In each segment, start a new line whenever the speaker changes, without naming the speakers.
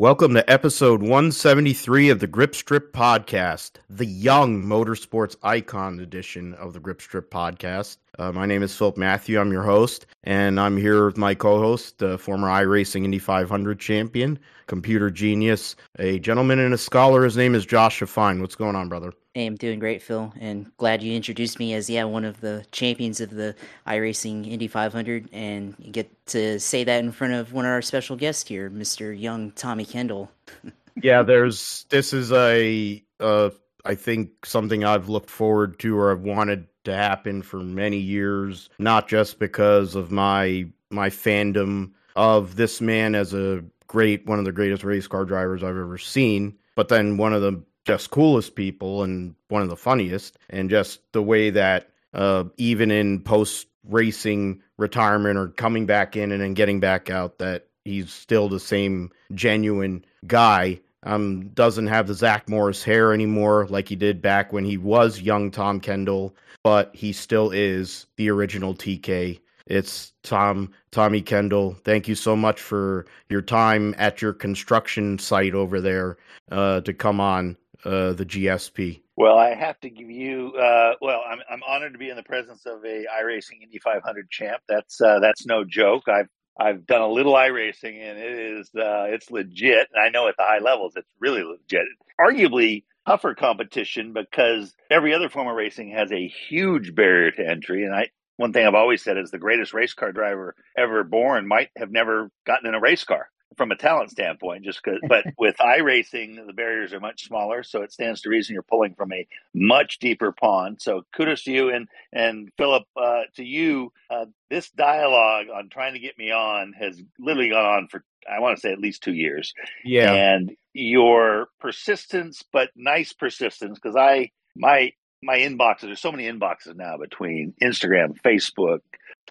Welcome to episode 173 of the Grip Strip Podcast, the young motorsports icon edition of the Grip Strip Podcast. Uh, my name is Philip Matthew. I'm your host, and I'm here with my co host, the former iRacing Indy 500 champion, computer genius, a gentleman and a scholar. His name is Josh Fine. What's going on, brother?
Hey, I'm doing great, Phil, and glad you introduced me as yeah one of the champions of the iRacing Indy 500, and you get to say that in front of one of our special guests here, Mr. Young Tommy Kendall.
yeah, there's this is a uh, I think something I've looked forward to or I've wanted to happen for many years, not just because of my my fandom of this man as a great, one of the greatest race car drivers I've ever seen. But then one of the just coolest people and one of the funniest, and just the way that uh, even in post racing retirement or coming back in and then getting back out, that he's still the same genuine guy. Um, doesn't have the Zach Morris hair anymore like he did back when he was young Tom Kendall, but he still is the original TK it's Tom Tommy Kendall. Thank you so much for your time at your construction site over there uh, to come on uh, the GSP.
Well, I have to give you. Uh, well, I'm I'm honored to be in the presence of a iRacing Indy 500 champ. That's uh, that's no joke. I've I've done a little iRacing and it is uh, it's legit. And I know at the high levels it's really legit. Arguably tougher competition because every other form of racing has a huge barrier to entry. And I, one thing I've always said is the greatest race car driver ever born might have never gotten in a race car from a talent standpoint, just because. but with iRacing, the barriers are much smaller, so it stands to reason you're pulling from a much deeper pond. So kudos to you and and Philip uh, to you. Uh, this dialogue on trying to get me on has literally gone on for I want to say at least two years.
Yeah,
and your persistence, but nice persistence, because I my my inboxes there's so many inboxes now between instagram facebook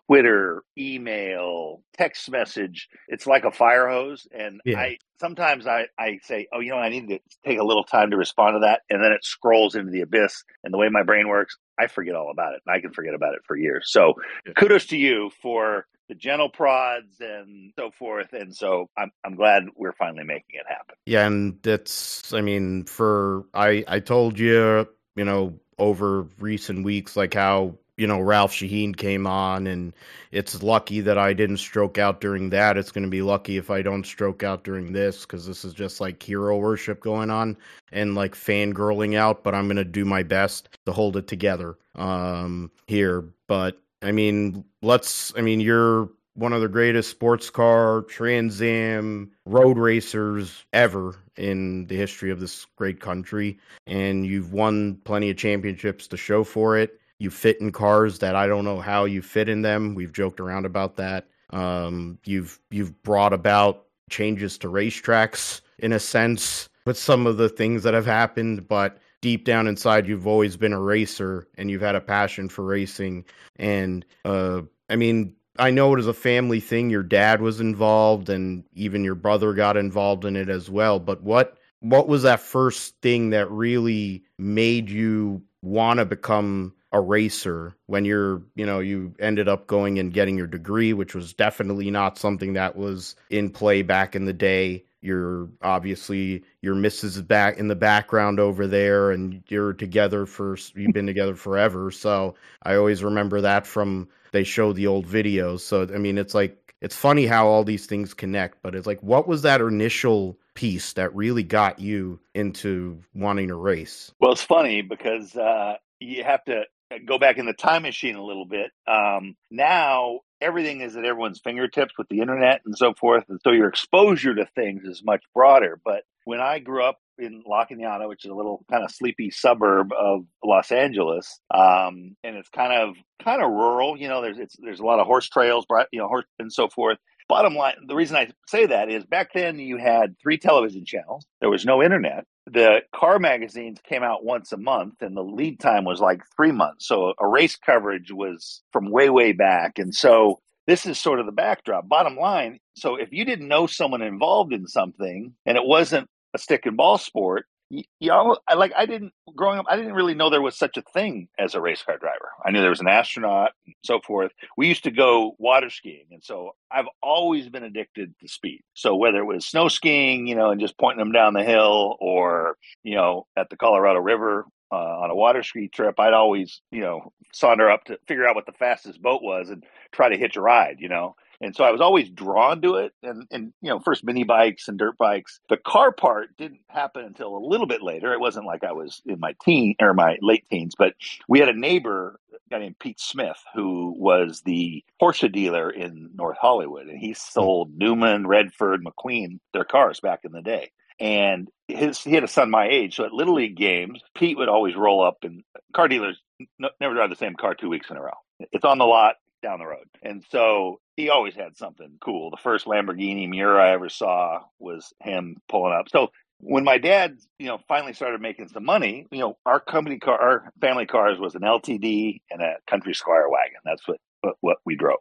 twitter email text message. It's like a fire hose. And yeah. i sometimes I, I say oh you know i need to take a little time to respond to that. And then it scrolls into the abyss. And the way my brain works i forget all about it. And i can forget about it for years. So yeah. kudos to you for the gentle prods and so forth. And so i'm i'm glad we're finally making it happen.
Yeah and it's i mean for i i told you you know over recent weeks, like how you know Ralph Sheheen came on, and it's lucky that I didn't stroke out during that. It's going to be lucky if I don't stroke out during this because this is just like hero worship going on and like fangirling out. But I'm going to do my best to hold it together um, here. But I mean, let's. I mean, you're one of the greatest sports car, Trans Am, road racers ever in the history of this great country. And you've won plenty of championships to show for it. You fit in cars that I don't know how you fit in them. We've joked around about that. Um, you've you've brought about changes to racetracks in a sense with some of the things that have happened, but deep down inside you've always been a racer and you've had a passion for racing and uh, I mean I know it was a family thing. Your dad was involved, and even your brother got involved in it as well. But what what was that first thing that really made you want to become a racer when you're you know you ended up going and getting your degree which was definitely not something that was in play back in the day. You're obviously your missus is back in the background over there and you're together for you've been together forever. So i always remember that from they show the old videos. So i mean it's like it's funny how all these things connect but it's like what was that initial piece that really got you into wanting to race?
Well it's funny because uh, you have to go back in the time machine a little bit um, now everything is at everyone's fingertips with the internet and so forth. And so your exposure to things is much broader. But when I grew up in La Cañada, which is a little kind of sleepy suburb of Los Angeles, um, and it's kind of kind of rural. You know, there's there's a lot of horse trails, you know, horse and so forth. Bottom line, the reason I say that is back then you had three television channels. There was no internet. The car magazines came out once a month, and the lead time was like three months. So a race coverage was from way, way back. And so this is sort of the backdrop. Bottom line so if you didn't know someone involved in something and it wasn't a stick and ball sport, you know, I, like I didn't growing up. I didn't really know there was such a thing as a race car driver. I knew there was an astronaut and so forth. We used to go water skiing, and so I've always been addicted to speed. So whether it was snow skiing, you know, and just pointing them down the hill, or you know, at the Colorado River uh, on a water ski trip, I'd always, you know, saunter up to figure out what the fastest boat was and try to hitch a ride, you know. And so I was always drawn to it. And, and, you know, first mini bikes and dirt bikes. The car part didn't happen until a little bit later. It wasn't like I was in my teen or my late teens, but we had a neighbor, a guy named Pete Smith, who was the Porsche dealer in North Hollywood. And he hmm. sold Newman, Redford, McQueen their cars back in the day and his he had a son my age. So at little league games, Pete would always roll up, and car dealers n- never drive the same car two weeks in a row. It's on the lot down the road, and so he always had something cool. The first Lamborghini Miura I ever saw was him pulling up. So when my dad, you know, finally started making some money, you know, our company car, our family cars was an LTD and a Country Squire wagon. That's what what, what we drove.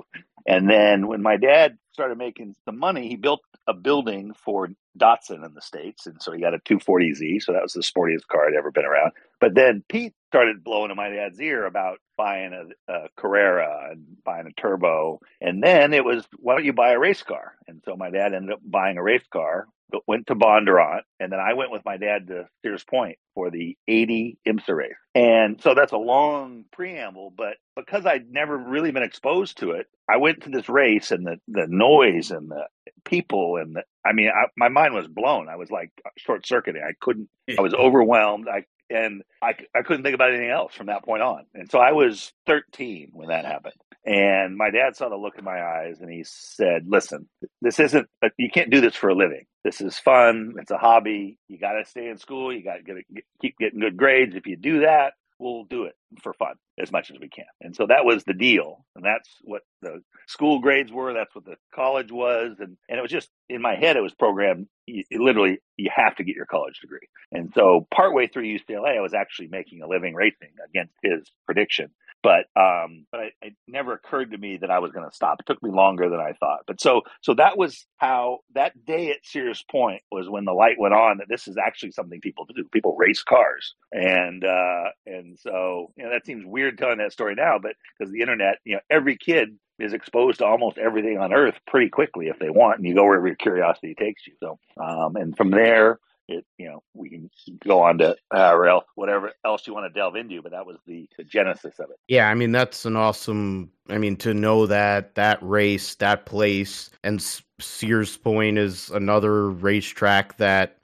And then when my dad started making some money, he built a building for Datsun in the States. And so he got a 240Z. So that was the sportiest car I'd ever been around. But then Pete started blowing in my dad's ear about buying a, a, Carrera and buying a turbo. And then it was, why don't you buy a race car? And so my dad ended up buying a race car, went to Bondurant, and then I went with my dad to Sears Point for the 80 IMSA race. And so that's a long preamble, but because I'd never really been exposed to it, I went to this race and the, the noise and the people and the, I mean, I, my mind was blown. I was like short circuiting. I couldn't, I was overwhelmed. I, and I, I couldn't think about anything else from that point on. And so I was 13 when that happened. And my dad saw the look in my eyes and he said, Listen, this isn't, uh, you can't do this for a living. This is fun. It's a hobby. You got to stay in school. You got to get, keep getting good grades. If you do that, we'll do it for fun as much as we can. And so that was the deal. And that's what the school grades were. That's what the college was. And, and it was just in my head, it was programmed. You, literally, you have to get your college degree. And so partway through UCLA, I was actually making a living racing against his prediction. But um, but I, it never occurred to me that I was going to stop. It took me longer than I thought. But so so that was how that day at Sears Point was when the light went on that this is actually something people do. People race cars, and uh, and so you know that seems weird telling that story now, but because the internet, you know, every kid is exposed to almost everything on earth pretty quickly if they want, and you go wherever your curiosity takes you. So, um, and from there, it you know we can go on to uh, whatever else you want to delve into but that was the, the genesis of it.
Yeah i mean that's an awesome i mean to know that that race that place and sears point is another racetrack that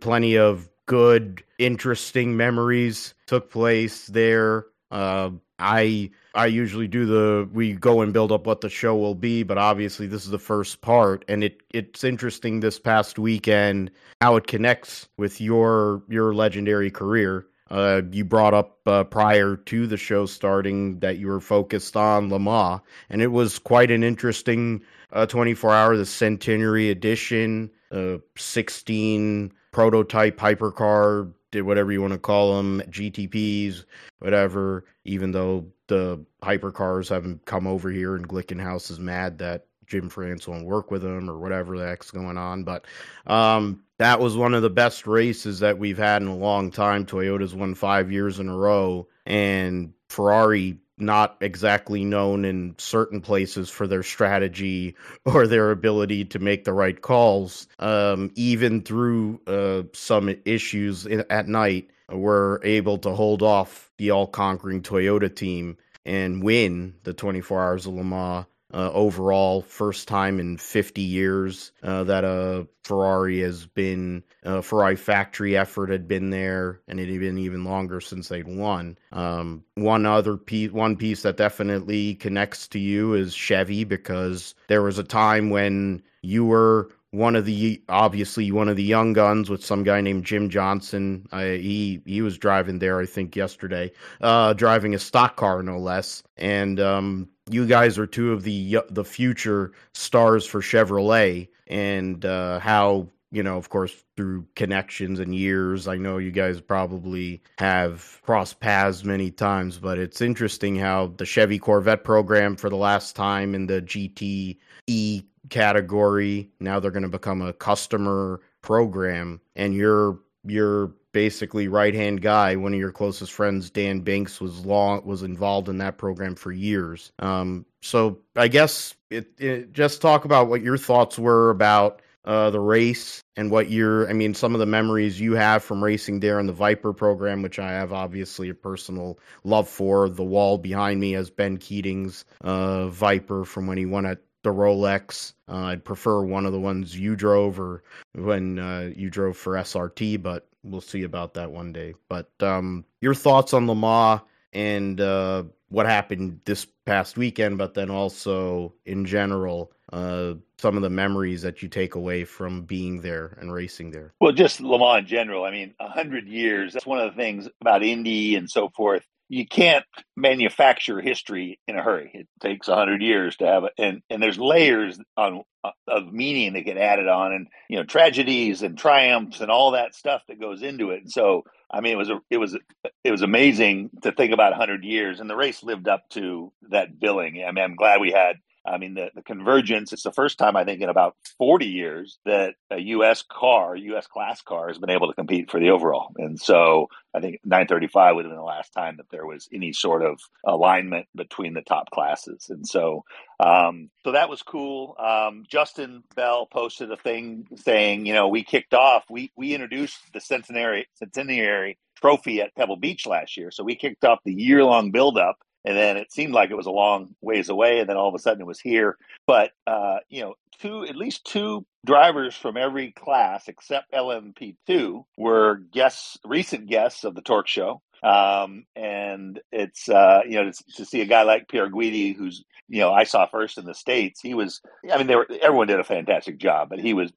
plenty of good interesting memories took place there. Uh, I I usually do the we go and build up what the show will be, but obviously this is the first part, and it it's interesting this past weekend how it connects with your your legendary career. Uh, you brought up uh, prior to the show starting that you were focused on Le Mans, and it was quite an interesting uh, 24 hour, the centenary edition, uh, 16 prototype hypercar did whatever you want to call them, GTPs, whatever. Even though the hypercars haven't come over here, and Glickenhaus is mad that Jim France won't work with him or whatever the heck's going on. But um, that was one of the best races that we've had in a long time. Toyota's won five years in a row, and Ferrari not exactly known in certain places for their strategy or their ability to make the right calls. Um, even through uh, some issues in, at night, were able to hold off the all conquering Toyota team and win the 24 Hours of Le Mans uh, overall, first time in 50 years uh, that a Ferrari has been a Ferrari factory effort had been there, and it had been even longer since they'd won. Um, one other piece, one piece that definitely connects to you is Chevy because there was a time when you were one of the obviously one of the young guns with some guy named Jim Johnson. He he was driving there, I think, yesterday, uh, driving a stock car no less. And um, you guys are two of the the future stars for Chevrolet, and uh, how you know, of course, through connections and years. I know you guys probably have crossed paths many times, but it's interesting how the Chevy Corvette program for the last time in the GTE category, now they're going to become a customer program, and you're your basically right hand guy, one of your closest friends, Dan Binks, was long was involved in that program for years. Um, so I guess it, it, just talk about what your thoughts were about uh, the race and what your, I mean, some of the memories you have from racing there in the Viper program, which I have obviously a personal love for. The wall behind me has Ben Keating's uh, Viper from when he won at the Rolex. Uh, I'd prefer one of the ones you drove or when uh, you drove for SRT, but we'll see about that one day. But um, your thoughts on Le Mans and uh, what happened this past weekend, but then also in general, uh, some of the memories that you take away from being there and racing there?
Well, just Le Mans in general. I mean, 100 years, that's one of the things about Indy and so forth you can't manufacture history in a hurry. It takes hundred years to have it, and and there's layers on uh, of meaning that get added on, and you know tragedies and triumphs and all that stuff that goes into it. And so, I mean, it was a, it was it was amazing to think about hundred years, and the race lived up to that billing. I mean, I'm glad we had I mean, the, the convergence, it's the first time I think in about 40 years that a U.S. car, U.S. class car, has been able to compete for the overall. And so I think 935 would have been the last time that there was any sort of alignment between the top classes. And so, um, so that was cool. Um, Justin Bell posted a thing saying, you know, we kicked off, we, we introduced the centenary, centenary trophy at Pebble Beach last year. So we kicked off the year long buildup and then it seemed like it was a long ways away and then all of a sudden it was here but uh, you know two at least two drivers from every class except lmp2 were guests recent guests of the torque show um, and it's uh, you know to, to, see a guy like Pier Guidi, who's you know I saw first in the states. He was, I mean, they were everyone did a fantastic job, but he was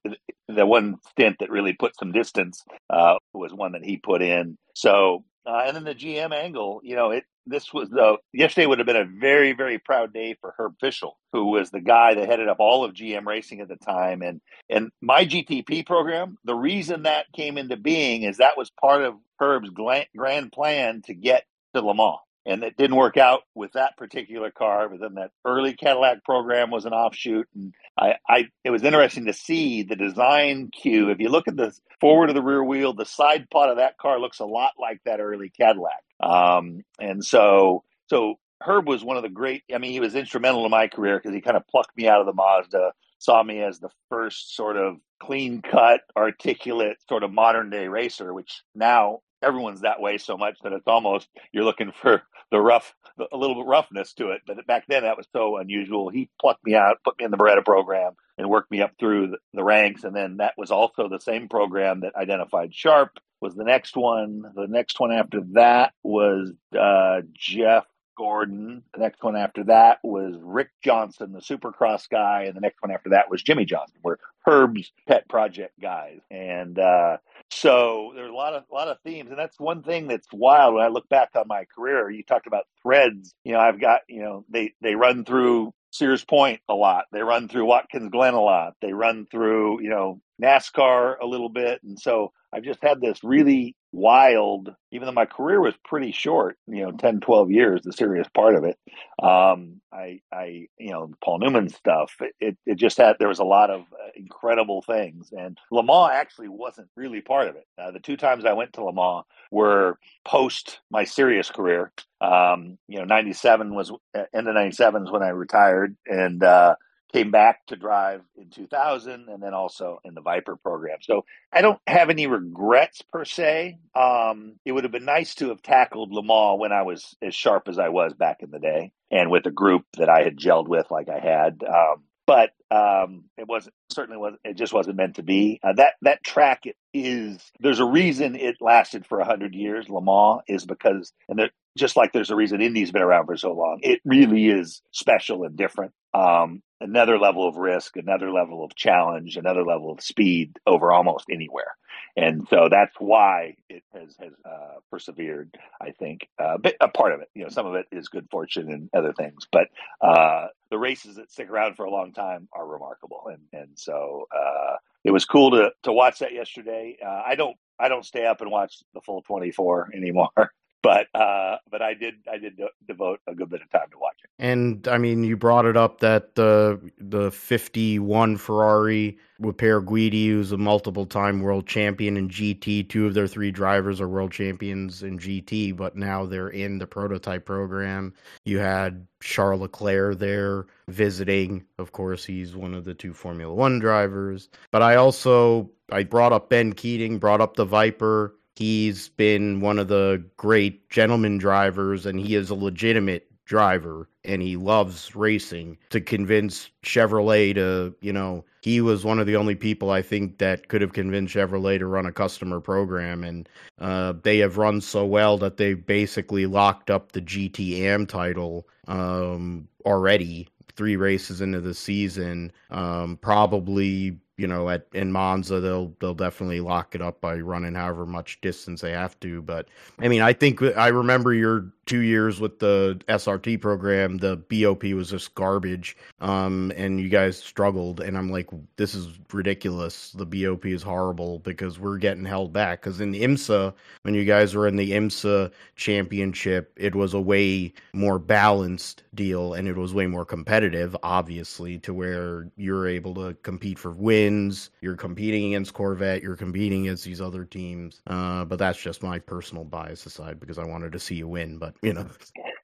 the one stint that really put some distance uh, was one that he put in. So uh, and then the GM angle, you know, it this was the yesterday would have been a very very proud day for Herb Fishel, who was the guy that headed up all of GM racing at the time, and and my GTP program. The reason that came into being is that was part of Herb's grand plan to get to Le Mans and it didn't work out with that particular car. But then that early Cadillac program was an offshoot, and I, I it was interesting to see the design cue. If you look at the forward of the rear wheel, the side pot of that car looks a lot like that early Cadillac. Um, and so so Herb was one of the great. I mean, he was instrumental in my career because he kind of plucked me out of the Mazda, saw me as the first sort of clean cut, articulate, sort of modern day racer, which now everyone's that way so much that it's almost you're looking for the rough, a little bit roughness to it. But back then, that was so unusual. He plucked me out, put me in the Beretta program, and worked me up through the, ranks. And then that was also the same program that identified Sharp. Was the next one. The next one after that was uh, Jeff Gordon. The next one after that was Rick Johnson, the Supercross guy, and the next one after that was Jimmie Johnson. Were Herb's pet project guys, and uh, so there's a lot of a lot of themes, and that's one thing that's wild when I look back on my career. You talked about threads. You know, I've got you know they they run through Sears Point a lot. They run through Watkins Glen a lot. They run through you know NASCAR a little bit, and so I've just had this really wild, even though my career was pretty short, you know, 10, 12 years, the serious part of it. Um, I, I, you know, Paul Newman stuff, it, it, just had, there was a lot of uh, incredible things. And Le Mans actually wasn't really part of it. Uh, the two times I went to Le Mans were post my serious career. Um, you know, 97 was, end of 97 is when I retired. And, uh, came back to drive in 2000 and then also in the Viper program. So I don't have any regrets per se. Um, it would have been nice to have tackled Le Mans when I was as sharp as I was back in the day and with a group that I had gelled with like I had. Um, but um, it wasn't certainly was it just wasn't meant to be. Uh, that that track is there's a reason it lasted for hundred years. Le Mans is because and just like there's a reason Indy's been around for so long. It really is special and different. Um, another level of risk, another level of challenge, another level of speed over almost anywhere. And so that's why it has has uh, persevered. I think uh, but a part of it, you know, some of it is good fortune and other things, but uh, the races that stick around for a long time are remarkable. And and so uh, it was cool to to watch that yesterday. Uh, I don't I don't stay up and watch the full twenty four anymore. but uh, but I did I did devote a good bit of time to watching.
And I mean, you brought it up that the the 51 Ferrari with Pier Guidi, who's a multiple time world champion in GT. Two of their three drivers are world champions in GT, but now they're in the prototype program. You had Charles Leclerc there visiting. Of course, he's one of the two Formula One drivers. But I also I brought up Ben Keating, brought up the Viper. He's been one of the great gentleman drivers, and he is a legitimate driver and he loves racing to convince Chevrolet to, you know, he was one of the only people I think that could have convinced Chevrolet to run a customer program. And uh, they have run so well that they've basically locked up the GTM title um, already three races into the season. Um, probably you know, at in Monza they'll they'll definitely lock it up by running however much distance they have to. But I mean, I think I remember your two years with the SRT program, the BOP was just garbage, um, and you guys struggled. And I'm like, this is ridiculous. The BOP is horrible because we're getting held back. Because in IMSA, when you guys were in the IMSA championship, it was a way more balanced deal, and it was way more competitive, obviously, to where you're able to compete for wins. You're competing against Corvette. You're competing against these other teams. Uh, but that's just my personal bias aside because I wanted to see you win. But you know.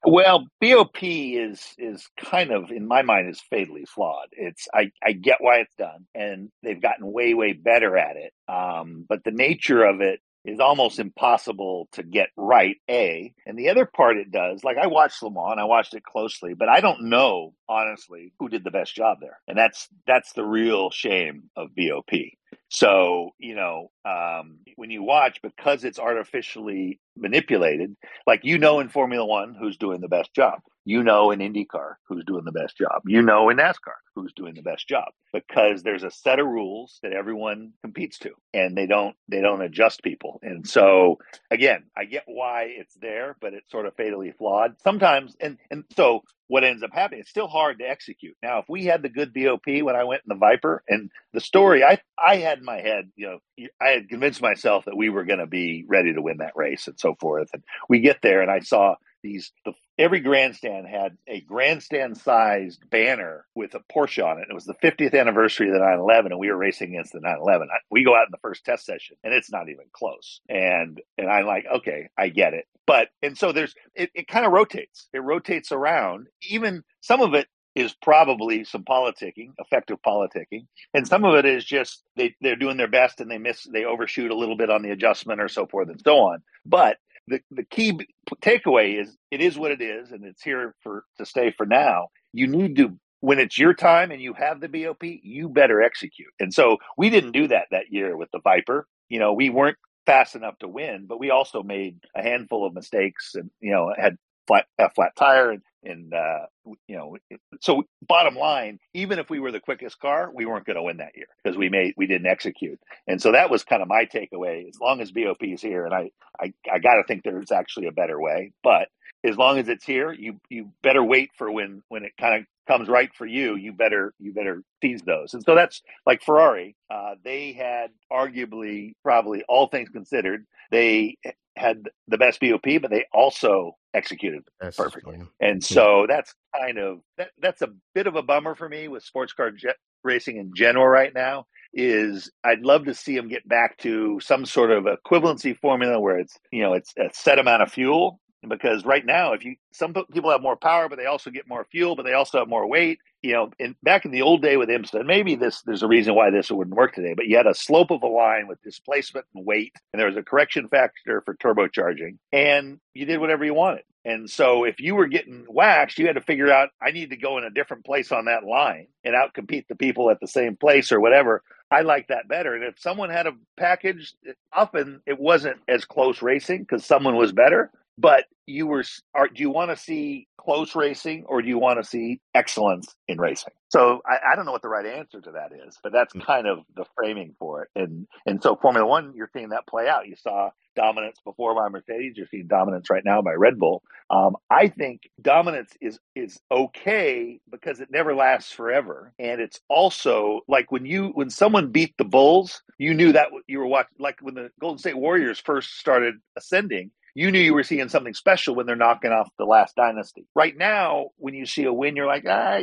Well, BOP is is kind of in my mind is fatally flawed. It's I I get why it's done, and they've gotten way way better at it. Um, but the nature of it is almost impossible to get right. A and the other part it does, like I watched Le Mans, I watched it closely, but I don't know honestly who did the best job there, and that's that's the real shame of BOP. So, you know, um, when you watch, because it's artificially manipulated, like you know in Formula One who's doing the best job. You know in IndyCar who's doing the best job. You know in NASCAR who's doing the best job because there's a set of rules that everyone competes to and they don't they don't adjust people. And so again, I get why it's there, but it's sort of fatally flawed. Sometimes and and so what ends up happening. It's still hard to execute. Now, if we had the good BOP when I went in the Viper and the story, I I had in my head, you know, I had convinced myself that we were going to be ready to win that race and so forth. And we get there, and I saw these the, every grandstand had a grandstand sized banner with a Porsche on it. It was the 50th anniversary of the 911 and we were racing against the 911. We go out in the first test session and it's not even close. And and I'm like, okay, I get it. But and so there's it, it kind of rotates. It rotates around. Even some of it is probably some politicking, effective politicking, and some of it is just they they're doing their best and they miss they overshoot a little bit on the adjustment or so forth and so on. But the the key takeaway is it is what it is, and it's here for to stay for now. You need to when it's your time and you have the BOP, you better execute. And so we didn't do that that year with the Viper. You know, we weren't fast enough to win, but we also made a handful of mistakes and you know had flat a flat tire and and uh, you know so bottom line even if we were the quickest car we weren't going to win that year because we made we didn't execute. And so that was kind of my takeaway as long as bop is here and i i, I got to think there's actually a better way but as long as it's here you you better wait for when when it kind of comes right for you you better you better seize those. And so that's like ferrari uh, they had arguably probably all things considered they had the best bop but they also executed that's perfectly. Funny. And hmm. so that's kind of that that's a bit of a bummer for me with sports car jet racing in general right now is I'd love to see them get back to some sort of equivalency formula where it's you know it's a set amount of fuel because right now if you some people have more power but they also get more fuel but they also have more weight you know in back in the old day with IMSA maybe this there's a reason why this wouldn't work today but you had a slope of a line with displacement and weight and there was a correction factor for turbocharging and you did whatever you wanted and so if you were getting waxed you had to figure out I need to go in a different place on that line and outcompete the people at the same place or whatever I like that better. And if someone had a package, eh, often it wasn't as close racing because someone was better but you were are, do you want to see close racing or do you want to see excellence in racing? So I, I, don't know what the right answer to that is but that's mm. kind of the framing for it. And and so formula one you're seeing that play out. You saw dominance before by mercedes. You're seeing dominance right now by red bull. Um, i think dominance is is okay because it never lasts forever. And it's also like when you when someone beat the bulls you knew that you were watching like when the golden state warriors first started ascending you knew you were seeing something special when they're knocking off the last dynasty. Right now, when you see a win, you're like, ah,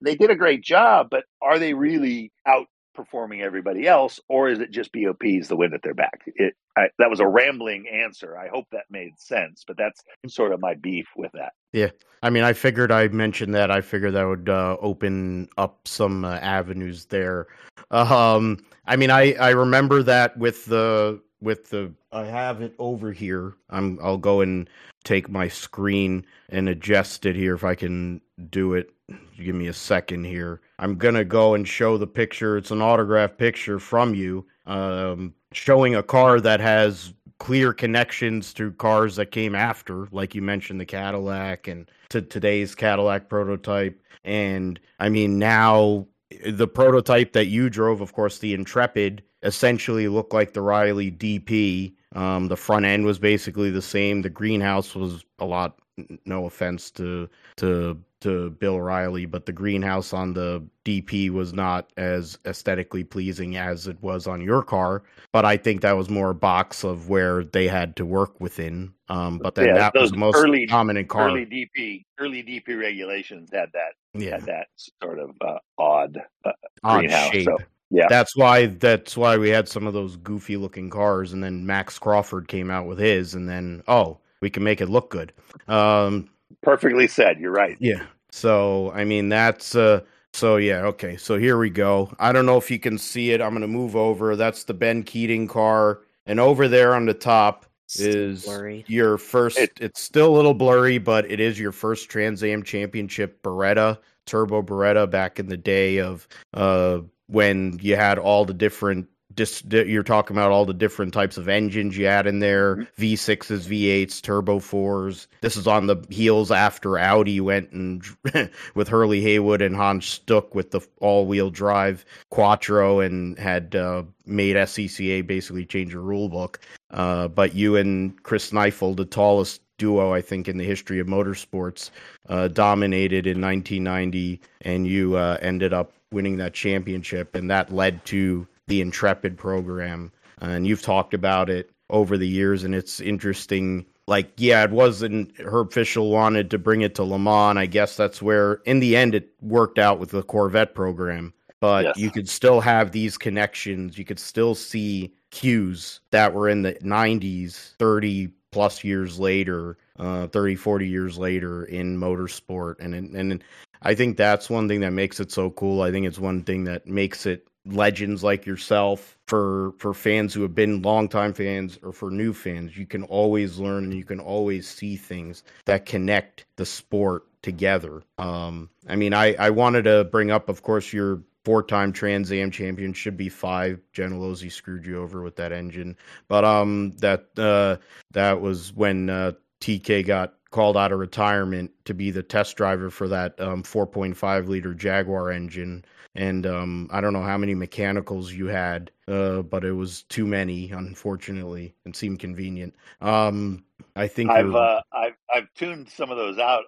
they did a great job, but are they really outperforming everybody else, or is it just BOP's the wind at their back? It I, that was a rambling answer. I hope that made sense, but that's sort of my beef with that.
Yeah, I mean, I figured I mentioned that. I figured that would uh, open up some uh, avenues there. Um, I mean, I I remember that with the with the I have it over here. I'm I'll go and take my screen and adjust it here if I can do it. Give me a second here. I'm gonna go and show the picture. It's an autograph picture from you, um, showing a car that has clear connections to cars that came after, like you mentioned, the Cadillac and to today's Cadillac prototype. And I mean, now the prototype that you drove, of course, the Intrepid, essentially looked like the Riley DP. Um, the front end was basically the same. The greenhouse was a lot. No offense to to to Bill Riley, but the greenhouse on the DP was not as aesthetically pleasing as it was on your car. But I think that was more a box of where they had to work within. Um, but then yeah, that was the most early, dominant car.
Early DP, early DP regulations had that. Yeah, that sort of uh, odd, uh, odd greenhouse. Shape. So,
yeah, that's why that's why we had some of those goofy looking cars, and then Max Crawford came out with his, and then oh, we can make it look good. Um,
Perfectly said. You're right.
Yeah. So I mean that's uh so yeah, okay. So here we go. I don't know if you can see it. I'm gonna move over. That's the Ben Keating car. And over there on the top is your first it, it's still a little blurry, but it is your first Trans Am championship Beretta, turbo Beretta back in the day of uh when you had all the different dis- you're talking about all the different types of engines you had in there mm-hmm. V6s, V8s, Turbo 4s. This is on the heels after Audi went and with Hurley Haywood and Hans Stuck with the all wheel drive Quattro and had uh, made SCCA basically change the rule book. Uh, but you and Chris Kneifel, the tallest duo I think in the history of motorsports, uh, dominated in 1990, and you uh, ended up winning that championship, and that led to the Intrepid program, and you've talked about it over the years, and it's interesting. Like, yeah, it wasn't Herb Fishel wanted to bring it to Le Mans. I guess that's where, in the end, it worked out with the Corvette program. But yes. you could still have these connections. You could still see cues that were in the 90s, 30 plus years later, uh, 30, 40 years later in motorsport. And, and I think that's one thing that makes it so cool. I think it's one thing that makes it legends like yourself for for fans who have been longtime fans or for new fans you can always learn and you can always see things that connect the sport together. Um i mean i i wanted to bring up of course your four-time trans am champion. Should be five. Gentilozzi screwed you over with that engine. But um that uh that was when uh tk got called out of retirement to be the test driver for that um, 4.5 liter Jaguar engine and um, I don't know how many mechanicals you had, uh, but it was too many, unfortunately, and seemed convenient. Um, I think
I've uh, I've I've tuned some of those out.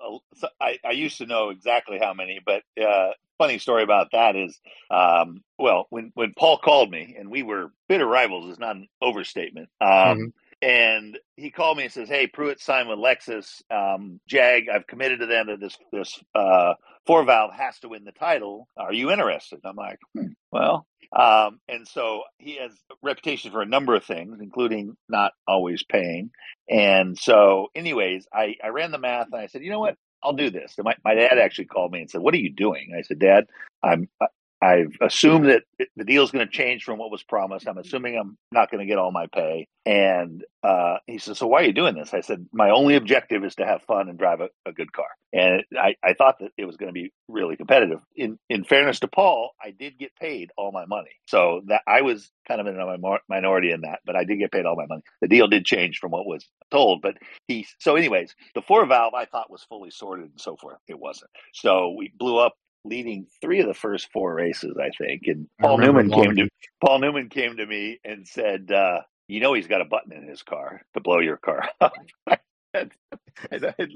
I, I used to know exactly how many, but uh, funny story about that is, um, well, when when Paul called me and we were bitter rivals is not an overstatement. Um, mm-hmm and he called me and says, "Hey, Pruett signed with Lexus, um, Jag. I've committed to them that this this uh, four valve has to win the title. Are you interested?" I'm like, hmm, "Well." Um, and so he has reputation for a number of things, including not always paying. And so, anyways, I, I ran the math and I said, you know what? I'll do this. And my, my dad actually called me and said, "What are you doing?" I said, "Dad, I'm I've assumed that the deal is going to change from what was promised. I'm assuming I'm not going to get all my pay. And uh, he says, So why are you doing this? I said, My only objective is to have fun and drive a, a good car. And I, I thought that it was going to be really competitive. In in fairness to Paul, I did get paid all my money. So that I was kind of in a minority in that, but I did get paid all my money. The deal did change from what was told. But he, so, anyways, the four valve I thought was fully sorted and so forth. It wasn't. So we blew up leading three of the first four races, I think. And Paul Newman came to Paul Newman came to me and said, uh, "You know, he's got a button in his car to blow your car up." it,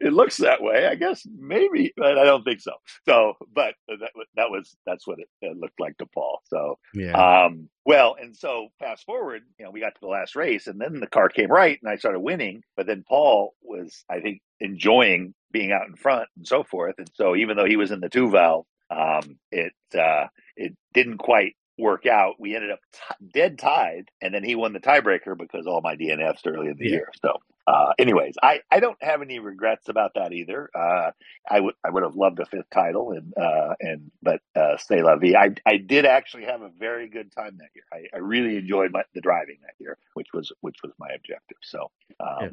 it, looks that way. I guess maybe, but I don't think so. So, but that, that was that's what it, it looked like to Paul. So,
yeah.
Um, well, and so fast forward, you know, we got to the last race, and then the car came right, and I started winning. But then Paul was, I think, enjoying being out in front and so forth. And so, even though he was in the two valve, um, it uh, it didn't quite work out. We ended up t- dead tied, and then he won the tiebreaker because all my DNFs early in the yeah. year. So, uh, anyways, I, I don't have any regrets about that either. Uh, I would I would have loved a fifth title, and uh, and but uh, say la vie. I I did actually have a very good time that year. I, I really enjoyed my, the driving that year, which was which was my objective. So. Um, yeah.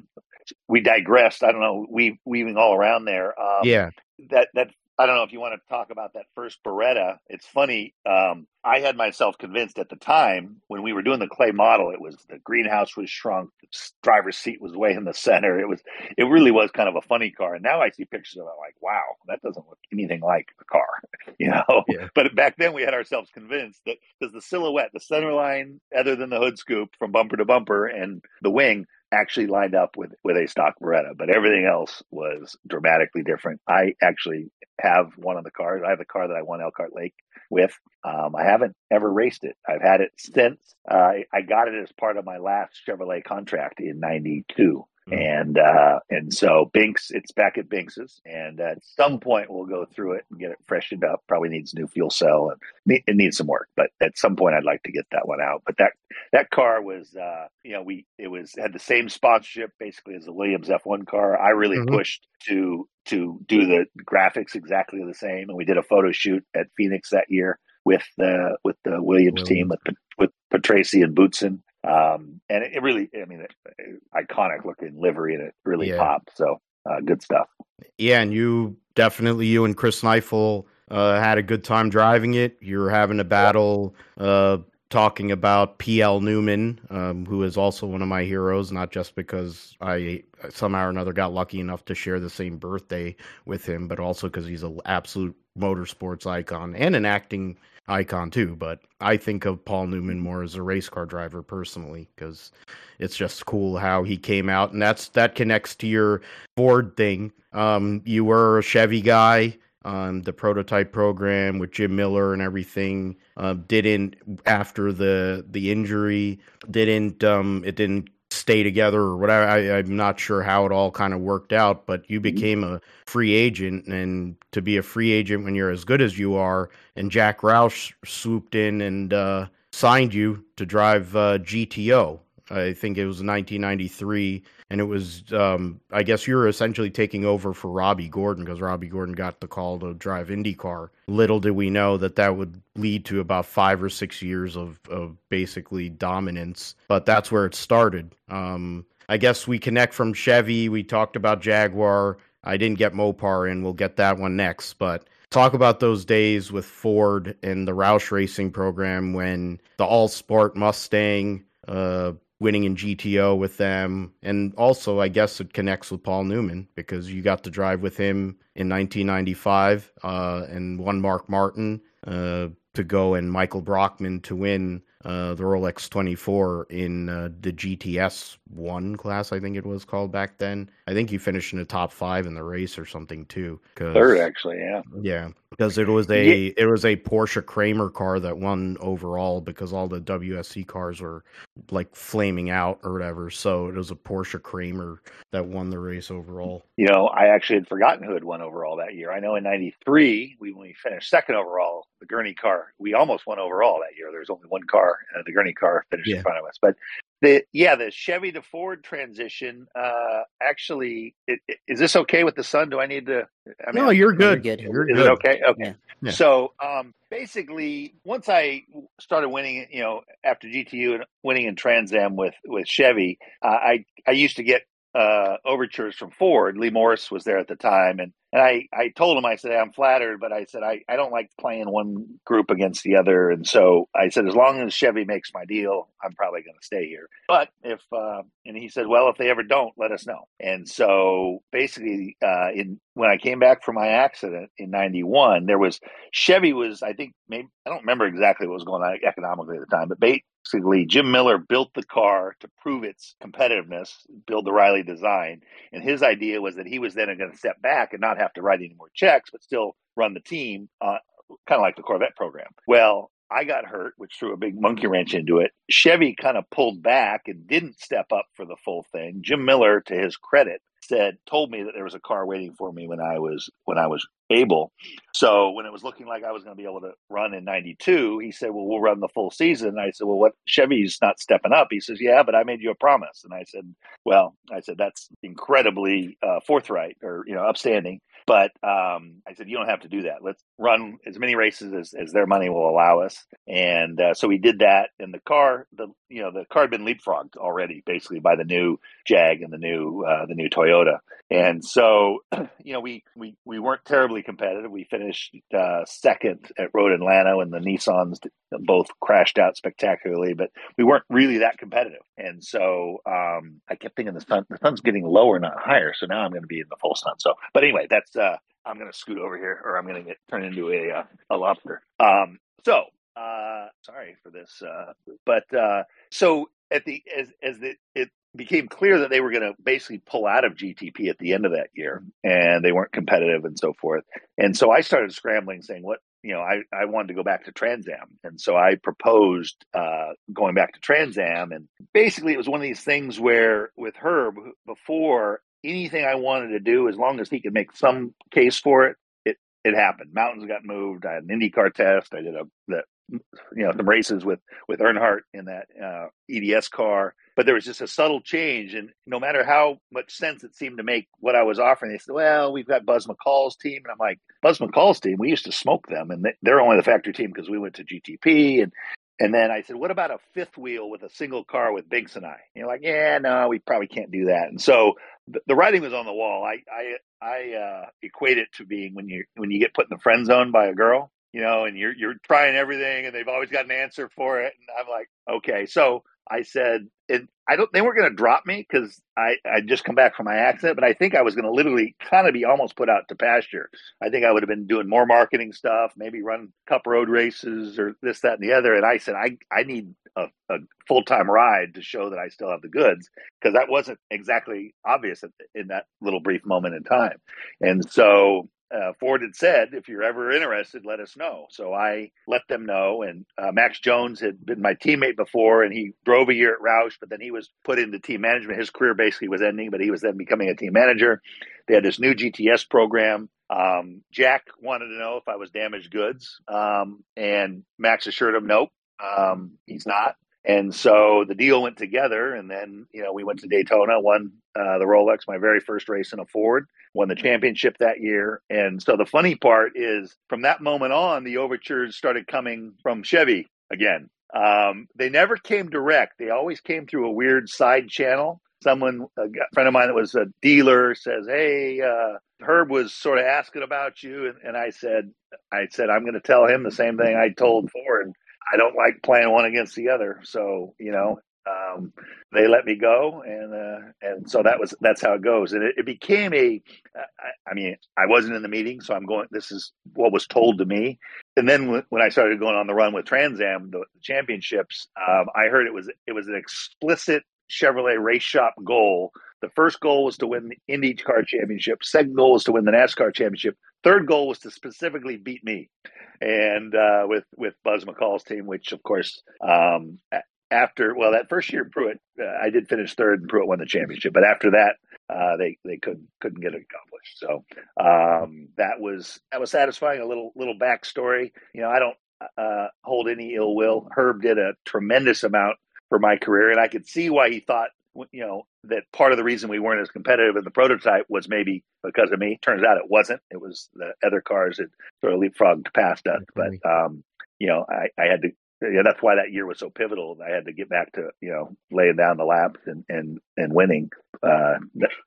We digressed. I don't know. We weaving all around there. Um,
yeah,
that that I don't know if you want to talk about that first Beretta. It's funny. Um, I had myself convinced at the time when we were doing the clay model, it was the greenhouse was shrunk, the driver's seat was way in the center. It was, it really was kind of a funny car. And now I see pictures of it, I'm like, wow, that doesn't look anything like a car, you know. Yeah. But back then we had ourselves convinced that because the silhouette, the center line, other than the hood scoop from bumper to bumper, and the wing actually lined up with with a stock Beretta, but everything else was dramatically different. I actually have one of the cars. I have the car that I won Elkhart Lake with. Um, I haven't ever raced it. I've had it since. Uh, I got it as part of my last Chevrolet contract in '92. Mm-hmm. And uh, and so Binks, it's back at Binks's, and at some point we'll go through it and get it freshened up. Probably needs a new fuel cell and it needs some work, but at some point I'd like to get that one out. But that that car was, uh, you know, we it was had the same sponsorship basically as the Williams F1 car. I really mm-hmm. pushed to to do the graphics exactly the same, and we did a photo shoot at Phoenix that year with the with the Williams, Williams. team with with Patrese and Boutsen. Um, and it, it, really, I mean, it, it, iconic looking livery and it really yeah. popped. So uh, good stuff.
Yeah, and you definitely, you and Chris Kneifel uh, had a good time driving it. You were having a battle uh, talking about P.L. Newman, um, who is also one of my heroes, not just because I somehow or another got lucky enough to share the same birthday with him, but also because he's an absolute motorsports icon and an acting icon too. But I think of Paul Newman more as a race car driver personally because it's just cool how he came out, and that's that connects to your Ford thing. Um, you were a Chevy guy. Um, the prototype program with Jim Miller and everything uh, didn't after the the injury didn't um, it didn't stay together or whatever. I, am not sure how it all kind of worked out, but you mm-hmm. became a free agent, and to be a free agent when you're as good as you are, and Jack Roush swooped in and uh, signed you to drive uh, GTO. I think it was 1993, and it was um, I guess you're essentially taking over for Robbie Gordon because Robbie Gordon got the call to drive IndyCar. Little did we know that that would lead to about five or six years of, of basically dominance, but that's where it started. Um, I guess we connect from Chevy. We talked about Jaguar. I didn't get Mopar in. We'll get that one next, but talk about those days with Ford and the Roush Racing program when the All Sport Mustang uh, winning in GTO with them. And also, I guess it connects with Paul Newman because you got to drive with him in 1995 uh, and one Mark Martin uh, to go and Michael Brockman to win uh, the Rolex 24 in uh, the GTS 1 class, I think it was called back then. I think you finished in the top five in the race or something too.
Third, actually, yeah.
Yeah, because it was a yeah. it was a Porsche Kremer car that won overall because all the WSC cars were like flaming out or whatever. So it was a Porsche Kremer that won the race overall.
You know, I actually had forgotten who had won overall that year. I know in '93 we when we finished second overall, the Gurney car. We almost won overall that year. There was only one car, and the Gurney car finished yeah. in front of us. But the yeah, the Chevy to Ford transition. Uh, actually, it, it, is this okay with the sun? Do I need to?
I mean, no, you're good.
You're
good. You're
is
good.
it okay? Okay. Yeah. Yeah. So um, basically, once I started winning, you know, after GTU and winning in Trans Am with with Chevy, uh, I I used to get uh, overtures from Ford. Lee Morris was there at the time, and and I, I told him, I said, I'm flattered, but I said, I, I don't like playing one group against the other. And so I said, as long as Chevy makes my deal, I'm probably going to stay here. But if, uh, and he said, well, if they ever don't, let us know. And so basically, uh, in, when I came back from my accident in 91, there was Chevy was, I think, maybe, I don't remember exactly what was going on economically at the time, but basically Jim Miller built the car to prove its competitiveness, build the Riley design. And his idea was that he was then going to step back and not have to write any more checks, but still run the team, uh, kind of like the Corvette program. Well, I got hurt, which threw a big monkey wrench into it. Chevy kind of pulled back and didn't step up for the full thing. Jim Miller, to his credit, said told me that there was a car waiting for me when I was when I was able. So when it was looking like I was going to be able to run in 92, he said, "Well, we'll run the full season." And I said, "Well, what Chevy's not stepping up?" He says, "Yeah, but I made you a promise." And I said, "Well, I said that's incredibly uh, forthright or you know upstanding." But um, I said, you don't have to do that. Let's run as many races as, as their money will allow us. And uh, so we did that. And the car, the you know, the car had been leapfrogged already, basically by the new Jag and the new uh, the new Toyota. And so, you know, we we we weren't terribly competitive. We finished uh, second at Road Atlanta, and the Nissans both crashed out spectacularly. But we weren't really that competitive. And so um, I kept thinking the sun the sun's getting lower, not higher. So now I'm going to be in the full sun. So, but anyway, that's uh, I'm going to scoot over here, or I'm going to get turned into a uh, a lobster. Um, so uh, sorry for this, uh, but uh, so at the as as the it became clear that they were going to basically pull out of GTP at the end of that year, and they weren't competitive and so forth. And so I started scrambling, saying, "What you know, I, I wanted to go back to Trans Am. And so I proposed uh, going back to Trans Am. And basically, it was one of these things where with Herb, before anything I wanted to do, as long as he could make some case for it, it, it happened. Mountains got moved. I had an IndyCar test. I did a the you know some races with with Earnhardt in that uh, EDS car, but there was just a subtle change, and no matter how much sense it seemed to make what I was offering, they said, "Well, we've got Buzz McCall's team," and I'm like, "Buzz McCall's team? We used to smoke them, and they're only the factory team because we went to GTP." And and then I said, "What about a fifth wheel with a single car with Biggs and I?" And you're like, "Yeah, no, we probably can't do that." And so the, the writing was on the wall. I I I uh, equate it to being when you when you get put in the friend zone by a girl you know, and you're you're trying everything, and they've always got an answer for it. And I'm like, okay. So I said, and I don't. They weren't going to drop me because I I just come back from my accident, but I think I was going to literally kind of be almost put out to pasture. I think I would have been doing more marketing stuff, maybe run cup road races or this, that, and the other. And I said, I I need a, a full time ride to show that I still have the goods because that wasn't exactly obvious in that little brief moment in time. And so uh, Ford had said, if you're ever interested, let us know. So I let them know. And uh, Max Jones had been my teammate before, and he drove a year at Roush, but then he was put into team management. His career basically was ending, but he was then becoming a team manager. They had this new GTS program. Um, Jack wanted to know if I was damaged goods, um, and Max assured him, nope, um, he's not. And so the deal went together, and then you know we went to Daytona, won uh, the Rolex, my very first race in a Ford, won the championship that year. And so the funny part is, from that moment on, the overtures started coming from Chevy again. Um, they never came direct; they always came through a weird side channel. Someone, a friend of mine that was a dealer, says, "Hey, uh, Herb was sort of asking about you," and, and I said, "I said I'm going to tell him the same thing I told Ford." I don't like playing one against the other. So you know, um, they let me go, and uh, and so that was that's how it goes. And it, it became a. I, I mean, I wasn't in the meeting, so I'm going. This is what was told to me. And then when I started going on the run with Trans Am, the, the championships, um, I heard it was it was an explicit Chevrolet race shop goal. The first goal was to win the IndyCar championship. Second goal was to win the NASCAR championship. Third goal was to specifically beat me and uh, with with Buzz McCall's team, which of course um, after well that first year Pruett, uh, I did finish third and Pruett won the championship, but after that uh, they they couldn't couldn't get it accomplished. So um, that was that was satisfying. A little little backstory. You know I don't uh, hold any ill will. Herb did a tremendous amount for my career, and I could see why he thought you know that part of the reason we weren't as competitive in the prototype was maybe because of me. Turns out it wasn't. It was the other cars that sort of leapfrogged past us. But um, you know, I, I had to. Yeah, that's why that year was so pivotal. I had to get back to you know laying down the laps and and and winning. uh,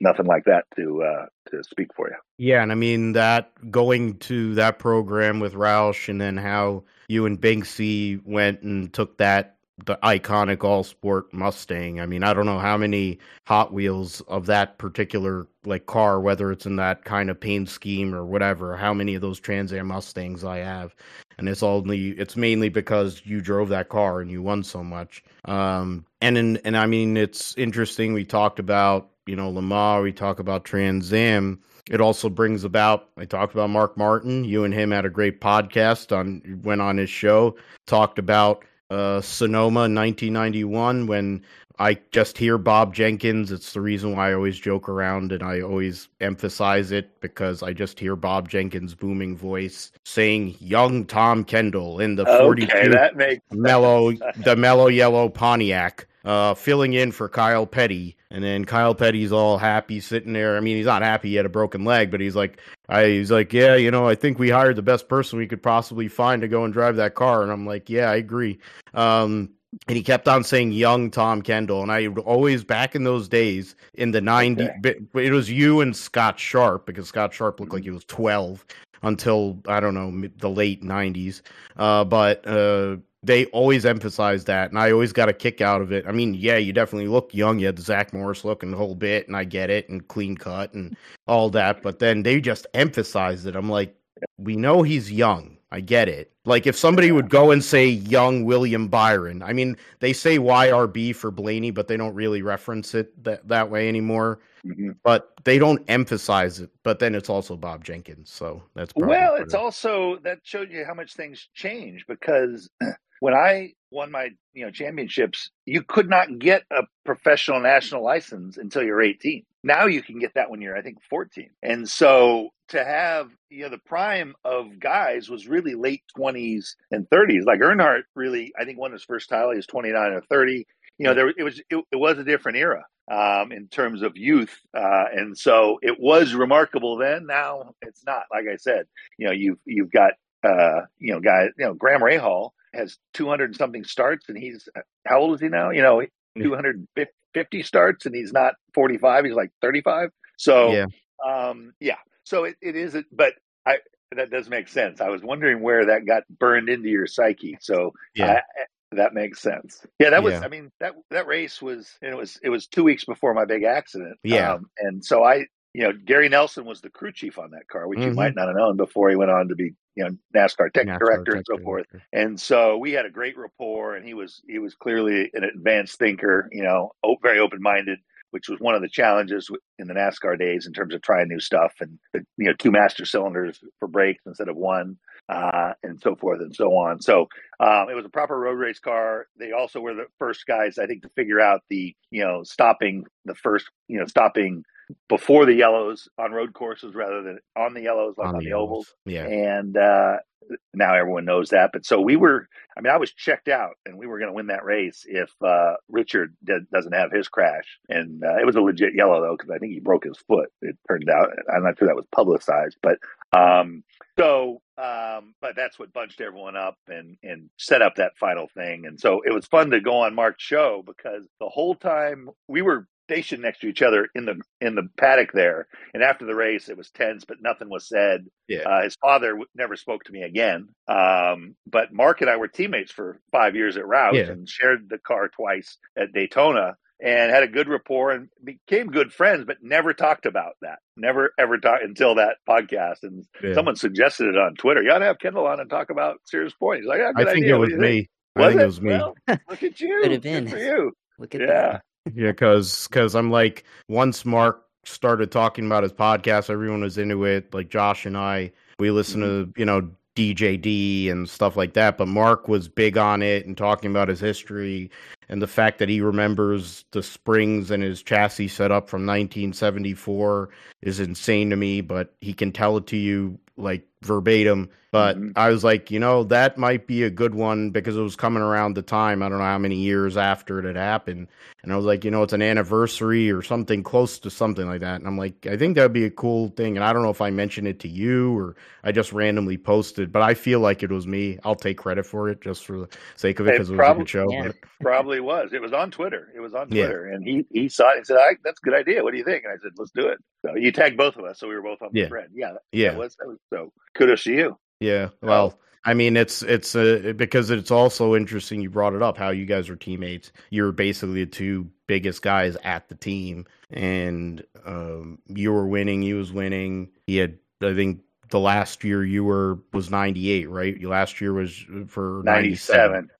nothing like that to uh, to speak for you.
Yeah, and I mean that going to that program with Roush, and then how you and Binksy went and took that the iconic all sport Mustang. I mean, I don't know how many Hot Wheels of that particular like car, whether it's in that kind of paint scheme or whatever, how many of those Trans Am Mustangs I have. And it's only it's mainly because you drove that car and you won so much. Um and in, and I mean it's interesting we talked about, you know, Lamar, we talk about Trans Am it also brings about i talked about mark martin you and him had a great podcast on went on his show talked about uh, Sonoma 1991 when I just hear Bob Jenkins. It's the reason why I always joke around and I always emphasize it because I just hear Bob Jenkins' booming voice saying "Young Tom Kendall" in the
Okay,
42
that makes
mellow, the Mello Yello Pontiac, uh, filling in for Kyle Petty. And then Kyle Petty's all happy sitting there. I mean, he's not happy he had a broken leg, but he's like, I, he's like, yeah, you know, I think we hired the best person we could possibly find to go and drive that car. And I'm like, yeah, I agree. Um, and he kept on saying young Tom Kendall. And I always, back in those days in the 90s,
Okay.
it was you and Scott Sharp because Scott Sharp looked like he was 12 until, I don't know, the late 90s. Uh, but uh, they always emphasize that. And I always got a kick out of it. I mean, yeah, you definitely look young. You had the Zach Morris look and the whole bit. And I get it and clean cut and all that. But then they just emphasized it. I'm like, we know he's young. I get it. Like if somebody would go and say young William Byron, I mean, they say YRB for Blaney, but they don't really reference it that, that way anymore.
Mhm.
But they don't emphasize it. But then it's also Bob Jenkins, so that's
Well, it's
it.
also that showed you how much things change because when I won my you know championships, you could not get a professional national license until you're 18. Now you can get that when you're I think 14. And so to have you know the prime of guys was really late 20s and 30s. Like Earnhardt really I think won his first title. He was 29 or 30. You know there it was it, it was a different era um, in terms of youth, uh, and so it was remarkable then. Now it's not. Like I said, you know you've you've got uh, you know guys you know Graham Rahal has 200 and something starts and he's how old is he now you know 250 starts and he's not 45 he's like 35 so
Yeah.
um yeah so it, it is but i that does make sense i was wondering where that got burned into your psyche so
Yeah.
I, that makes sense yeah that was
Yeah.
i mean that that race was and it was it was two weeks before my big accident
Yeah.
um, and so i you know gary nelson was the crew chief on that car which you
Mhm.
might not have known before he went on to be you know nascar tech
NASCAR
director and so
tech
forth. And so we had a great rapport and he was he was clearly an advanced thinker you know very open-minded which was one of the challenges in the nascar days in terms of trying new stuff and the, you know two master cylinders for brakes instead of one uh, and so forth and so on. So um, it was a proper road race car. They also were the first guys i think to figure out the you know stopping the first you know stopping before the yellows on road courses rather than on the yellows like on, the, ovals
Yeah.
and uh, now everyone knows that. But so we were. I mean, I was checked out, and we were going to win that race if uh, Richard did, doesn't have his crash. And uh, it was a legit yellow though, because I think he broke his foot. It turned out. I'm not sure that was publicized, but um, so. Um, but that's what bunched everyone up and and set up that final thing. And so it was fun to go on Mark's show because the whole time we were stationed next to each other in the in the paddock there and after the race, it was tense, but nothing was said.
Yeah.
Uh, his father w- never spoke to me again. Um, but Mark and I were teammates for five years at Roush
Yeah.
and shared the car twice at Daytona and had a good rapport and became good friends, but never talked about that. Never ever talked until that podcast. And
Yeah.
someone suggested it on Twitter. You ought to have Kendall on and talk about Serious points. He's like, yeah,
I think
idea.
it was
do you think?
me. I think
it?
it was me.
Well, look at you.
Could have
Good
been.
for you.
Look at
Yeah.
that.
Yeah, because because I'm like once Mark started talking about his podcast, everyone was into it. Like Josh and I, we listen to mm-hmm. you know DJD and stuff like that. But Mark was big on it and talking about his history and the fact that he remembers the springs and his chassis setup from 1974 is insane to me. But he can tell it to you like verbatim. But
Mhm.
I was like, you know, that might be a good one because it was coming around the time. I don't know how many years after it had happened. And I was like, you know, it's an anniversary or something close to something like that. And I'm like, I think that'd be a cool thing. And I don't know if I mentioned it to you or I just randomly posted, but I feel like it was me. I'll take credit for it just for the sake of it
It
because it was
prob-
a good show.
Yeah.
But
Probably really was. It was on Twitter. It was on Twitter, yeah. and he he saw it and said, "That's a good idea. What do you think?" And I said, "Let's do it." So you tagged both of us, so we were both on the
yeah.
thread. Yeah, that,
yeah.
That was, that was, so kudos to you.
Yeah. Well, I mean, it's it's uh, because it's also interesting. You brought it up how you guys are teammates. You're basically the two biggest guys at the team, and um, you were winning. He was winning. He had, I think, the last year you were was 98, right? Last year was for 97. 97.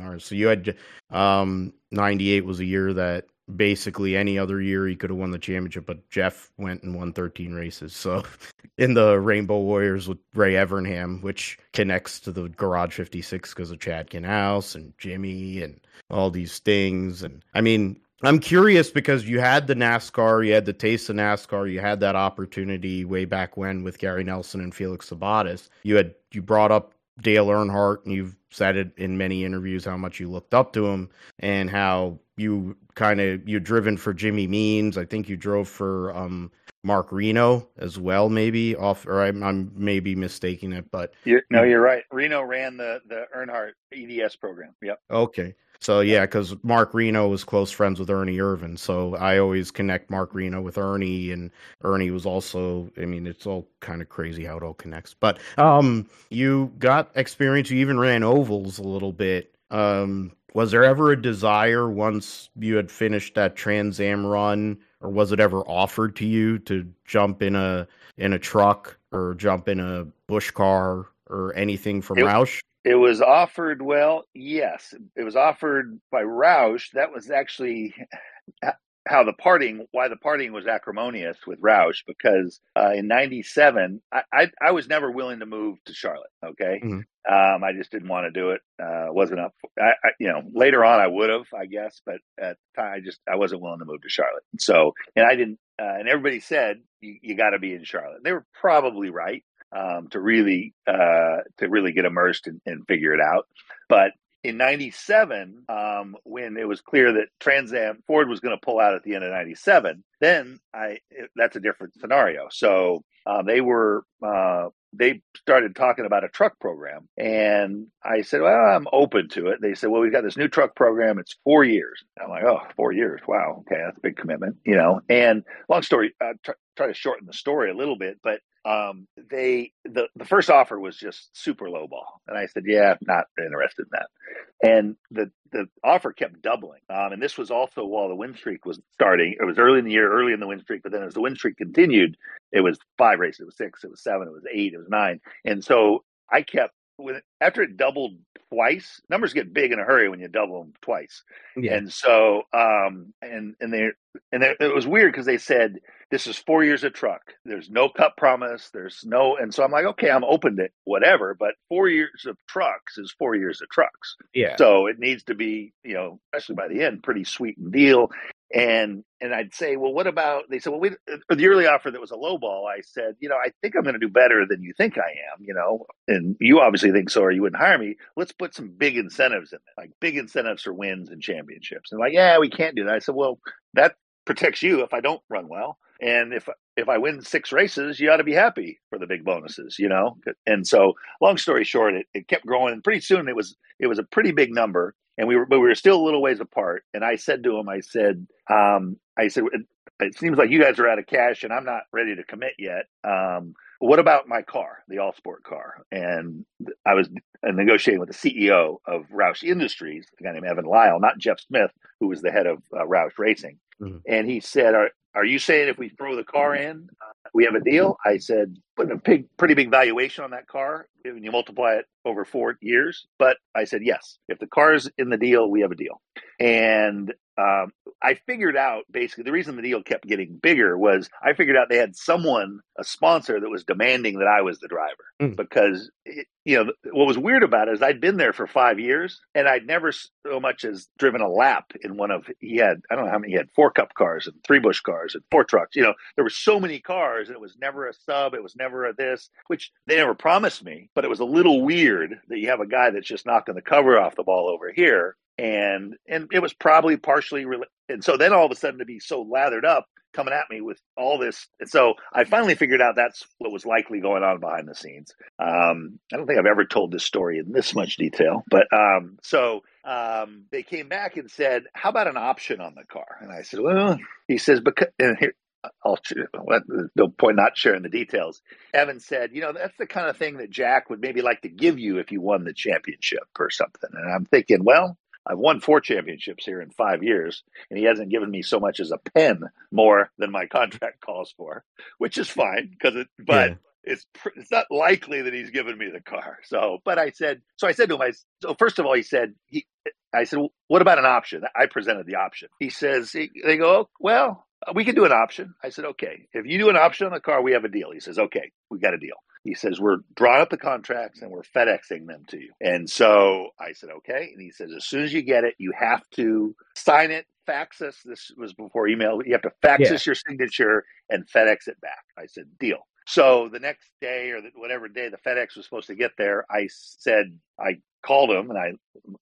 Yeah. All right. So you had um 98 was a year that basically any other year he could have won the championship, but Jeff went and won 13 races. So in the Rainbow Warriors with Ray Evernham, which connects to the Garage 56 because of Chad Knaus and Jimmie and all these things. And I mean, I'm curious because you had the NASCAR, you had the taste of NASCAR, you had that opportunity way back when with Gary Nelson and Felix Sabates. You had you brought up Dale Earnhardt, and you've said it in many interviews how much you looked up to him and how you kind of you're driven for Jimmy Means. I think you drove for um, Mark Reno as well, maybe off, or I'm, I'm maybe mistaking it, but
you're, no, you're right. Reno ran the the Earnhardt EDS program. Yep.
Okay. So yeah, because Mark Reno was close friends with Ernie Irvan, so I always connect Mark Reno with Ernie, and Ernie was also. I mean, it's all kind of crazy how it all connects. But um, you got experience. You even ran ovals a little bit. Um, was there ever a desire once you had finished that Trans Am run, or was it ever offered to you to jump in a in a truck or jump in a Busch car or anything from it, Roush?
It was offered, well, yes. It was offered by Roush. That was actually how the parting, why the parting was acrimonious with Roush, because uh, in '97, I, I, I, was never willing to move to Charlotte. Okay, mm-hmm. um, I just didn't want to do it. Uh, wasn't up. I, I, you know, later on I would have, I guess, but at the time I just I wasn't willing to move to Charlotte. So, and I didn't. Uh, and everybody said you, you got to be in Charlotte. They were probably right um, to really uh, to really get immersed and, and figure it out. But in 97 um, when it was clear that trans am ford was going to pull out at the end of 97 then i it, that's a different scenario. So uh, they were uh, they started talking about a truck program and i said well i'm open to it. They said well we've got this new truck program. It's four years. I'm like oh four years. Wow. Okay. That's a big commitment you know? And long story uh, try to shorten the story a little bit but um, they the the first offer was just super low ball, and I said, "Yeah, not interested in that." And the the offer kept doubling, um, and this was also while the win streak was starting. It was early in the year, early in the win streak, but then as the win streak continued, it was five races, it was six, it was seven, it was eight, it was nine, and so I kept when after it doubled twice, numbers get big in a hurry when you double them twice. Yeah. And so, um, and and they and they, it was weird because they said this is four years of truck. There's no cup promise. There's no, and so I'm like, okay, I'm open to whatever, but four years of trucks is four years of trucks.
Yeah.
So it needs to be, you know, especially by the end, pretty sweet and deal. And and I'd say, well, what about? They said, well, we the early offer that was a low ball. I said, you know, I think I'm going to do better than you think I am. You know, and you obviously think so, or you wouldn't hire me. Let's put some big incentives in it, like big incentives for wins and championships. And like, yeah, we can't do that. I said, well, that protects you if I don't run well. And if if I win six races, you ought to be happy for the big bonuses, you know. And so, long story short, it, it kept growing. And pretty soon, it was it was a pretty big number, and we were but we were still a little ways apart. And I said to him, I said, um, I said, it, seems like you guys are out of cash, and I'm not ready to commit yet. Um, what about my car, the All Sport car? And I was negotiating with the CEO of Roush Industries, a guy named Evan Lyall, not Jeff Smith, who was the head of uh, Roush Racing. Mm-hmm. And he said, are, are you saying if we throw the car in, uh, we have a deal? I said, put a big, pretty big valuation on that car and you multiply it over four years. But I said, yes, if the car's in the deal, we have a deal. And um, I figured out basically the reason the deal kept getting bigger was I figured out they had someone, a sponsor, that was demanding that I was the driver mm. because it, you know what was weird about it is I'd been there for five years and I'd never so much as driven a lap in one of he had I don't know how many he had four cup cars and three Busch cars and four trucks. You know there were so many cars and it was never a sub, it was never a this, which they never promised me, but it was a little weird that you have a guy that's just knocking the cover off the ball over here and and it was probably partially re- and so then all of a sudden to be so lathered up coming at me with all this. And so I finally figured out that's what was likely going on behind the scenes. Um, I don't think I've ever told this story in this much detail, but um, so um, they came back and said, "How about an option on the car?" And I said, "Well," he says, "because." And here, I'll no point not sharing the details. Evan said, "You know, that's the kind of thing that Jack would maybe like to give you if you won the championship or something." And I'm thinking, well, I've won four championships here in five years, and he hasn't given me so much as a pen more than my contract calls for, which is fine because it. But yeah. it's it's not likely that he's given me the car. So, but I said, so I said to him, I so first of all, he said he. I said, what about an option? I presented the option. He says, they go, oh, well, we can do an option. I said, okay. If you do an option on the car, we have a deal. He says, okay, we got a deal. He says, We're drawing up the contracts and we're FedExing them to you. And so I said, Okay. And he says, As soon as you get it, you have to sign it, fax us. This was before email. You have to fax yeah. us your signature and FedEx it back. I said, Deal. So the next day or whatever day the FedEx was supposed to get there, I said, I called him and I,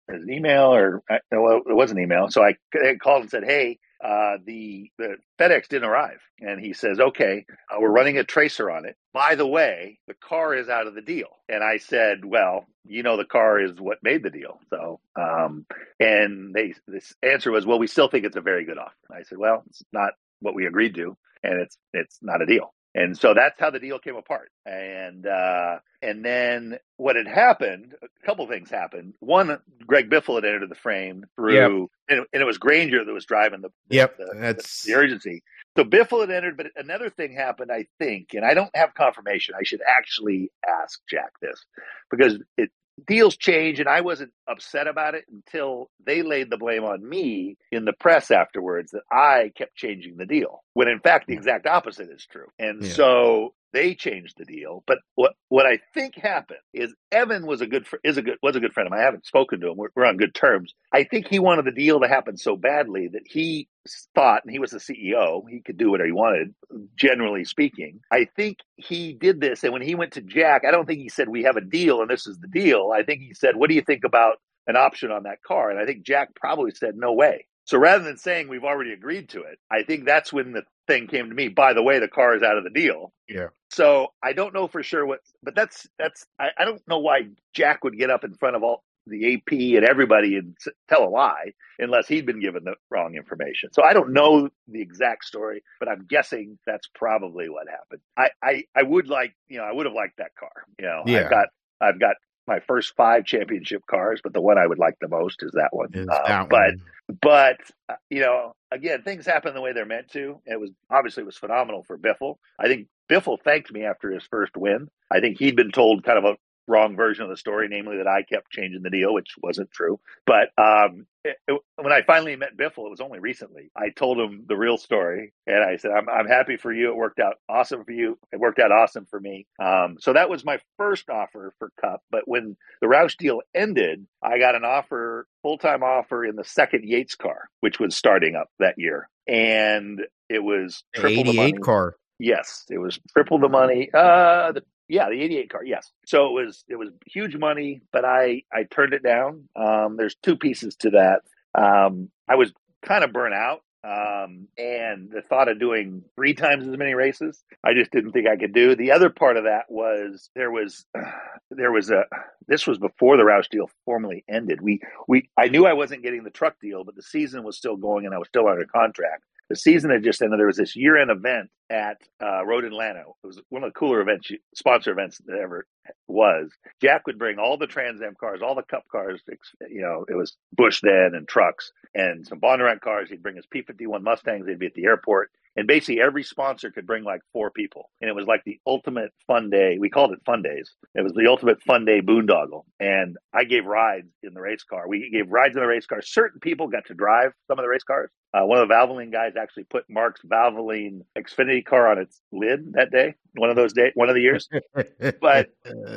an email or, well, it was an email. So I called and said, Hey, uh, the the FedEx didn't arrive, and he says, "Okay, uh, we're running a tracer on it. By the way, the car is out of the deal." And I said, "Well, you know, the car is what made the deal." So, um, and they this answer was, "Well, we still think it's a very good offer." I said, "Well, it's not what we agreed to, and it's it's not a deal." And so that's how the deal came apart. And uh, and then what had happened, a couple things happened. One, Greg Biffle had entered the frame through, yep. and, and, it was Grainger that was driving the
yep,
the,
that's
the, the urgency. So Biffle had entered, but another thing happened, I think, and I don't have confirmation. I should actually ask Jack this because it deals change and i wasn't upset about it until they laid the blame on me in the press afterwards that i kept changing the deal when in fact the exact opposite is true and yeah. so they changed the deal. But what what I think happened is Evan was a good is a good was a good friend of mine. I haven't spoken to him. We're, we're on good terms. I think he wanted the deal to happen so badly that he thought, and he was the CEO, he could do whatever he wanted. Generally speaking, I think he did this. And when he went to Jack, I don't think he said we have a deal and this is the deal. I think he said, "What do you think about?" an option on that car. And I think Jack probably said, no way. So rather than saying we've already agreed to it, I think that's when the thing came to me. By the way, the car is out of the deal.
Yeah.
So I don't know for sure what, but that's that's I, I don't know why Jack would get up in front of all the AP and everybody and tell a lie unless he'd been given the wrong information. So I don't know the exact story, but I'm guessing that's probably what happened. I I, I would like you know I would have liked that car. You know yeah. I've got I've got my first five championship cars, but the one I would like the most is that one. Is uh, that but one. but uh, you know, again, things happen the way they're meant to. It was obviously it was phenomenal for Biffle. I think Biffle thanked me after his first win. I think he'd been told kind of a wrong version of the story, namely that I kept changing the deal, which wasn't true. But um, it, it, when I finally met Biffle, it was only recently. I told him the real story, and I said, "I'm, I'm happy for you. It worked out awesome for you. It worked out awesome for me." Um, so that was my first offer for Cup. But when the Roush deal ended, I got an offer, full time offer in the second Yates car, which was starting up that year, and it was triple the money.
car.
Yes, it was triple the money. Uh, the yeah, the 88 car. Yes. So it was it was huge money, but I I turned it down. Um, there's two pieces to that. Um, I was kind of burnt out. Um, and the thought of doing three times as many races, I just didn't think I could do. The other part of that was there was there was a this was before the Roush deal formally ended. We we I knew I wasn't getting the truck deal, but the season was still going and I was still under contract the season had just ended. There was this year end event at uh, Road Atlanta. It was one of the cooler events, sponsor events that ever was. Jack would bring all the Trans Am cars, all the Cup cars. You know, it was Busch then and trucks and some Bondurant cars. He'd bring his P fifty one Mustangs. They'd be at the airport. And basically, every sponsor could bring like four people. And it was like the ultimate fun day. We called it fun days. It was the ultimate fun day boondoggle. And I gave rides in the race car. We gave rides in the race car. Certain people got to drive some of the race cars. Uh, one of the Valvoline guys actually put Mark's Valvoline Xfinity car on its lid that day. One of those days, one of the years. but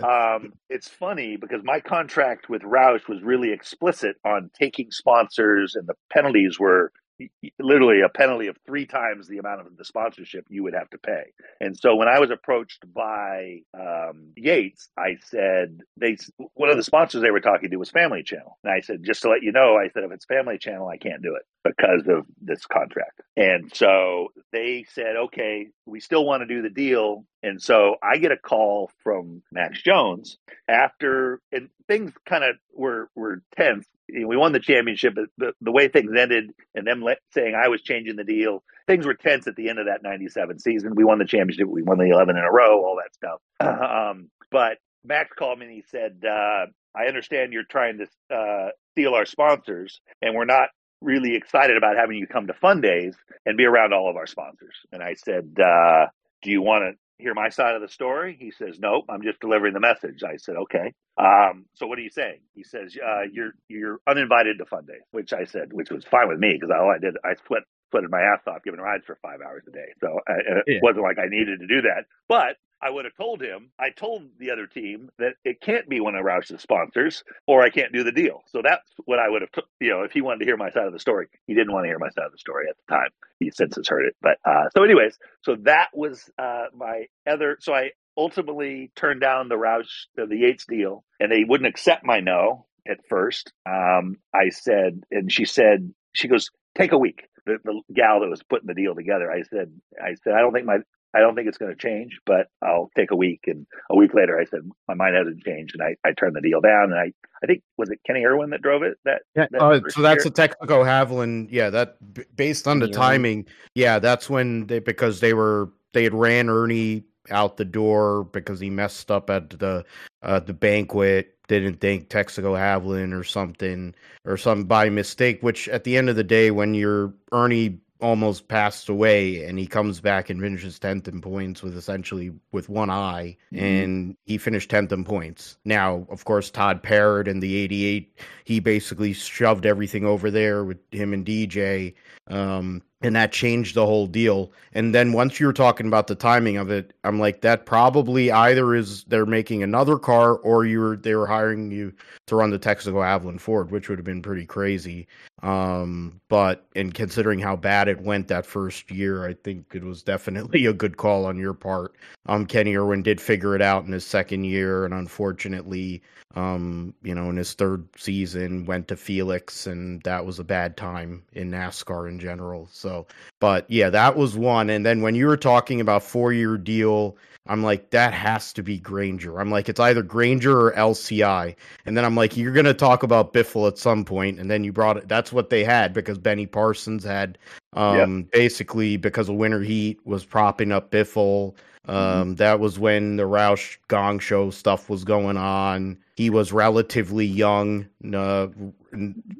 um, it's funny because my contract with Roush was really explicit on taking sponsors, and the penalties were literally a penalty of three times the amount of the sponsorship you would have to pay. And so when I was approached by um, Yates, I said they one of the sponsors they were talking to was Family Channel, and I said just to let you know, I said if it's Family Channel, I can't do it because of this contract. And so they said, okay, we still want to do the deal. And so I get a call from Max Jones after, and things kind of were were tense. We won the championship, but the, the way things ended, and them saying I was changing the deal, things were tense at the end of that '97 season. We won the championship, we won the 11 in a row, all that stuff. Um, but Max called me and he said, uh, "I understand you're trying to uh, steal our sponsors, and we're not really excited about having you come to fun days and be around all of our sponsors. And I said, uh, do you want to hear my side of the story? He says, nope, I'm just delivering the message. I said, okay. Um, so what are you saying? He says, uh, you're, you're uninvited to fun days, which I said, which was fine with me because all I did, I sweat, sweated my ass off giving rides for five hours a day. So uh, it wasn't like I needed to do that, but I would have told him, I told the other team that it can't be one of Roush's sponsors or I can't do the deal. So that's what I would have, t- you know, if he wanted to hear my side of the story. He didn't want to hear my side of the story at the time. He since has heard it. But uh, so, anyways, so that was uh, my other. So I ultimately turned down the Roush, the, the Yates deal, and they wouldn't accept my no at first. Um, I said, and she said, she goes, take a week. The, the gal that was putting the deal together, I said, I said, I don't think my I don't think it's going to change, but I'll take a week. And a week later, I said my mind hasn't changed, and I, I turned the deal down. And I, I think was it Kenny Irwin that drove it. That,
yeah.
That
uh, so that's year? a Texaco Havoline. Yeah, that based on Kenny the timing. Yeah, that's when they because they were they had ran Ernie out the door because he messed up at the uh, the banquet. Didn't think Texaco Havoline or something or some by mistake. Which at the end of the day, when you're Ernie almost passed away and he comes back and finishes 10th in points with essentially with one eye mm-hmm. and he finished 10th in points now of course todd parrott in the 88 he basically shoved everything over there with him and dj um, and that changed the whole deal. And then once you were talking about the timing of it, I'm like, that probably either is they're making another car or you were they were hiring you to run the Texaco Havoline Ford, which would have been pretty crazy. Um, but in considering how bad it went that first year, I think it was definitely a good call on your part. Um, Kenny Irwin did figure it out in his second year, and unfortunately, um, you know, in his third season, went to Felix, and that was a bad time in NASCAR in general. So, but yeah, that was one. And then when you were talking about four year deal, I'm like, that has to be Grainger. I'm like, it's either Grainger or LCI. And then I'm like, you're gonna talk about Biffle at some point. and then you brought it. That's what they had because Benny Parsons had um, yep. basically because of winter heat was propping up Biffle. Mm-hmm. Um, mm-hmm. That was when the Roush Gong Show stuff was going on. He was relatively young uh,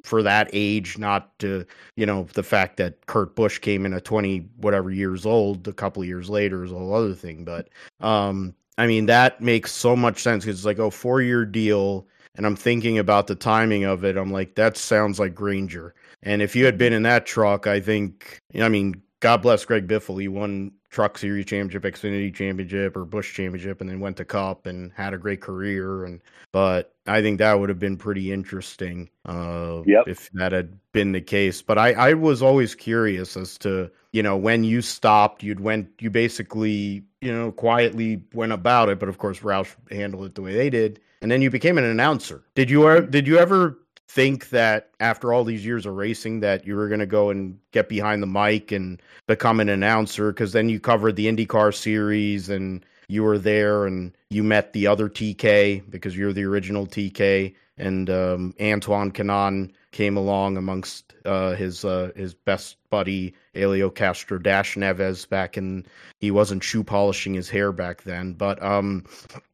for that age, not to, you know, the fact that Kurt Busch came in at 20 whatever years old a couple of years later is a whole other thing. But, um, I mean, that makes so much sense because it's like, oh, four year deal. And I'm thinking about the timing of it. I'm like, that sounds like Grainger. And if you had been in that truck, I think, I mean, God bless Greg Biffle. He won Truck Series Championship, Xfinity Championship, or Busch Championship, and then went to Cup and had a great career. And but I think that would have been pretty interesting uh, yep. if that had been the case. But I, I was always curious as to you know when you stopped, you'd went, you basically you know quietly went about it. But of course, Roush handled it the way they did, and then you became an announcer. Did you did you ever think that after all these years of racing that you were going to go and get behind the mic and become an announcer because then you covered the IndyCar series and you were there and you met the other TK because you're the original TK and um, Antoine Kanaan came along amongst uh, his uh, his best buddy Helio Castro Dash Neves back in he wasn't shoe polishing his hair back then but um,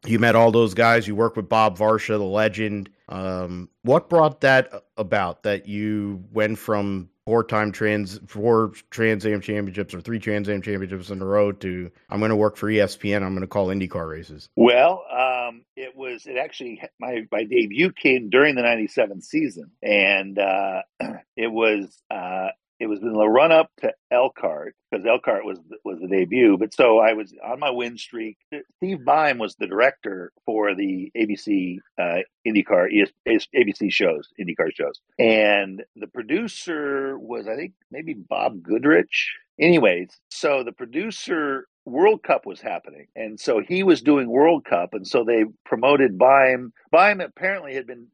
you met all those guys you worked with Bob Varsha the legend. Um, what brought that about that you went from four time trans four Trans Am championships or three Trans Am championships in a row to I'm going to work for ESPN. I'm going to call IndyCar races.
Well, um, it was it actually my my debut came during the '97 season, and uh, it was uh, it was in the run up to Elkhart because Elkhart was was the debut. But so I was on my win streak. Steve Beim was the director for the ABC uh, IndyCar ES, ABC shows, IndyCar shows, and the producer was I think maybe Bob Goodrich. Anyways, so the producer World Cup was happening. And so he was doing World Cup. And so they promoted Beim. Beim apparently had been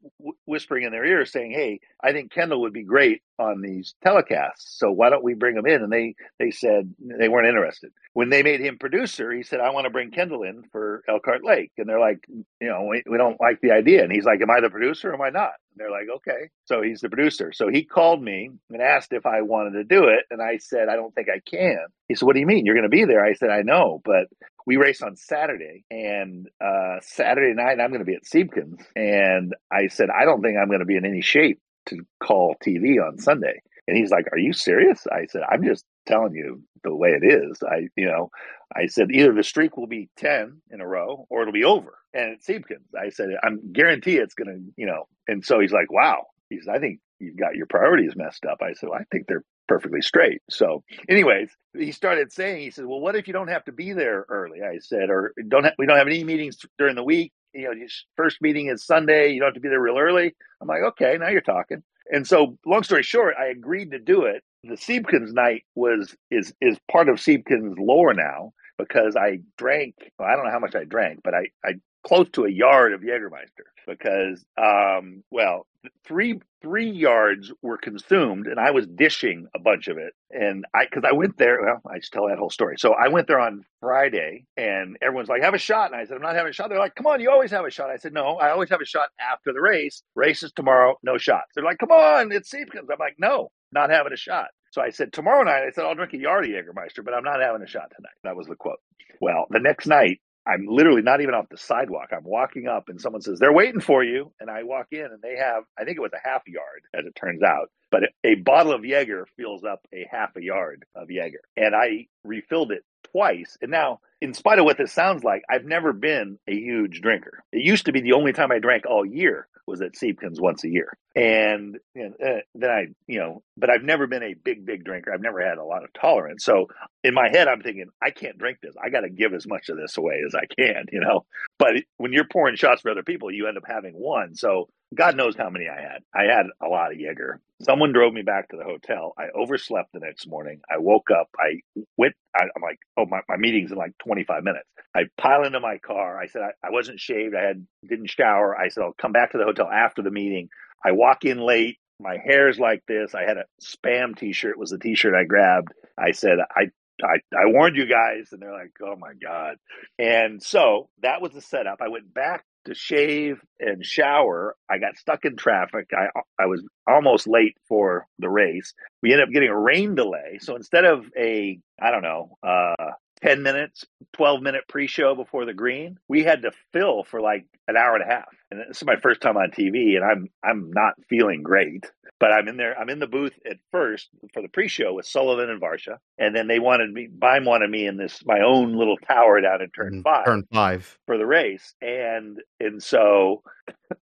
whispering in their ear saying, Hey, I think Kendall would be great on these telecasts. So why don't we bring him in? And they, they said they weren't interested. When they made him producer, he said, I want to bring Kendall in for Elkhart Lake. And they're like, you know, we, we don't like the idea. And he's like, Am I the producer or am I not? And they're like, Okay. So he's the producer. So he called me and asked if I wanted to do it. And I said, I don't think I can. He said, What do you mean? You're going to be there? I said, I know, but we race on Saturday, and uh, Saturday night I'm going to be at Siebkens, and I said I don't think I'm going to be in any shape to call TV on Sunday. And he's like, "Are you serious?" I said, "I'm just telling you the way it is." I, you know, I said either the streak will be ten in a row or it'll be over. And at Siebkens, I said, "I'm guarantee it's going to, you know." And so he's like, "Wow." He said, "I think you've got your priorities messed up." I said, well, "I think they're perfectly straight. So, anyways, he started saying, he said, "Well, what if you don't have to be there early?" I said, "Or don't ha- we don't have any meetings during the week? You know, your first meeting is Sunday. You don't have to be there real early." I'm like, "Okay, now you're talking." And so, long story short, I agreed to do it. The Siebkens night was is is part of Siebkens lore now because I drank. Well, I don't know how much I drank, but I I close to a yard of Jägermeister because, um, well, three three yards were consumed, and I was dishing a bunch of it. And I, because I went there, well, I just tell that whole story. So I went there on Friday, and everyone's like, "Have a shot," and I said, "I'm not having a shot." They're like, "Come on, you always have a shot." I said, "No, I always have a shot after the race. Race is tomorrow, no shots." They're like, "Come on, it's Siebkens." I'm like, "No, not having a shot." So I said, tomorrow night, I said, I'll drink a yard of Jägermeister, but I'm not having a shot tonight. That was the quote. Well, the next night, I'm literally not even off the sidewalk. I'm walking up and someone says, They're waiting for you. And I walk in and they have, I think it was a half yard, as it turns out, but a bottle of Jaeger fills up a half a yard of Jaeger. And I refilled it twice. And now, in spite of what this sounds like, I've never been a huge drinker. It used to be the only time I drank all year was at Siebkens once a year. And, and uh, then I, you know, but I've never been a big, big drinker. I've never had a lot of tolerance. So in my head, I'm thinking, I can't drink this. I got to give as much of this away as I can, you know. But when you're pouring shots for other people, you end up having one. So God knows how many I had. I had a lot of Jaeger. Someone drove me back to the hotel. I overslept the next morning. I woke up. I went, I, am like, oh, my, my meeting's in like 25 minutes. I pile into my car. I said, I, I wasn't shaved. I had, didn't shower. I said, I'll come back to the hotel after the meeting. I walk in late. My hair's like this. I had a spam t-shirt was the t-shirt I grabbed. I said, I I, I warned you guys, and they're like, oh my God. And so that was the setup. I went back to shave and shower. I got stuck in traffic. I I was almost late for the race. We ended up getting a rain delay. So instead of a I don't know, uh 10 minutes, 12 minute pre show before the green, we had to fill for like an hour and a half. And this is my first time on TV and I'm I'm not feeling great. But I'm in there, I'm in the booth at first for the pre show with Sullivan and Varsha. And then they wanted me Beim wanted me in this my own little tower down in turn five
Turn five.
for the race. And and so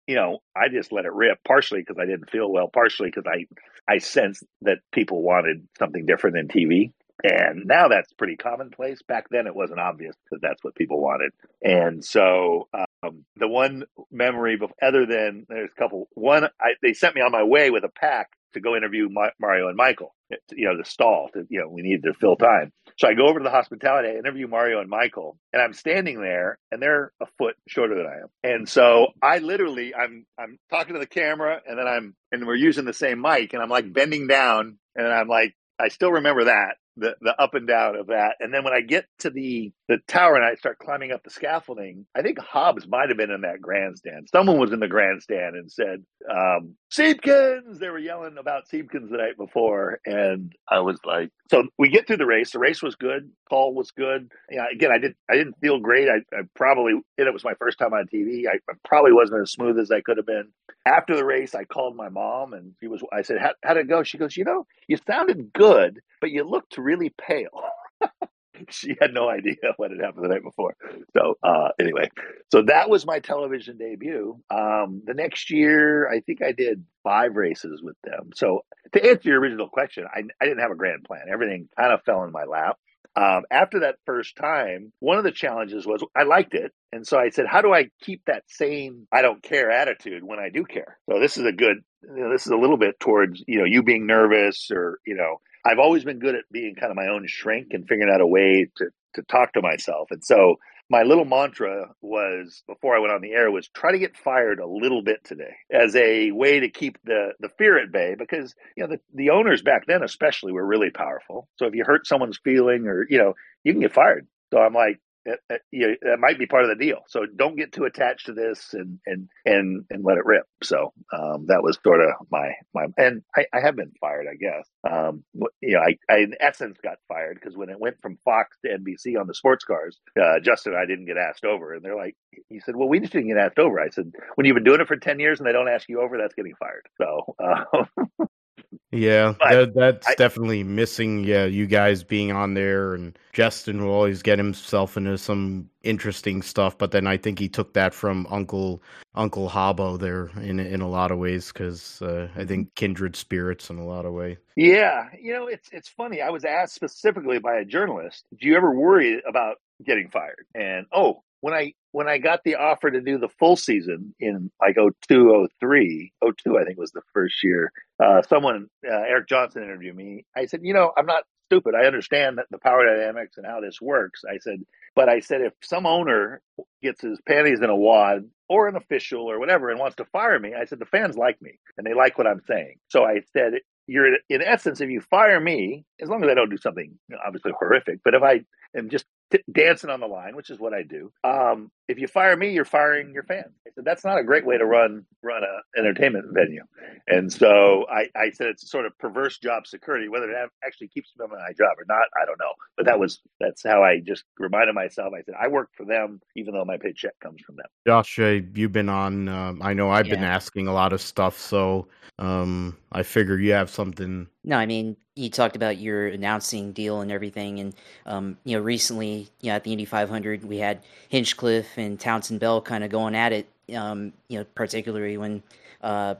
you know, I just let it rip partially because I didn't feel well, partially because I I sensed that people wanted something different than TV. And now that's pretty commonplace. Back then, it wasn't obvious that that's what people wanted. And so, um, the one memory, other than there's a couple, one, I, they sent me on my way with a pack to go interview Ma- Mario and Michael, you know, the stall. To, you know, we needed to fill time. So I go over to the hospitality, I interview Mario and Michael, and I'm standing there, and they're a foot shorter than I am. And so I literally, I'm, I'm talking to the camera, and then I'm, and we're using the same mic, and I'm like bending down, and I'm like, I still remember that the the up and down of that. And then when I get to the the tower and I start climbing up the scaffolding, I think Hobbs might have been in that grandstand. Someone was in the grandstand and said, um, Siebkens! They were yelling about Siebkens the night before. And I was like, so we get through the race. The race was good. Call was good. Again, I did I didn't feel great. I, I probably and it was my first time on TV. I, I probably wasn't as smooth as I could have been. After the race, I called my mom and she was I said, How how'd it go? She goes, You know, you sounded good, but you looked really pale. she had no idea what had happened the night before. So uh, anyway, so that was my television debut. Um, the next year, I think I did five races with them. So to answer your original question, I, I didn't have a grand plan. Everything kind of fell in my lap. Um, after that first time, one of the challenges was I liked it. And so I said, how do I keep that same I don't care attitude when I do care? So this is a good, you know, this is a little bit towards, you know, you being nervous or, you know, I've always been good at being kind of my own shrink and figuring out a way to, to talk to myself. And so my little mantra was before I went on the air was try to get fired a little bit today as a way to keep the the fear at bay because you know the, the owners back then especially were really powerful. So if you hurt someone's feeling or you know you can get fired. So I'm like it, it, you know, that might be part of the deal. So don't get too attached to this and and and and let it rip. So um, that was sort of my my and I, I have been fired, I guess. Um, you know, I, I in essence got fired because when it went from Fox to NBC on the sports cars, uh, Justin and I didn't get asked over, and they're like, he said, "Well, we just didn't get asked over." I said, "When you've been doing it for ten years and they don't ask you over, that's getting fired." So. Uh,
Yeah, that, that's I, definitely missing. Yeah, you guys being on there, and Justin will always get himself into some interesting stuff. But then I think he took that from Uncle Uncle Hobbo there in in a lot of ways because uh, I think kindred spirits in a lot of way.
Yeah, you know, it's it's funny. I was asked specifically by a journalist, "Do you ever worry about getting fired?" And oh, when I when I got the offer to do the full season in like 02, 03, 02, I think was the first year, uh, someone, uh, Eric Johnson interviewed me. I said, you know, I'm not stupid. I understand that the power dynamics and how this works. I said, but I said, if some owner gets his panties in a wad or an official or whatever and wants to fire me, I said, the fans like me and they like what I'm saying. So I said, you're in essence, if you fire me, as long as I don't do something obviously horrific, but if I am just t- dancing on the line, which is what I do. Um, if you fire me, you're firing your fans. I said that's not a great way to run run a entertainment venue. And so I, I said it's a sort of perverse job security. Whether it actually keeps me on my job or not, I don't know. But that was that's how I just reminded myself. I said I work for them, even though my paycheck comes from them.
Josh, uh, you've been on. Um, I know I've yeah. been asking a lot of stuff, so um, I figure you have something.
No, I mean you talked about your announcing deal and everything, and um, you know recently, you know at the Indy 500, we had Hinchcliffe and Townsend Bell kind of going at it. Um, you know, particularly when uh,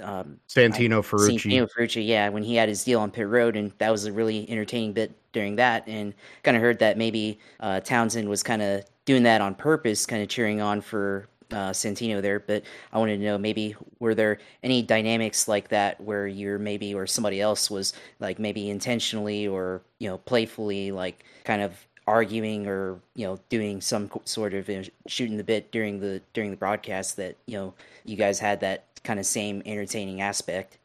um, Santino Ferrucci.
Santino Ferrucci, yeah, when he had his deal on pit road, and that was a really entertaining bit during that, and kind of heard that maybe uh, Townsend was kind of doing that on purpose, kind of cheering on for uh, Santino there, but I wanted to know maybe were there any dynamics like that where you're maybe or somebody else was like maybe intentionally or you know playfully like kind of arguing or you know doing some sort of you know, shooting the bit during the during the broadcast that you know you guys had that kind of same entertaining aspect?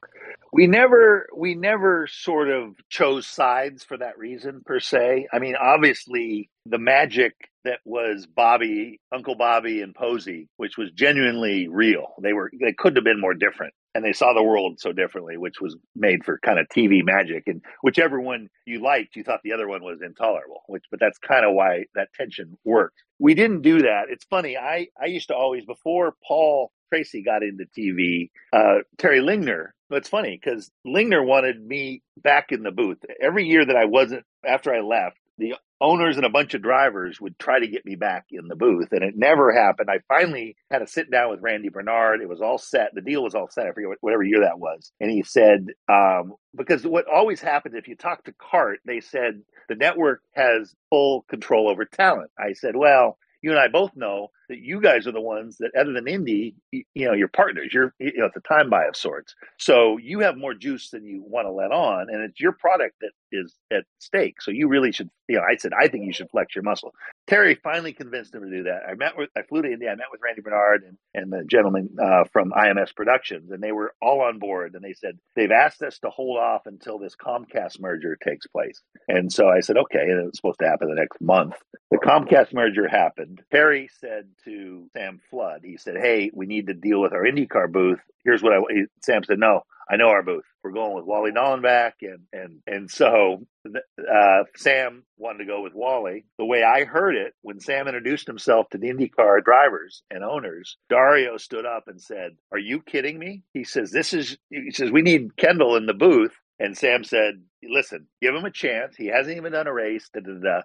We never we never sort of chose sides for that reason per se. I mean obviously the magic that was bobby uncle bobby and posey which was genuinely real. They were they couldn't have been more different and they saw the world so differently which was made for kind of tv magic and whichever one you liked you thought the other one was intolerable which but that's kind of why that tension worked. We didn't do that. It's funny i i used to always before paul tracy got into tv uh, terry lingner it's funny because Lingner wanted me back in the booth. Every year that I wasn't, after I left, the owners and a bunch of drivers would try to get me back in the booth, and it never happened. I finally had to sit down with Randy Bernard. It was all set. The deal was all set. I forget whatever year that was. And he said, um, because what always happens if you talk to CART, they said the network has full control over talent. I said, well, you and I both know that you guys are the ones that, other than Indy, you, you know, your partners. You're, you know, it's a time buy of sorts. So you have more juice than you want to let on, and it's your product that is at stake. So you really should, you know, I said I think you should flex your muscle. Terry finally convinced him to do that. I met with, I flew to Indy. I met with Randy Bernard and, and the gentleman uh, from IMS Productions, and they were all on board. And they said they've asked us to hold off until this Comcast merger takes place. And so I said, okay. And it was supposed to happen the next month. The Comcast merger happened. Terry said to Sam Flood, he said, "Hey, we need to deal with our IndyCar booth. Here's what I." Sam said, "No, I know our booth. We're going with Wally Dallenbach, and and and so uh, Sam wanted to go with Wally. The way I heard it, when Sam introduced himself to the IndyCar drivers and owners, Dario stood up and said, "Are you kidding me?" He says, "This is." He says, "We need Kendall in the booth." And Sam said, listen, give him a chance. He hasn't even done a race. Da, da, da.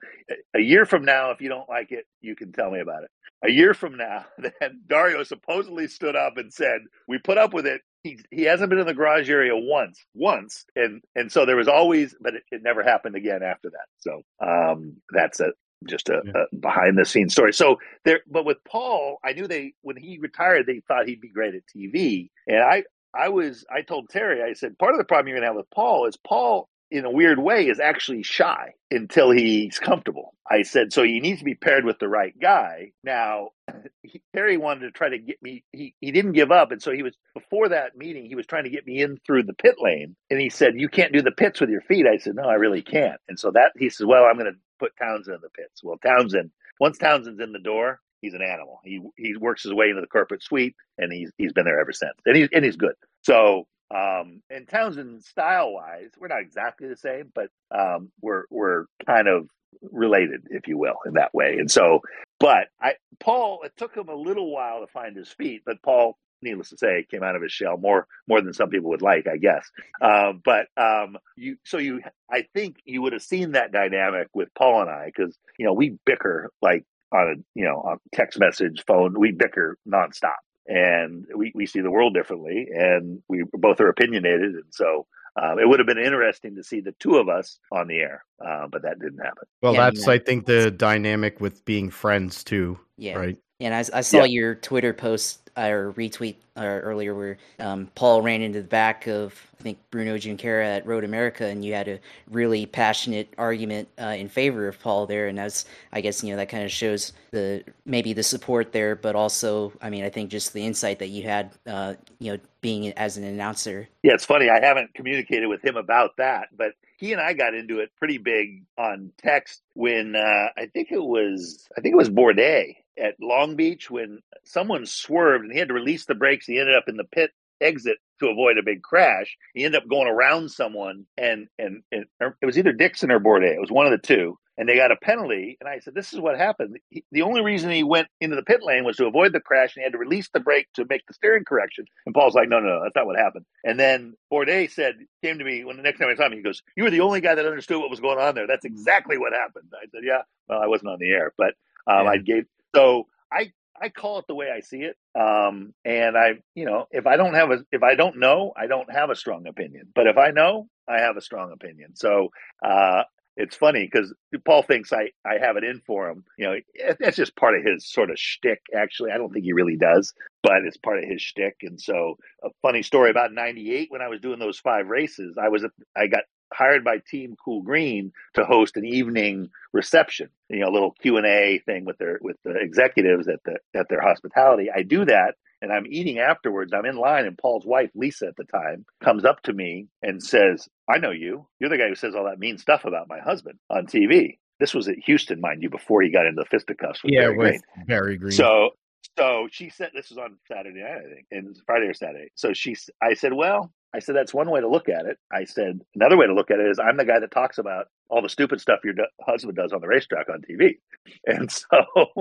A year from now, if you don't like it, you can tell me about it. A year from now, then Dario supposedly stood up and said, "We put up with it. He he hasn't been in the garage area once, once, and and so there was always, but it, it never happened again after that. So um, that's a just a, yeah. a, behind the scenes story. So there, but with Paul, I knew they when he retired, they thought he'd be great at TV, and I I was I told Terry I said part of the problem you're gonna have with Paul is Paul in a weird way is actually shy until he's comfortable. I said so he needs to be paired with the right guy. Now he, Terry wanted to try to get me. He he didn't give up, and so he was before that meeting. He was trying to get me in through the pit lane, and he said, "You can't do the pits with your feet." I said, "No, I really can't." And so that he says, "Well, I'm going to put Townsend in the pits." Well, Townsend once Townsend's in the door, he's an animal. He he works his way into the corporate suite, and he's he's been there ever since, and he's and he's good. So um, and Townsend style wise, we're not exactly the same, but um, we're we're kind of related, if you will, in that way. And so, but I Paul, it took him a little while to find his feet, but Paul, needless to say, came out of his shell more more than some people would like, I guess. Uh, but um, you, so you, I think you would have seen that dynamic with Paul and I because you know we bicker like on a you know on text message, phone, we bicker nonstop. And we, we see the world differently and we both are opinionated and so um, it would have been interesting to see the two of us on the air uh, but that didn't happen.
Well yeah, that's i think the dynamic with being friends too yeah. right
and i, I saw yeah. your twitter post or retweet uh, earlier where um, Paul ran into the back of I think Bruno Junqueira at Road America, and you had a really passionate argument uh, in favor of Paul there, and that's I guess you know that kind of shows the maybe the support there, but also I mean I think just the insight that you had uh, you know being as an announcer.
Yeah, it's funny I haven't communicated with him about that, but he and I got into it pretty big on text when uh, I think it was I think it was Bourdais at Long Beach when someone swerved and he had to release the brakes. He ended up in the pit exit to avoid a big crash. He ended up going around someone, and and, and it was either Dixon or Bourdais. It was one of the two, and they got a penalty. And I said, "This is what happened. He, the only reason he went into the pit lane was to avoid the crash, and he had to release the brake to make the steering correction." And Paul's like, "No, no, no, that's not what happened." And then Bourdais said, came to me when the next time I saw him, he goes, "You were the only guy that understood what was going on there. That's exactly what happened." I said, "Yeah, well, I wasn't on the air, but um, yeah. I gave so." I I call it the way I see it. Um, and I, you know, if I don't have a, if I don't know, I don't have a strong opinion. But if I know, I have a strong opinion. So uh, it's funny because Paul thinks I, I have it in for him. You know, that's just part of his sort of shtick. Actually, I don't think he really does, but it's part of his shtick. And so, a funny story about '98 when I was doing those five races, I was I got hired by Team KOOL Green to host an evening reception, you know, a little Q and A thing with their with the executives at the at their hospitality. I do that, and I'm eating afterwards. I'm in line, and Paul's wife, Lisa, at the time, comes up to me and says, "I know you. You're the guy who says all that mean stuff about my husband on TV." This was at Houston, mind you, before he got into the fisticuffs with
yeah,
Barry
with
Green.
Barry Green.
So so she said this was on Saturday night, I think, and Friday or Saturday. So she, I said, well, I said, that's one way to look at it. I said, another way to look at it is I'm the guy that talks about all the stupid stuff your husband does on the racetrack on TV. And so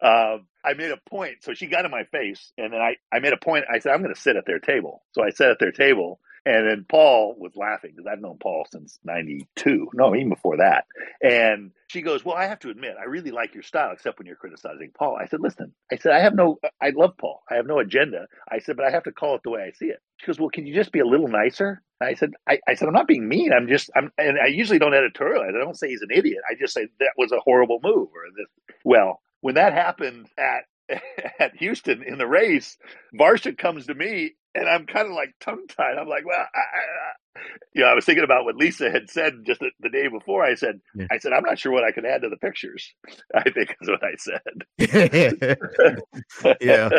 um, I made a point. So she got in my face, and then I, I made a point. I said, I'm going to sit at their table. So I sat at their table, and then Paul was laughing because I've known Paul since 92. No, even before that. And she goes, Well, I have to admit, I really like your style, except when you're criticizing Paul. I said, Listen, I said, I have no, I love Paul. I have no agenda. I said, But I have to call it the way I see it. She goes, Well, can you just be a little nicer? I said, I, I said, I'm not being mean. I'm just, I'm, and I usually don't editorialize. I don't say he's an idiot. I just say that was a horrible move or this. Well, when that happened at at Houston in the race, Varsha comes to me and I'm kind of like tongue tied. I'm like, well, I, I, you know, I was thinking about what Lisa had said just the, the day before. I said, yeah. I said, I'm not sure what I can add to the pictures. I think is what I
said. yeah.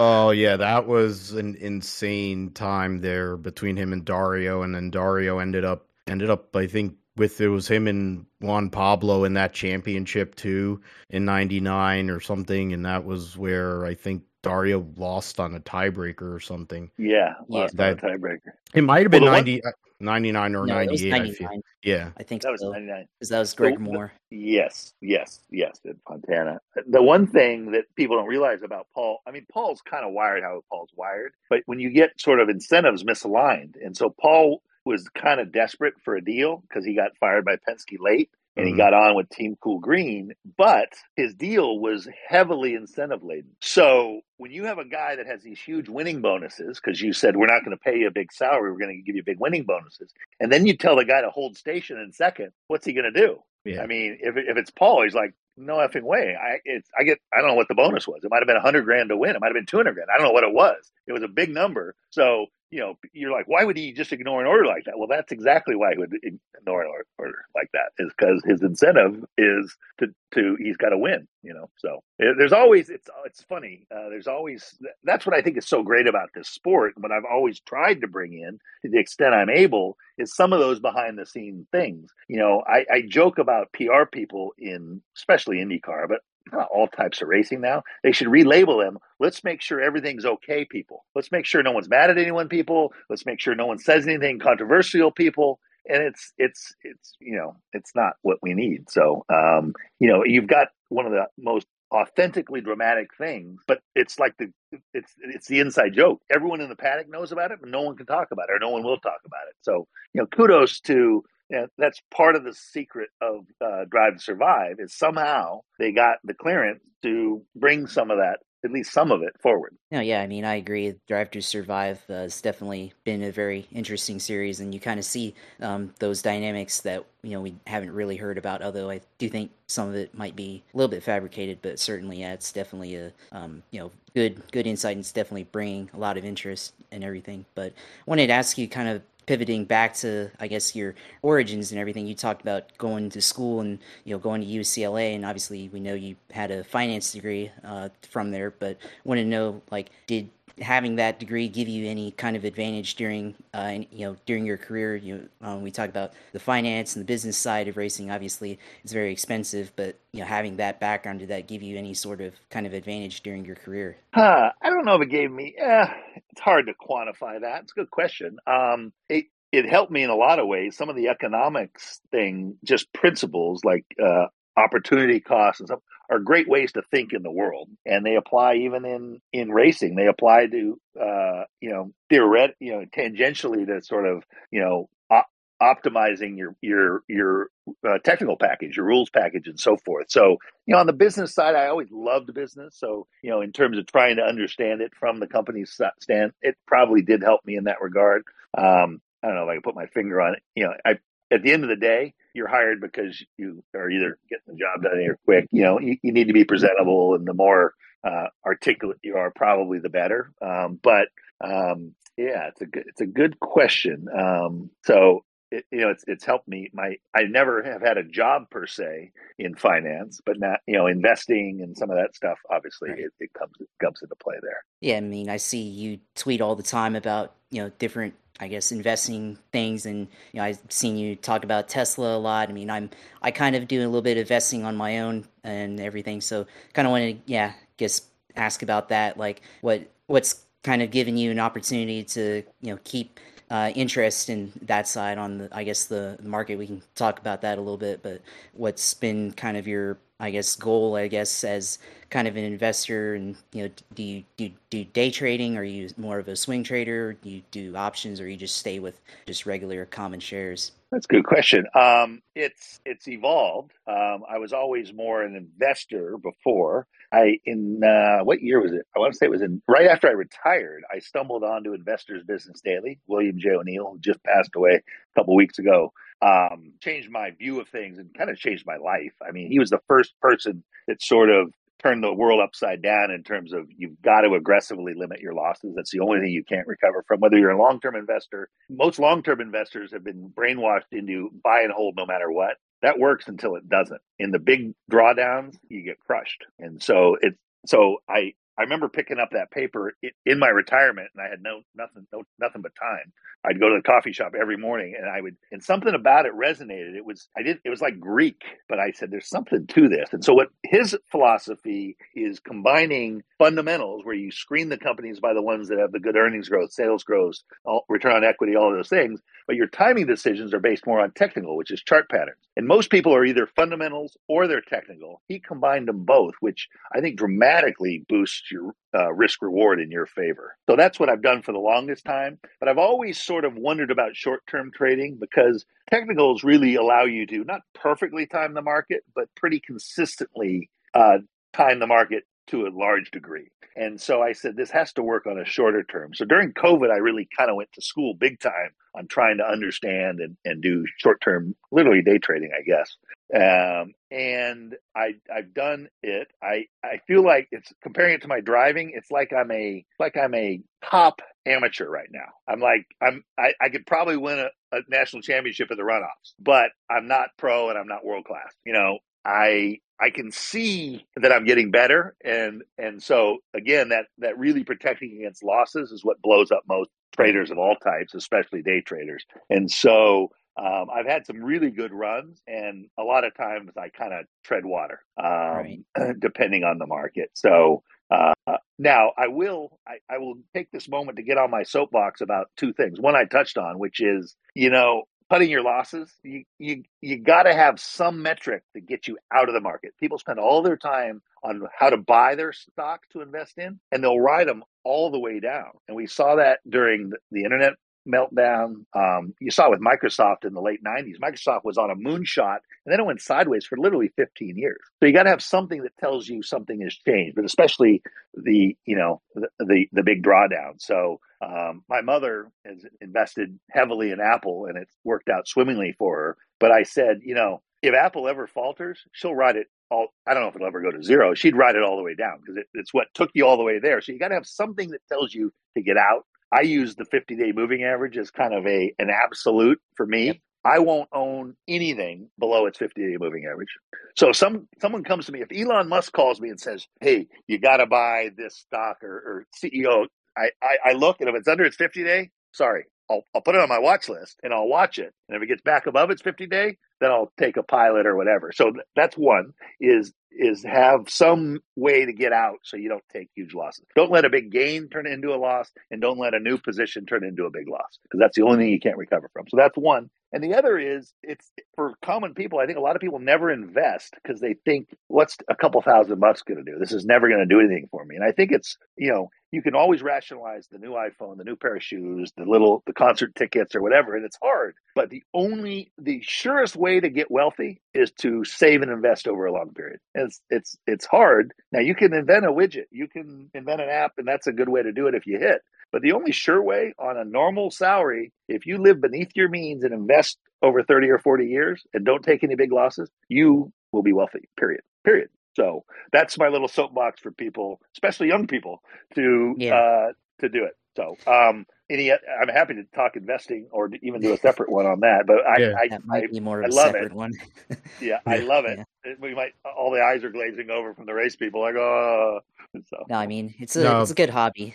Oh yeah, that was an insane time there between him and Dario, and then Dario ended up ended up, I think, with it was him and Juan Pablo in that championship too in '99 or something, and that was where I think Dario lost on a tiebreaker or something.
Yeah, lost yeah. on a tiebreaker.
It might have been well, 90, one, uh, 99 or no, 98. 99. I yeah,
I think
that was 99.
Because that was Greg so, Moore.
Yes, yes, yes, in Fontana. The one thing that people don't realize about Paul, I mean, Paul's kind of wired how Paul's wired, but when you get sort of incentives misaligned, and so Paul was kind of desperate for a deal because he got fired by Penske late and he
Mhm.
got on with Team KOOL Green, but his deal was heavily incentive laden. So when you have a guy that has these huge winning bonuses, because you said we're not going to pay you a big salary, we're going to give you big winning bonuses, and then you tell the guy to hold station in second, what's he going to do?
Yeah.
I mean, if if it's Paul, he's like, no effing way. I it's I get I don't know what the bonus was. It might have been a hundred grand to win. It might have been two hundred grand. I don't know what it was. It was a big number. So you know, you're like, why would he just ignore an order like that? Well, that's exactly why he would ignore an order like that. Is because his incentive is to to he's got to win. You know, so there's always it's it's funny. Uh, there's always that's what I think is so great about this sport. What I've always tried to bring in to the extent I'm able is some of those behind the scene things. You know, I, I joke about PR people in especially IndyCar, but all types of racing now. They should relabel them. Let's make sure everything's okay, people. Let's make sure no one's mad at anyone, people. Let's make sure no one says anything controversial, people. And it's it's it's you know it's not what we need. So um, you know you've got one of the most authentically dramatic things, but it's like the it's it's the inside joke. Everyone in the paddock knows about it, but no one can talk about it, or no one will talk about it. So you know, kudos to yeah, that's part of the secret of uh, Drive to Survive is somehow they got the clearance to bring some of that, at least some of it, forward.
No, yeah, I mean, I agree. Drive to Survive uh, has definitely been a very interesting series, and you kind of see um, those dynamics that you know we haven't really heard about. Although I do think some of it might be a little bit fabricated, but certainly, yeah, it's definitely a um, you know good good insight, and it's definitely bringing a lot of interest and everything. But I wanted to ask you, kind of pivoting back to I guess your origins and everything. You talked about going to school and you know going to UCLA, and obviously we know you had a finance degree uh, from there. But want to know like did having that degree give you any kind of advantage during uh, you know during your career? You um, we talk about the finance and the business side of racing. Obviously, it's very expensive, but you know having that background did that give you any sort of kind of advantage during your career?
Huh, I don't know if it gave me. Eh, it's hard to quantify that. It's a good question. Um, it it helped me in a lot of ways. Some of the economics thing, just principles like uh, opportunity costs and stuff, are great ways to think in the world, and they apply even in in racing. They apply to uh, you know theoret you know tangentially to sort of you know. Op- optimizing your your your uh, technical package your rules package and so forth so you know on the business side i always loved business so you know in terms of trying to understand it from the company's stand it probably did help me in that regard um, i don't know if i can put my finger on it you know i at the end of the day you're hired because you are either getting the job done here quick you know you, you need to be presentable and the more uh, articulate you are probably the better um, but um, yeah it's a good it's a good question um, so it, you know, it's it's helped me. My I never have had a job per se in finance, but not you know investing and some of that stuff. Obviously,
Right.
it, it comes it comes into play there.
Yeah, I mean, I see you tweet all the time about you know different, I guess, investing things, and you know, I've seen you talk about Tesla a lot. I mean, I'm I kind of do a little bit of investing on my own and everything, so kind of want to, yeah, guess ask about that, like what what's kind of given you an opportunity to you know keep uh, interest in that side on the I guess the market. We can talk about that a little bit, but what's been kind of your I guess goal I guess as kind of an investor and you know do you do do day trading are you more of a swing trader do you do options or you just stay with just regular common shares
That's a good question. Um, it's it's evolved. Um, I was always more an investor before. I in uh, what year was it? I want to say it was in right after I retired. I stumbled onto Investors Business Daily. William J. O'Neil, just passed away a couple weeks ago, um, changed my view of things and kind of changed my life. I mean, he was the first person that sort of turned the world upside down in terms of you've got to aggressively limit your losses. That's the only thing you can't recover from, whether you're a long term investor. Most long term investors have been brainwashed into buy and hold no matter what. That works until it doesn't. In the big drawdowns, you get crushed. And so it's so I I remember picking up that paper in my retirement, and I had no nothing no nothing but time. I'd go to the coffee shop every morning, and I would and something about it resonated. It was I did it was like Greek, but I said there's something to this. And so what his philosophy is combining fundamentals, where you screen the companies by the ones that have the good earnings growth, sales growth, all, return on equity, all of those things. But your timing decisions are based more on technical, which is chart patterns. And most people are either fundamentals or they're technical. He combined them both, which I think dramatically boosts your uh, risk reward in your favor. So that's what I've done for the longest time. But I've always sort of wondered about short term trading because technicals really allow you to not perfectly time the market, but pretty consistently uh, time the market to a large degree. And so I said, this has to work on a shorter term. So during COVID, I really kind of went to school big time on trying to understand and, and do short term, literally day trading, I guess. Um, and I, I've done it. I, I feel like it's comparing it to my driving. It's like I'm a, like I'm a top amateur right now. I'm like, I'm, I, I could probably win a, a national championship at the runoffs, but I'm not pro and I'm not world class. You know, I I can see that I'm getting better, and and so again, that that really protecting against losses is what blows up most traders of all types, especially day traders. And so um, I've had some really good runs, and a lot of times I kind of tread water, um, right. depending on the market. So uh, now I will I, I will take this moment to get on my soapbox about two things. One I touched on, which is you know cutting your losses, you you you got to have some metric to get you out of the market. People spend all their time on how to buy their stock to invest in, and they'll ride them all the way down. And we saw that during the, the internet meltdown. Um, you saw with Microsoft in the late 90s. Microsoft was on a moonshot and then it went sideways for literally 15 years. So you got to have something that tells you something has changed, but especially the, you know, the, the, the big drawdown. So um, my mother has invested heavily in Apple and it's worked out swimmingly for her. But I said, you know, if Apple ever falters, she'll ride it all. I don't know if it'll ever go to zero. She'd ride it all the way down because it, it's what took you all the way there. So you got to have something that tells you to get out I use the 50 day moving average as kind of a an absolute for me. Yep. I won't own anything below its 50 day moving average. So some someone comes to me, if Elon Musk calls me and says, Hey, you gotta buy this stock or, or CEO, I, I, I look and if it's under its 50 day, sorry, I'll, I'll put it on my watch list and I'll watch it. And if it gets back above its 50 day, then I'll take a pilot or whatever. So th- that's one is is have some way to get out so you don't take huge losses. Don't let a big gain turn into a loss and don't let a new position turn into a big loss because that's the only thing you can't recover from. So that's one. And the other is it's for common people. I think a lot of people never invest because they think, what's a couple thousand bucks going to do? This is never going to do anything for me. And I think it's, you know, you can always rationalize the new iPhone, the new pair of shoes, the little, the concert tickets or whatever. And it's hard. But the only, the surest way to get wealthy is to save and invest over a long period. It's, it's, it's hard. Now you can invent a widget, you can invent an app, and that's a good way to do it if you hit. But the only sure way on a normal salary, if you live beneath your means and invest over 30 or 40 years and don't take any big losses, you will be wealthy, period. Period. So that's my little soapbox for people, especially young people, to yeah. uh, to do it. So, um, any, I'm happy to talk investing or even do a separate one on that. But I, yeah. I,
that might
I,
be more of I a separate it. one.
yeah, I love it. Yeah. We might all the eyes are glazing over from the race people. Like, oh,
so. no, I mean it's a no. it's a good hobby.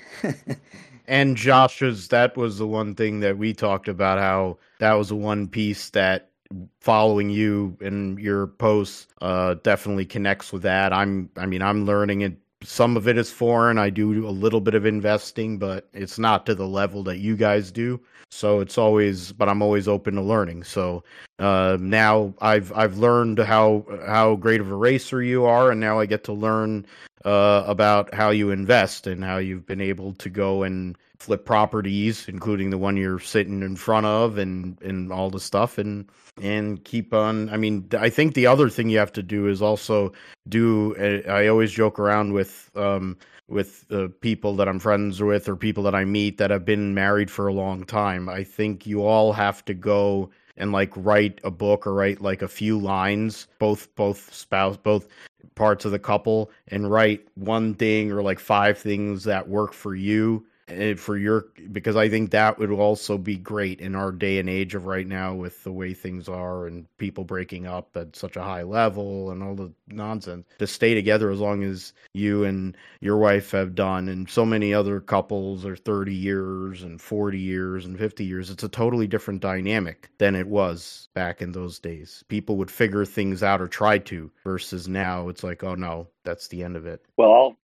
and Josh's that was the one thing that we talked about how that was the one piece that following you and your posts uh, definitely connects with that. I'm I mean I'm learning it some of it is foreign. I do a little bit of investing, but it's not to the level that you guys do. So it's always, but I'm always open to learning. So uh, now I've I've learned how how great of a racer you are, and now I get to learn uh, about how you invest and how you've been able to go and flip properties, including the one you're sitting in front of, and and all the stuff, and and keep on. I mean, I think the other thing you have to do is also do. Uh, I always joke around with um, with uh, people that I'm friends with or people that I meet that have been married for a long time. I think you all have to go and like write a book or write like a few lines both both spouse both parts of the couple and write one thing or like five things that work for you Eh, for your because I think that would also be great in our day and age of right now with the way things are and people breaking up at such a high level and all the nonsense to stay together as long as you and your wife have done and so many other couples are 30 years and 40 years and 50 years it's a totally different dynamic than it was back in those days. People would figure things out or try to versus now it's like oh no that's the end of it.
Well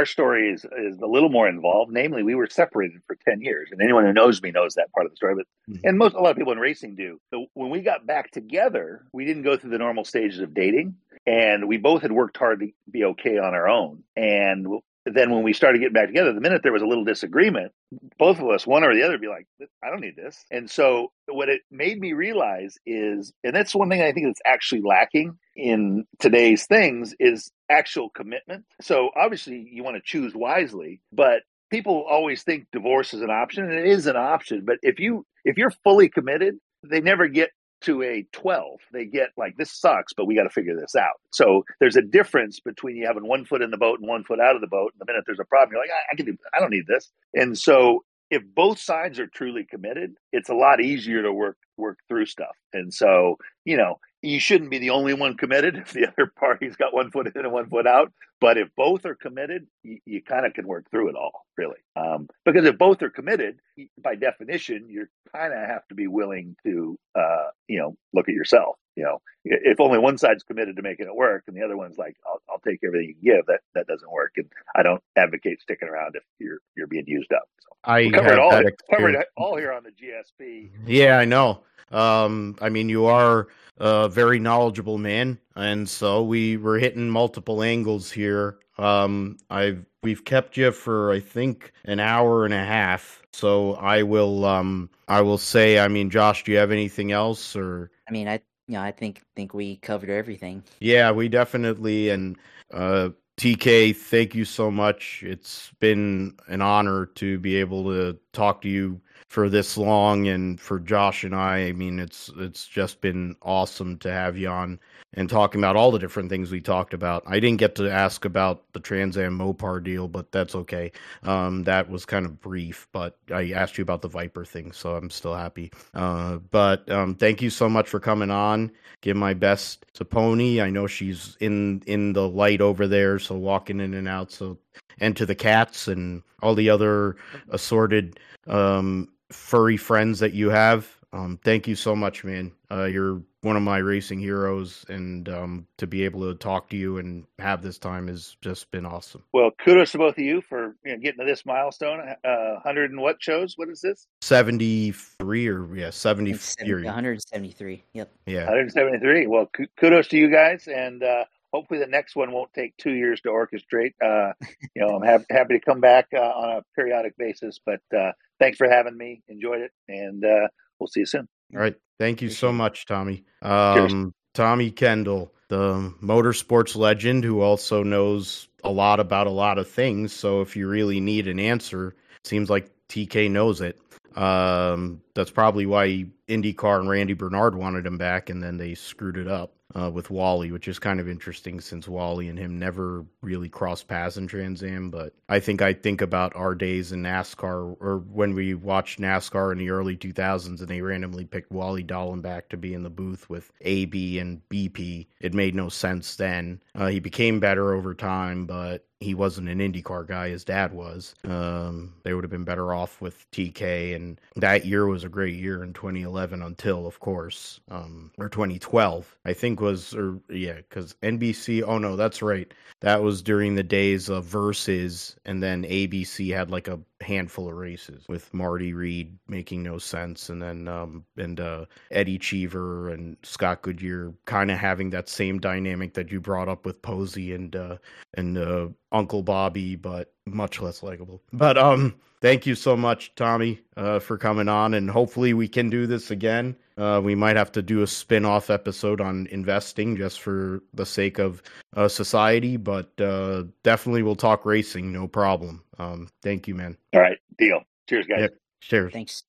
our story is is a little more involved. Namely, we were separated for ten years, and anyone who knows me knows that part of the story. But mm-hmm. and most a lot of people in racing do. So when we got back together, we didn't go through the normal stages of dating, and we both had worked hard to be okay on our own. And then when we started getting back together, the minute there was a little disagreement, both of us, one or the other, be like, I don't need this. And so what it made me realize is, and that's one thing I think that's actually lacking in today's things is actual commitment. So obviously you want to choose wisely, but people always think divorce is an option and it is an option. But if you if you're fully committed, they never get to a 12 they get like this sucks but we got to figure this out. So there's a difference between you having one foot in the boat and one foot out of the boat and the minute there's a problem you're like i, I can do i don't need this. And so if both sides are truly committed it's a lot easier to work work through stuff. And so you know you shouldn't be the only one committed. If the other party's got one foot in and one foot out. But if both are committed, you, you kind of can work through it all, really. Um, because if both are committed, by definition, you kind of have to be willing to, uh, you know, look at yourself. You know, if only one side's committed to making it work and the other one's like, "I'll, I'll take everything you can give," that that doesn't work. And I don't advocate sticking around if you're you're being used up. So
I
covered all covered all here on the GSP.
Yeah, I know. Um, I mean, you are a very knowledgeable man, and so we were hitting multiple angles here. Um, I've we've kept you for I think an hour and a half, so I will um I will say. I mean, Josh, do you have anything else or?
I mean, I you know, I think think we covered everything.
Yeah, we definitely and uh TK, thank you so much. It's been an honor to be able to talk to you for this long and for Josh and I. I mean, it's it's just been awesome to have you on and talking about all the different things we talked about. I didn't get to ask about the Trans Am Mopar deal, but that's okay. Um, that was kind of brief, but I asked you about the Viper thing, so I'm still happy. Uh, but um, thank you so much for coming on. Give my best to Pony. I know she's in in the light over there, so walking in and out. So and to the cats and all the other assorted um, furry friends that you have. Um, thank you so much, man. Uh, you're one of my racing heroes, and um, to be able to talk to you and have this time has just been awesome.
Well, kudos to both of you for you know, getting to this milestone. Uh, hundred and what shows? What is this?
Seventy three or yeah,
70. 173. Yep.
Yeah,
173. Well, kudos to you guys, and uh, hopefully the next one won't take two years to orchestrate. Uh, you know, I'm ha- happy to come back uh, on a periodic basis, but uh, thanks for having me. Enjoyed it, and uh, we'll see you soon.
All right. Thank you so much, Tommy. Um, Tommy Kendall, the motorsports legend who also knows a lot about a lot of things. So if you really need an answer, it seems like TK knows it. Um, that's probably why IndyCar and Randy Bernard wanted him back, and then they screwed it up uh, with Wally, which is kind of interesting since Wally and him never really crossed paths in Trans Am. But I think I think about our days in NASCAR, or when we watched NASCAR in the early 2000s, and they randomly picked Wally Dallenbach to be in the booth with AB and BP. It made no sense then. Uh, he became better over time, but he wasn't an IndyCar guy. His dad was. Um, they would have been better off with TK, and that year was a great year in 2011 until, of course, um, or 2012, I think was, or yeah, because NBC. Oh no, that's right. That was during the days of Versus, and then ABC had like a handful of races with Marty Reid making no sense, and then um, and uh, Eddie Cheever and Scott Goodyear kind of having that same dynamic that you brought up with Posey and uh, and uh, Uncle Bobby, but much less likable. But um, thank you so much, Tommy, uh, for coming on, and hopefully we can do this again. Uh, we might have to do a spin-off episode on investing just for the sake of uh, society, but uh, definitely we'll talk racing, no problem. Um, thank you, man.
All right, deal. Cheers, guys.
Yep. Cheers.
Thanks.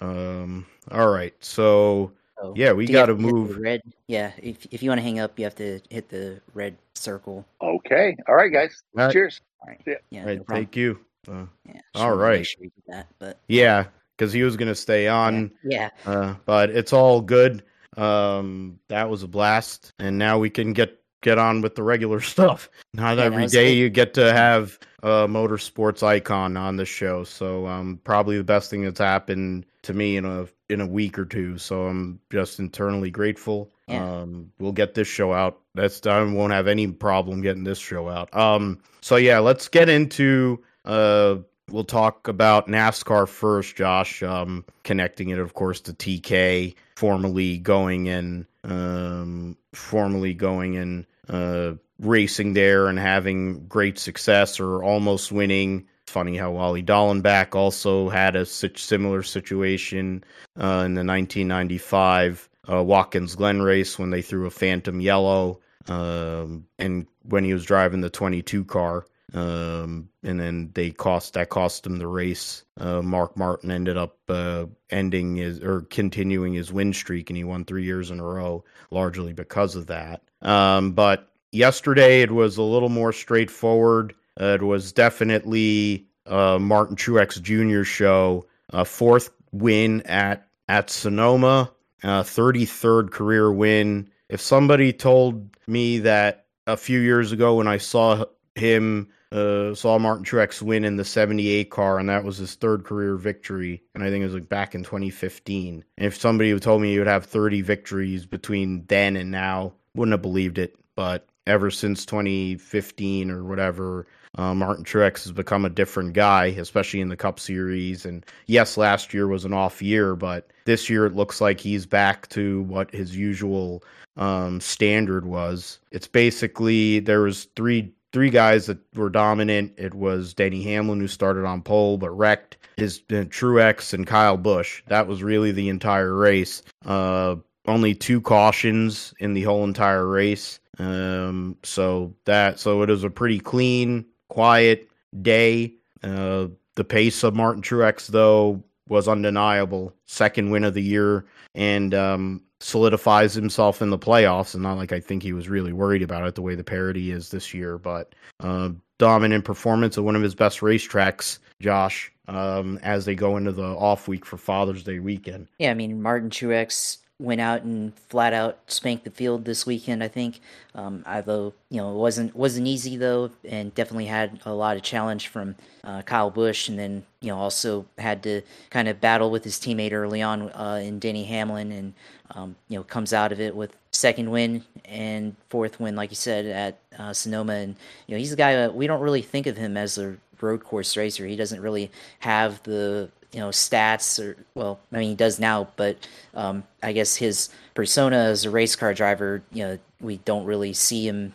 Um, all right, so
So,
yeah, we
do you have
got to
to hit the
move.
red. Yeah, if if you want to hang up, you have to hit the red circle.
Okay. All right, guys.
All right.
Cheers.
All right.
Yeah.
Yeah.
All right,
no
thank you. Uh,
Yeah.
All
just wanted to
right.
Make sure you that, but
yeah, because he was gonna stay on.
yeah.
Uh, but it's all good. Um, that was a blast, and now we can get get on with the regular stuff. Not
Yeah,
every
good.
you get to have a motorsports icon on the show. So um, probably the best thing that's happened to me in a in a week or two. So I'm just internally grateful.
Yeah.
Um, we'll get this show out. That's I won't have any problem getting this show out. Um, so yeah, let's get into uh we'll talk about NASCAR first, Josh. Um, connecting it, of course, to TK, formerly going in, um, formerly going in uh, racing there and having great success or almost winning. It's funny how Wally Dallenbach also had a such similar situation uh, in the 1995 uh, Watkins Glen race when they threw a Phantom Yellow um, and when he was driving the 22 car. Um, and then they cost that cost him the race. Uh, Mark Martin ended up uh, ending his or continuing his win streak, and he won three years in a row, largely because of that. Um, but yesterday it was a little more straightforward. Uh, it was definitely uh, Martin Truex Jr. show, a fourth win at at Sonoma, thirty third career win. If somebody told me that a few years ago when I saw him uh, saw Martin Truex win in the 78 car, and that was his third career victory. And I think it was like back in 2015. And if somebody had told me he would have 30 victories between then and now, wouldn't have believed it. But ever since 2015 or whatever, uh, Martin Truex has become a different guy, especially in the Cup Series. And yes, last year was an off year, but this year it looks like he's back to what his usual um, standard was. It's basically there was three three guys that were dominant. It was Denny Hamlin who started on pole but wrecked. His uh, Truex and Kyle Busch. That was really the entire race. Uh, only two cautions in the whole entire race. Um, so that so it was a pretty clean, quiet day. Uh, the pace of Martin Truex though was undeniable. Second win of the year, and um, solidifies himself in the playoffs. And not like I think he was really worried about it the way the parity is this year, but uh, dominant performance at one of his best racetracks, Josh, um, as they go into the off week for Father's Day weekend.
Yeah, I mean, Martin Truex went out and flat out spanked the field this weekend. I think, um, although you know it wasn't wasn't easy though, and definitely had a lot of challenge from uh, Kyle Busch, and then you know also had to kind of battle with his teammate early on uh, in Denny Hamlin, and um, you know comes out of it with second win and fourth win, like you said at uh, Sonoma, and you know he's a guy that we don't really think of him as a road course racer. He doesn't really have the you know stats or well i mean he does now but um, i guess his persona as a race car driver you know we don't really see him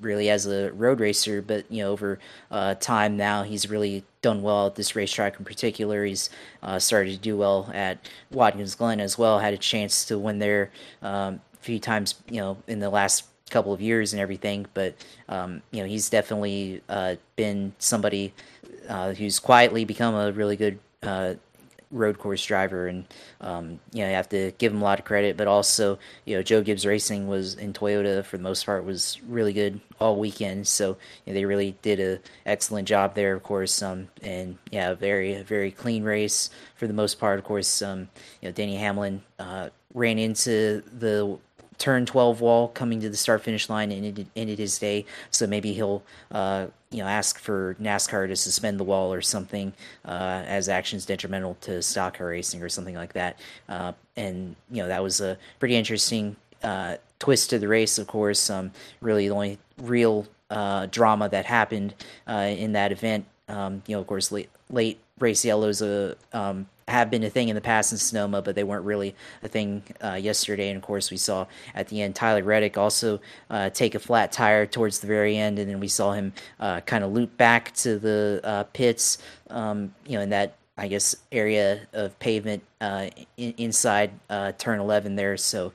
really as a road racer but you know over uh, time now he's really done well at this racetrack in particular. He's uh, started to do well at watkins glen as well. Had a chance to win there um, a few times you know in the last couple of years and everything but um, you know he's definitely uh, been somebody uh, who's quietly become a really good uh, road course driver, and um, you know you have to give him a lot of credit. But also, you know, Joe Gibbs Racing was in Toyota for the most part was really good all weekend, so you know, they really did a excellent job there. Of course, um, and yeah, very very clean race for the most part. Of course, um, you know, Danny Hamlin uh, ran into the turn 12 wall coming to the start finish line and ended, ended his day. So maybe he'll, uh, you know, ask for NASCAR to suspend the wall or something uh, as actions detrimental to stock car racing or something like that. Uh, and you know that was a pretty interesting uh, twist to the race. Of course, um, really the only real uh, drama that happened uh, in that event. Um, you know, of course, late, late race yellows a um, have been a thing in the past in Sonoma, but they weren't really a thing uh, yesterday. And of course, we saw at the end Tyler Reddick also uh, take a flat tire towards the very end, and then we saw him uh, kind of loop back to the uh, pits, um, you know, in that I guess area of pavement uh, in, inside uh, turn 11 there. So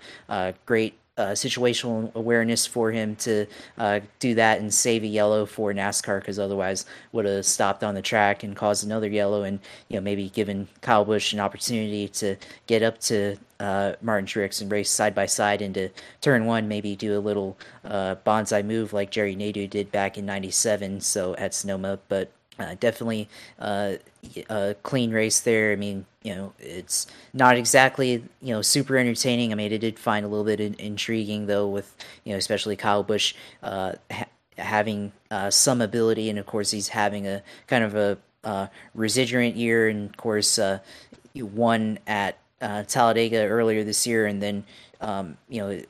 great uh, situational awareness for him to uh, do that and save a yellow for NASCAR because otherwise would have stopped on the track and caused another yellow and you know maybe given Kyle Busch an opportunity to get up to uh, Martin Truex and race side by side into turn one, maybe do a little uh, banzai move like Jerry Nadeau did back in '97. So at Sonoma, but uh, definitely uh, a clean race there. I mean, you know, it's not exactly you know super entertaining. I mean, it did find a little bit in- intriguing though, with you know especially Kyle Busch uh, ha- having uh, some ability, and of course he's having a kind of a uh, residuant year, and of course uh, won at Talladega earlier this year, and then um, you know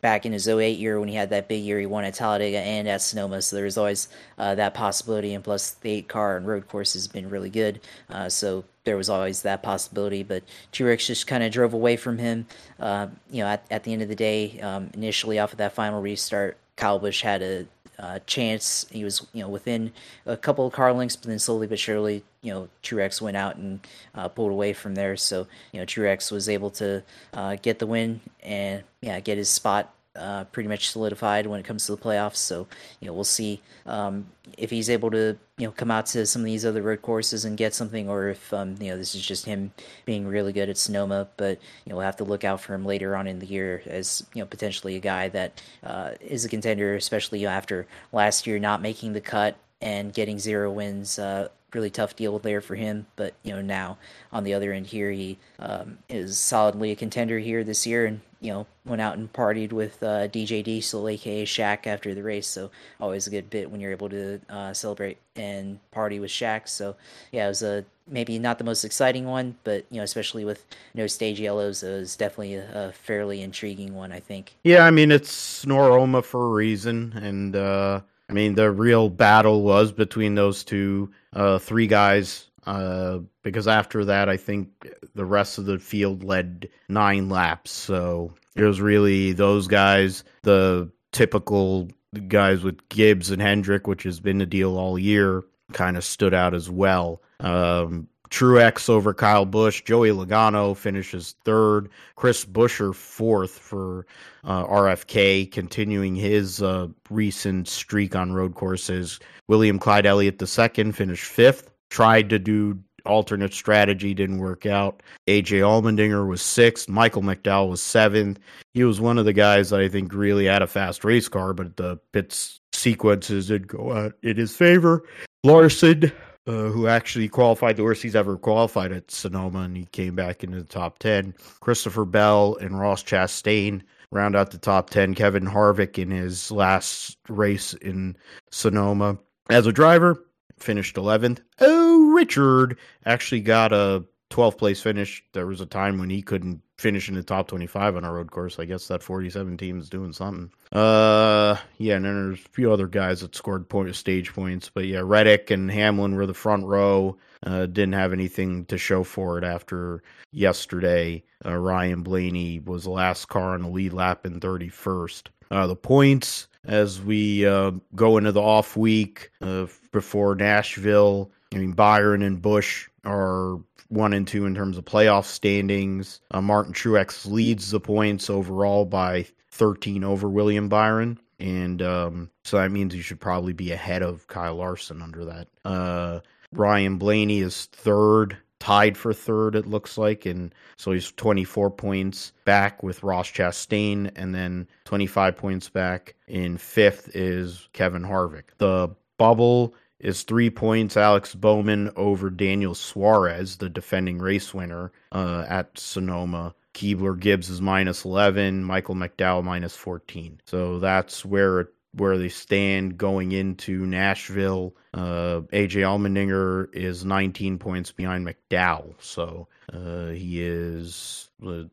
back in his 08 year when he had that big year he won at Talladega and at Sonoma. So there's always uh, that possibility. And plus, the eight car and road course has been really good. Uh, so there was always that possibility. But Truex just kind of drove away from him. Uh, you know, at, at the end of the day, um, initially off of that final restart, Kyle Busch had a uh, chance. He was, you know, within a couple of car lengths, but then slowly but surely, you know, Truex went out and uh, pulled away from there. So, you know, Truex was able to uh, get the win and, yeah, get his spot uh, pretty much solidified when it comes to the playoffs. So, you know, we'll see um, if he's able to, you know, come out to some of these other road courses and get something, or if, um, you know, this is just him being really good at Sonoma. But, you know, we'll have to look out for him later on in the year as, you know, potentially a guy that uh, is a contender, especially after last year not making the cut and getting zero wins. Uh, really tough deal there for him. But you know now on the other end here, he um, is solidly a contender here this year, and you know went out and partied with uh, DJ Diesel, aka Shaq, after the race. So always a good bit when you're able to uh, celebrate and party with Shaq. So yeah, it was a maybe not the most exciting one, but you know especially with no stage yellows, it was definitely a, a fairly intriguing one. I think.
Yeah, I mean it's Snoroma for a reason, and. uh I mean, the real battle was between those two, uh, three guys. Uh, because after that, I think the rest of the field led nine laps. So it was really those guys, the typical guys with Gibbs and Hendrick, which has been the deal all year, kind of stood out as well. Um, Truex over Kyle Busch. Joey Logano finishes third. Chris Buescher fourth for uh, RFK, continuing his uh, recent streak on road courses. William Clyde Elliott the second finished fifth. Tried to do alternate strategy, didn't work out. AJ Allmendinger was sixth. Michael McDowell was seventh. He was one of the guys that I think really had a fast race car, but the pits sequences did go out in his favor. Larson uh, who actually qualified the worst he's ever qualified at Sonoma, and he came back into the top 10. Christopher Bell and Ross Chastain round out the top 10. Kevin Harvick in his last race in Sonoma. As a driver, finished 11th. Oh, Richard actually got a 12th place finish. There was a time when he couldn't finish in the top 25 on a road course. I guess that 47 team is doing something. Uh, yeah, and then there's a few other guys that scored point stage points, but yeah, Reddick and Hamlin were the front row. Uh, didn't have anything to show for it after yesterday. Uh, Ryan Blaney was the last car on the lead lap in 31st. Uh, the points as we uh, go into the off week uh, before Nashville. I mean, Byron and Busch are one and two in terms of playoff standings. Uh, Martin Truex leads the points overall by 13 over William Byron. And um, so that means you should probably be ahead of Kyle Larson under that. Uh, Ryan Blaney is third, tied for third, it looks like. And so he's 24 points back with Ross Chastain, and then 25 points back. In fifth is Kevin Harvick. The bubble is three points Alex Bowman over Daniel Suarez, the defending race winner uh, at Sonoma. Keebler Gibbs is minus 11, Michael McDowell minus 14. So that's where where they stand going into Nashville. Uh, AJ Allmendinger is 19 points behind McDowell. So uh, he is uh,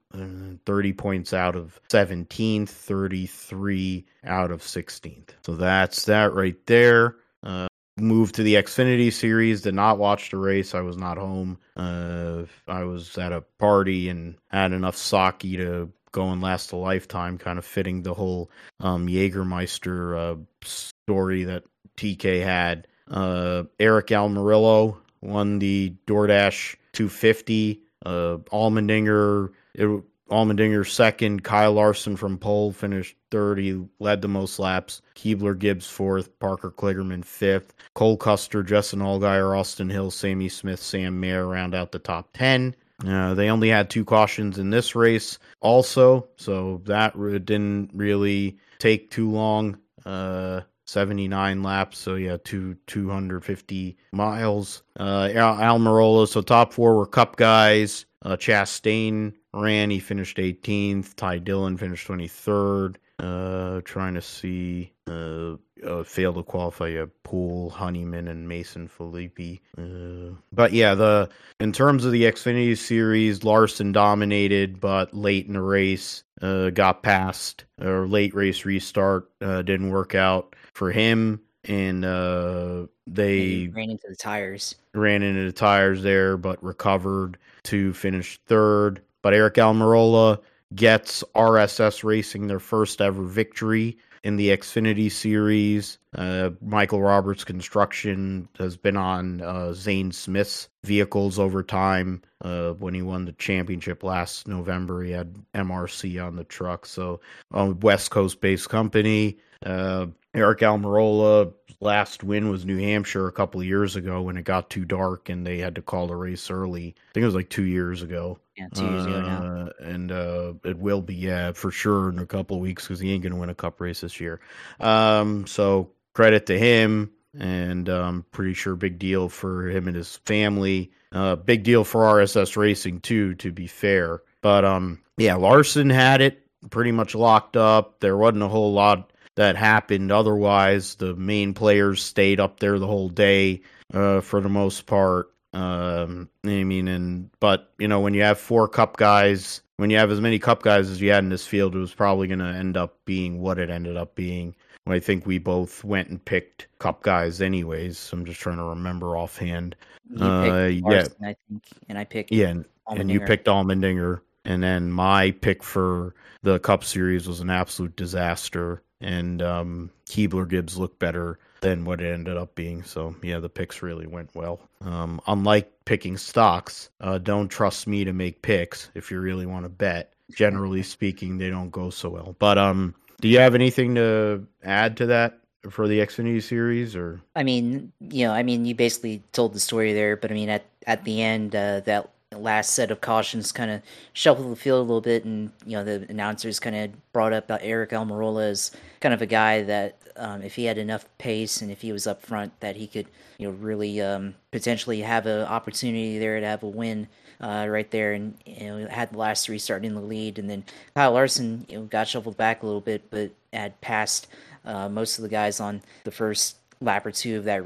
30 points out of 17th, 33 out of 16th. So that's that right there. Uh, moved to the Xfinity series. Did not watch the race. I was not home. Uh, I was at a party and had enough sake to go and last a lifetime. Kind of fitting the whole um, Jägermeister uh, story that TK had. Uh, Aric Almirola won the DoorDash 250. Uh, Allmendinger. It, Allmendinger second, Kyle Larson from pole finished third. He led the most laps. Keebler Gibbs fourth, Parker Kligerman fifth, Cole Custer, Justin Allgaier, Austin Hill, Sammy Smith, Sam Mayer round out the top ten. Uh, they only had two cautions in this race, also, so that didn't really take too long. Uh, 79 laps, so yeah, two 250 miles. Uh, Almirola, so top four were Cup guys. Uh, Chastain ran. He finished 18th. Ty Dillon finished 23rd. Uh, trying to see. Uh, uh, failed to qualify a Poole, Honeyman, and Mason Filippi. Uh, but yeah, the in terms of the Xfinity Series, Larson dominated, but late in the race, uh, got past or late race restart uh, didn't work out for him, and uh, they
He ran into the tires.
ran into the tires there, but recovered to finish third. But Aric Almirola gets RSS Racing their first ever victory in the Xfinity Series. Uh, Michael Roberts Construction has been on uh, Zane Smith's vehicles over time. Uh, when he won the championship last November, he had MRC on the truck. So, a West Coast based company. Uh, Aric Almirola last win was New Hampshire a couple of years ago when it got too dark and they had to call the race early. I think it was like two years ago.
Yeah, two years ago now.
Uh, and uh, it will be, yeah, for sure in a couple of weeks because he ain't going to win a cup race this year. Um, so credit to him. And um, pretty sure big deal for him and his family. Uh, big deal for RSS Racing too, to be fair. But um, yeah, Larson had it pretty much locked up. There wasn't a whole lot that happened otherwise. The main players stayed up there the whole day uh, for the most part. Um, I mean, and but you know, when you have four cup guys, when you have as many cup guys as you had in this field, it was probably going to end up being what it ended up being. I think we both went and picked cup guys, anyways. I'm just trying to remember offhand.
You uh, yeah, I think, and I picked
yeah, and, and you picked Allmendinger, and then my pick for the Cup Series was an absolute disaster, and um, Keebler Gibbs looked better than what it ended up being. So yeah, the picks really went well. Um, unlike picking stocks, uh, don't trust me to make picks if you really want to bet. Generally speaking, they don't go so well. But um, do you have anything to add to that for the Xfinity series, or?
I mean, you know, I mean, you basically told the story there, but I mean, at at the end, uh, that last set of cautions kind of shuffled the field a little bit, and you know, the announcers kind of brought up Aric Almirola as kind of a guy that um, if he had enough pace and if he was up front, that he could, you know, really um, potentially have an opportunity there to have a win uh, right there, and you know, had the last three starting in the lead, and then Kyle Larson, you know, got shuffled back a little bit, but had passed uh, most of the guys on the first lap or two of that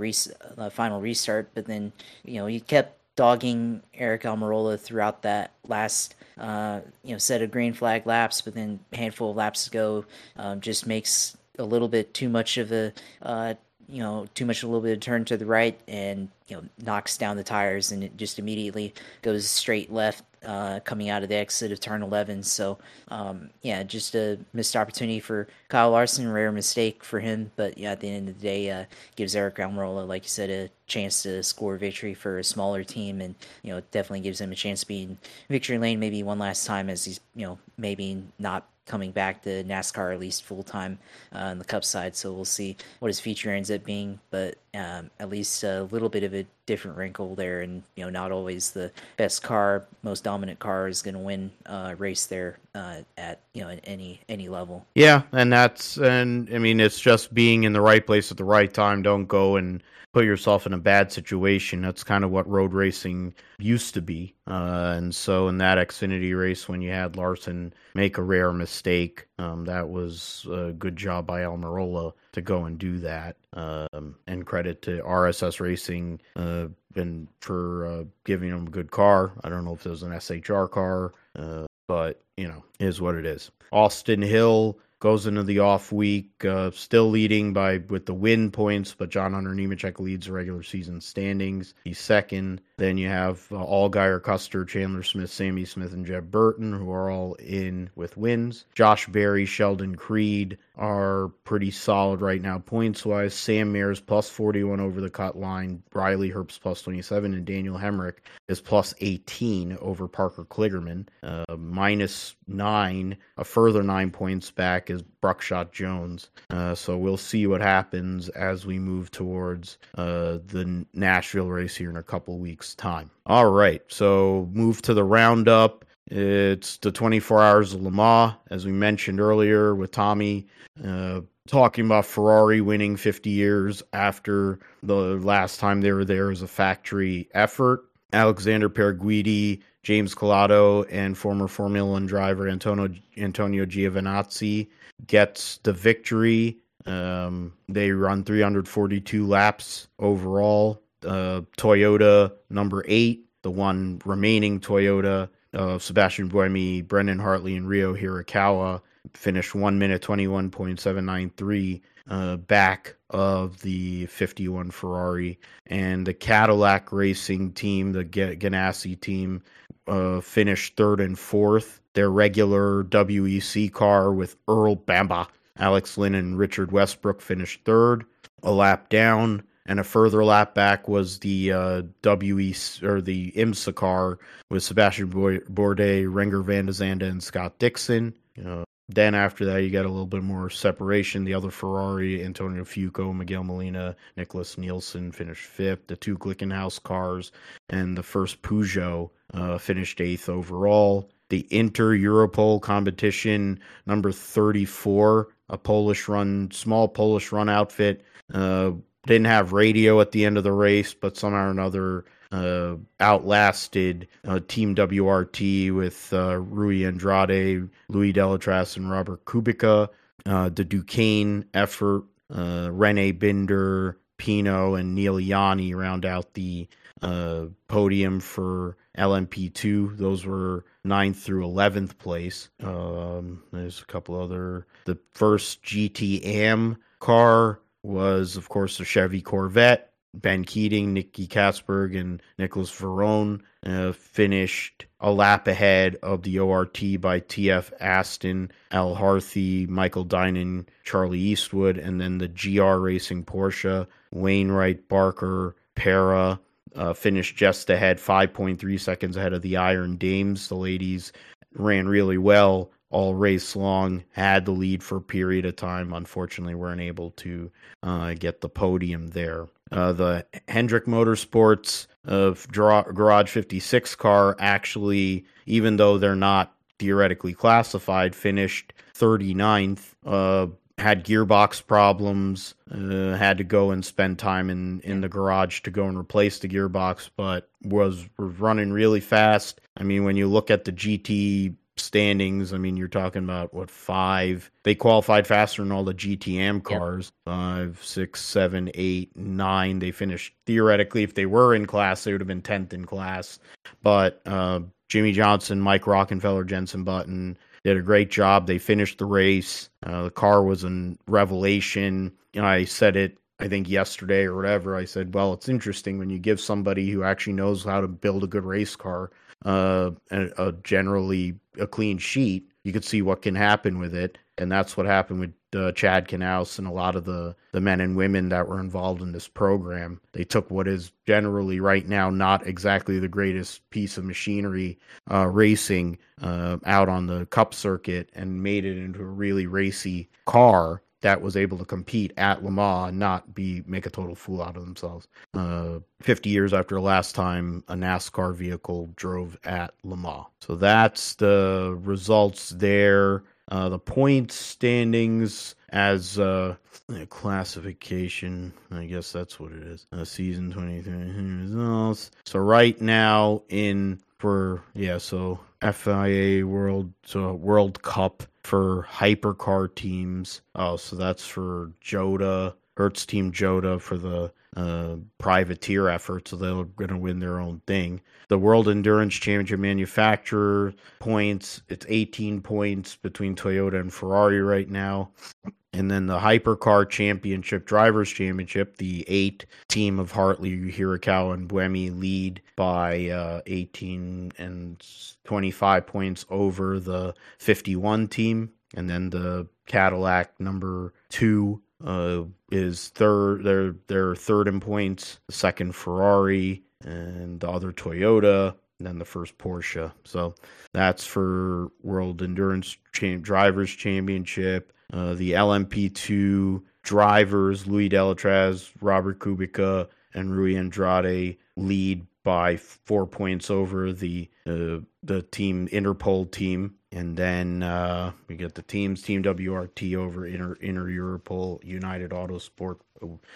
uh, final restart, but then you know he kept dogging Aric Almirola throughout that last uh, you know set of green flag laps, but then handful of laps to go um, just makes a little bit too much of a uh, you know too much a little bit of turn to the right and you know knocks down the tires and it just immediately goes straight left uh, coming out of the exit of turn 11 so um, yeah just a missed opportunity for Kyle Larson rare mistake for him. But yeah at the end of the day uh, gives Aric Almirola like you said a chance to score victory for a smaller team. And you know definitely gives him a chance to be in victory lane maybe one last time as he's you know maybe not coming back to NASCAR at least full time uh, on the Cup side. So we'll see what his future ends up being, but um, at least a little bit of a different wrinkle there, and you know, not always the best car, most dominant car is going to win a uh, race there uh, at you know at any any level.
Yeah, and that's and I mean it's just being in the right place at the right time. Don't go and put yourself in a bad situation. That's kind of what road racing used to be. Uh, and so in that Xfinity race, when you had Larson make a rare mistake, um, that was a good job by Almirola to go and do that. Um, and credit to RSS Racing uh, and for uh, giving them a good car. I don't know if it was an SHR car, uh, but you know, is what it is. Austin Hill goes into the off week, uh, still leading by with the win points, but John Hunter Nemechek leads the regular season standings. He's second. Then you have uh, Allgaier, Custer, Chandler Smith, Sammy Smith, and Jeb Burton, who are all in with wins. Josh Berry, Sheldon Creed are pretty solid right now points wise. Sam Mayer plus 41 over the cut line. Riley Herbst plus 27, and Daniel Hemric is plus 18 over Parker Kligerman. Uh, minus nine, a further nine points back is Buckshot Jones. Uh, so we'll see what happens as we move towards uh, the Nashville race here in a couple weeks' time. All right, so move to the roundup. It's the 24 Hours of Le Mans, as we mentioned earlier with Tommy. Uh, talking about Ferrari winning 50 years after the last time they were there as a factory effort. Alexander Pier Guidi, James Calado, and former Formula One driver Antonio, Antonio Giovinazzi gets the victory. Um, they run 342 laps overall. Uh, Toyota number eight, the one remaining Toyota of Sebastian Buemi, Brendan Hartley, and Ryo Hirakawa finished one minute twenty one point seven nine three uh, back of the 51 Ferrari and the Cadillac Racing team, the Ganassi team, uh, finished third and fourth. Their regular WEC car with Earl Bamber, Alex Lynn, and Richard Westbrook finished third. A lap down and a further lap back was the uh, WEC or the IMSA car with Sebastian Bourdais, Renger van der Zande, and Scott Dixon. Uh, then after that, you got a little bit more separation. The other Ferrari, Antonio Fuoco, Miguel Molina, Nicklas Nielsen finished fifth. The two Glickenhaus cars and the first Peugeot uh, finished eighth overall. The Inter Europol competition, number 34, a Polish run, small Polish run outfit. Uh, didn't have radio at the end of the race, but somehow or another uh, outlasted uh, Team WRT with uh, Rui Andrade, Louis Delétraz, and Robert Kubica. Uh, the Duqueine effort, uh, Rene Binder, Pino, and Neel Jani round out the uh, podium for LMP2. Those were 9th through 11th place. Um, there's a couple other. The first GTM car was, of course, the Chevy Corvette. Ben Keating, Nicky Catsburg, and Nicholas Varrone uh, finished a lap ahead of the ORT by TF Aston, Al Harthy, Michael Dinan, Charlie Eastwood, and then the GR Racing Porsche, Wainwright, Barker, Pera. Uh, finished just ahead, 5.3 seconds ahead of the Iron Dames. The ladies ran really well all race long, had the lead for a period of time. Unfortunately, weren't able to uh, get the podium there. Uh, the Hendrick Motorsports of Garage 56 car actually, even though they're not theoretically classified, finished 39th. Uh, had gearbox problems, uh, had to go and spend time in, in the garage to go and replace the gearbox, but was, was running really fast. I mean, when you look at the GT standings. I mean, you're talking about what five? They qualified faster than all the GTM cars. Yep. Five, six, seven, eight, nine. They finished theoretically. If they were in class, they would have been tenth in class. But uh, Jimmie Johnson, Mike Rockenfeller, Jensen Button did a great job. They finished the race. Uh, the car was a revelation. You know, I said it I think yesterday or whatever, I said, well, it's interesting when you give somebody who actually knows how to build a good race car uh, a, a generally a clean sheet, you could see what can happen with it. And that's what happened with uh, Chad Knaus and a lot of the, the men and women that were involved in this program. They took what is generally right now not exactly the greatest piece of machinery uh, racing uh, out on the cup circuit and made it into a really racy car that was able to compete at Le Mans and not be make a total fool out of themselves. Uh, 50 years after the last time a NASCAR vehicle drove at Le Mans. So that's the results there. Uh, the point standings as uh, classification. I guess that's what it is. Uh, season 23 results. So right now in for yeah, so FIA World so World Cup for hypercar teams. Oh, so that's for Jota, Hertz Team Jota for the uh, privateer effort. So they're going to win their own thing. The World Endurance Championship manufacturer points, it's 18 points between Toyota and Ferrari right now. And then the Hypercar Championship, Drivers Championship, the eight team of Hartley, Hirakawa, and Buemi lead by uh, 18 and 25 points over the 51 team. And then the Cadillac number two uh, is third. They're they're third in points. Second Ferrari and the other Toyota. And then the first Porsche. So that's for World Endurance Cham- Drivers Championship. Uh, the LMP2 drivers, Louis Delétraz, Robert Kubica, and Rui Andrade lead by four points over the uh, the team Interpol team, and then uh, we get the teams Team WRT over Inter Inter Europol United Autosport,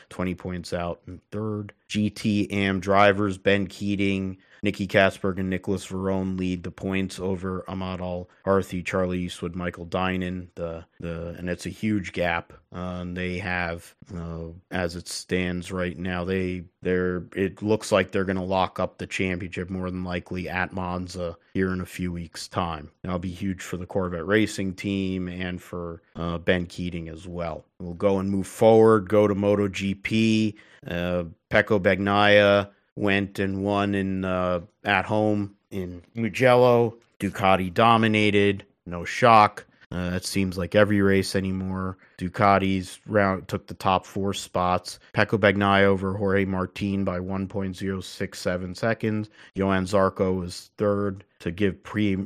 twenty points out in third. GT Am drivers Ben Keating, Nicky Catsburg and Nicholas Varrone lead the points over Ahmad Al Harthy, Charlie Eastwood, Michael Dinan. The the and it's a huge gap. Uh, they have, uh, as it stands right now, they they're it looks like they're going to lock up the championship more than likely at Monza here in a few weeks' time. That'll be huge for the Corvette racing team and for uh, Ben Keating as well. We'll go and move forward. Go to MotoGP. Uh, Pecco Bagnaia went and won in uh, at home in Mugello. Ducati dominated, no shock. Uh, it seems like every race anymore. Ducati's round took the top four spots. Pecco Bagnaia over Jorge Martin by 1.067 seconds. Johann Zarco was third to give Prima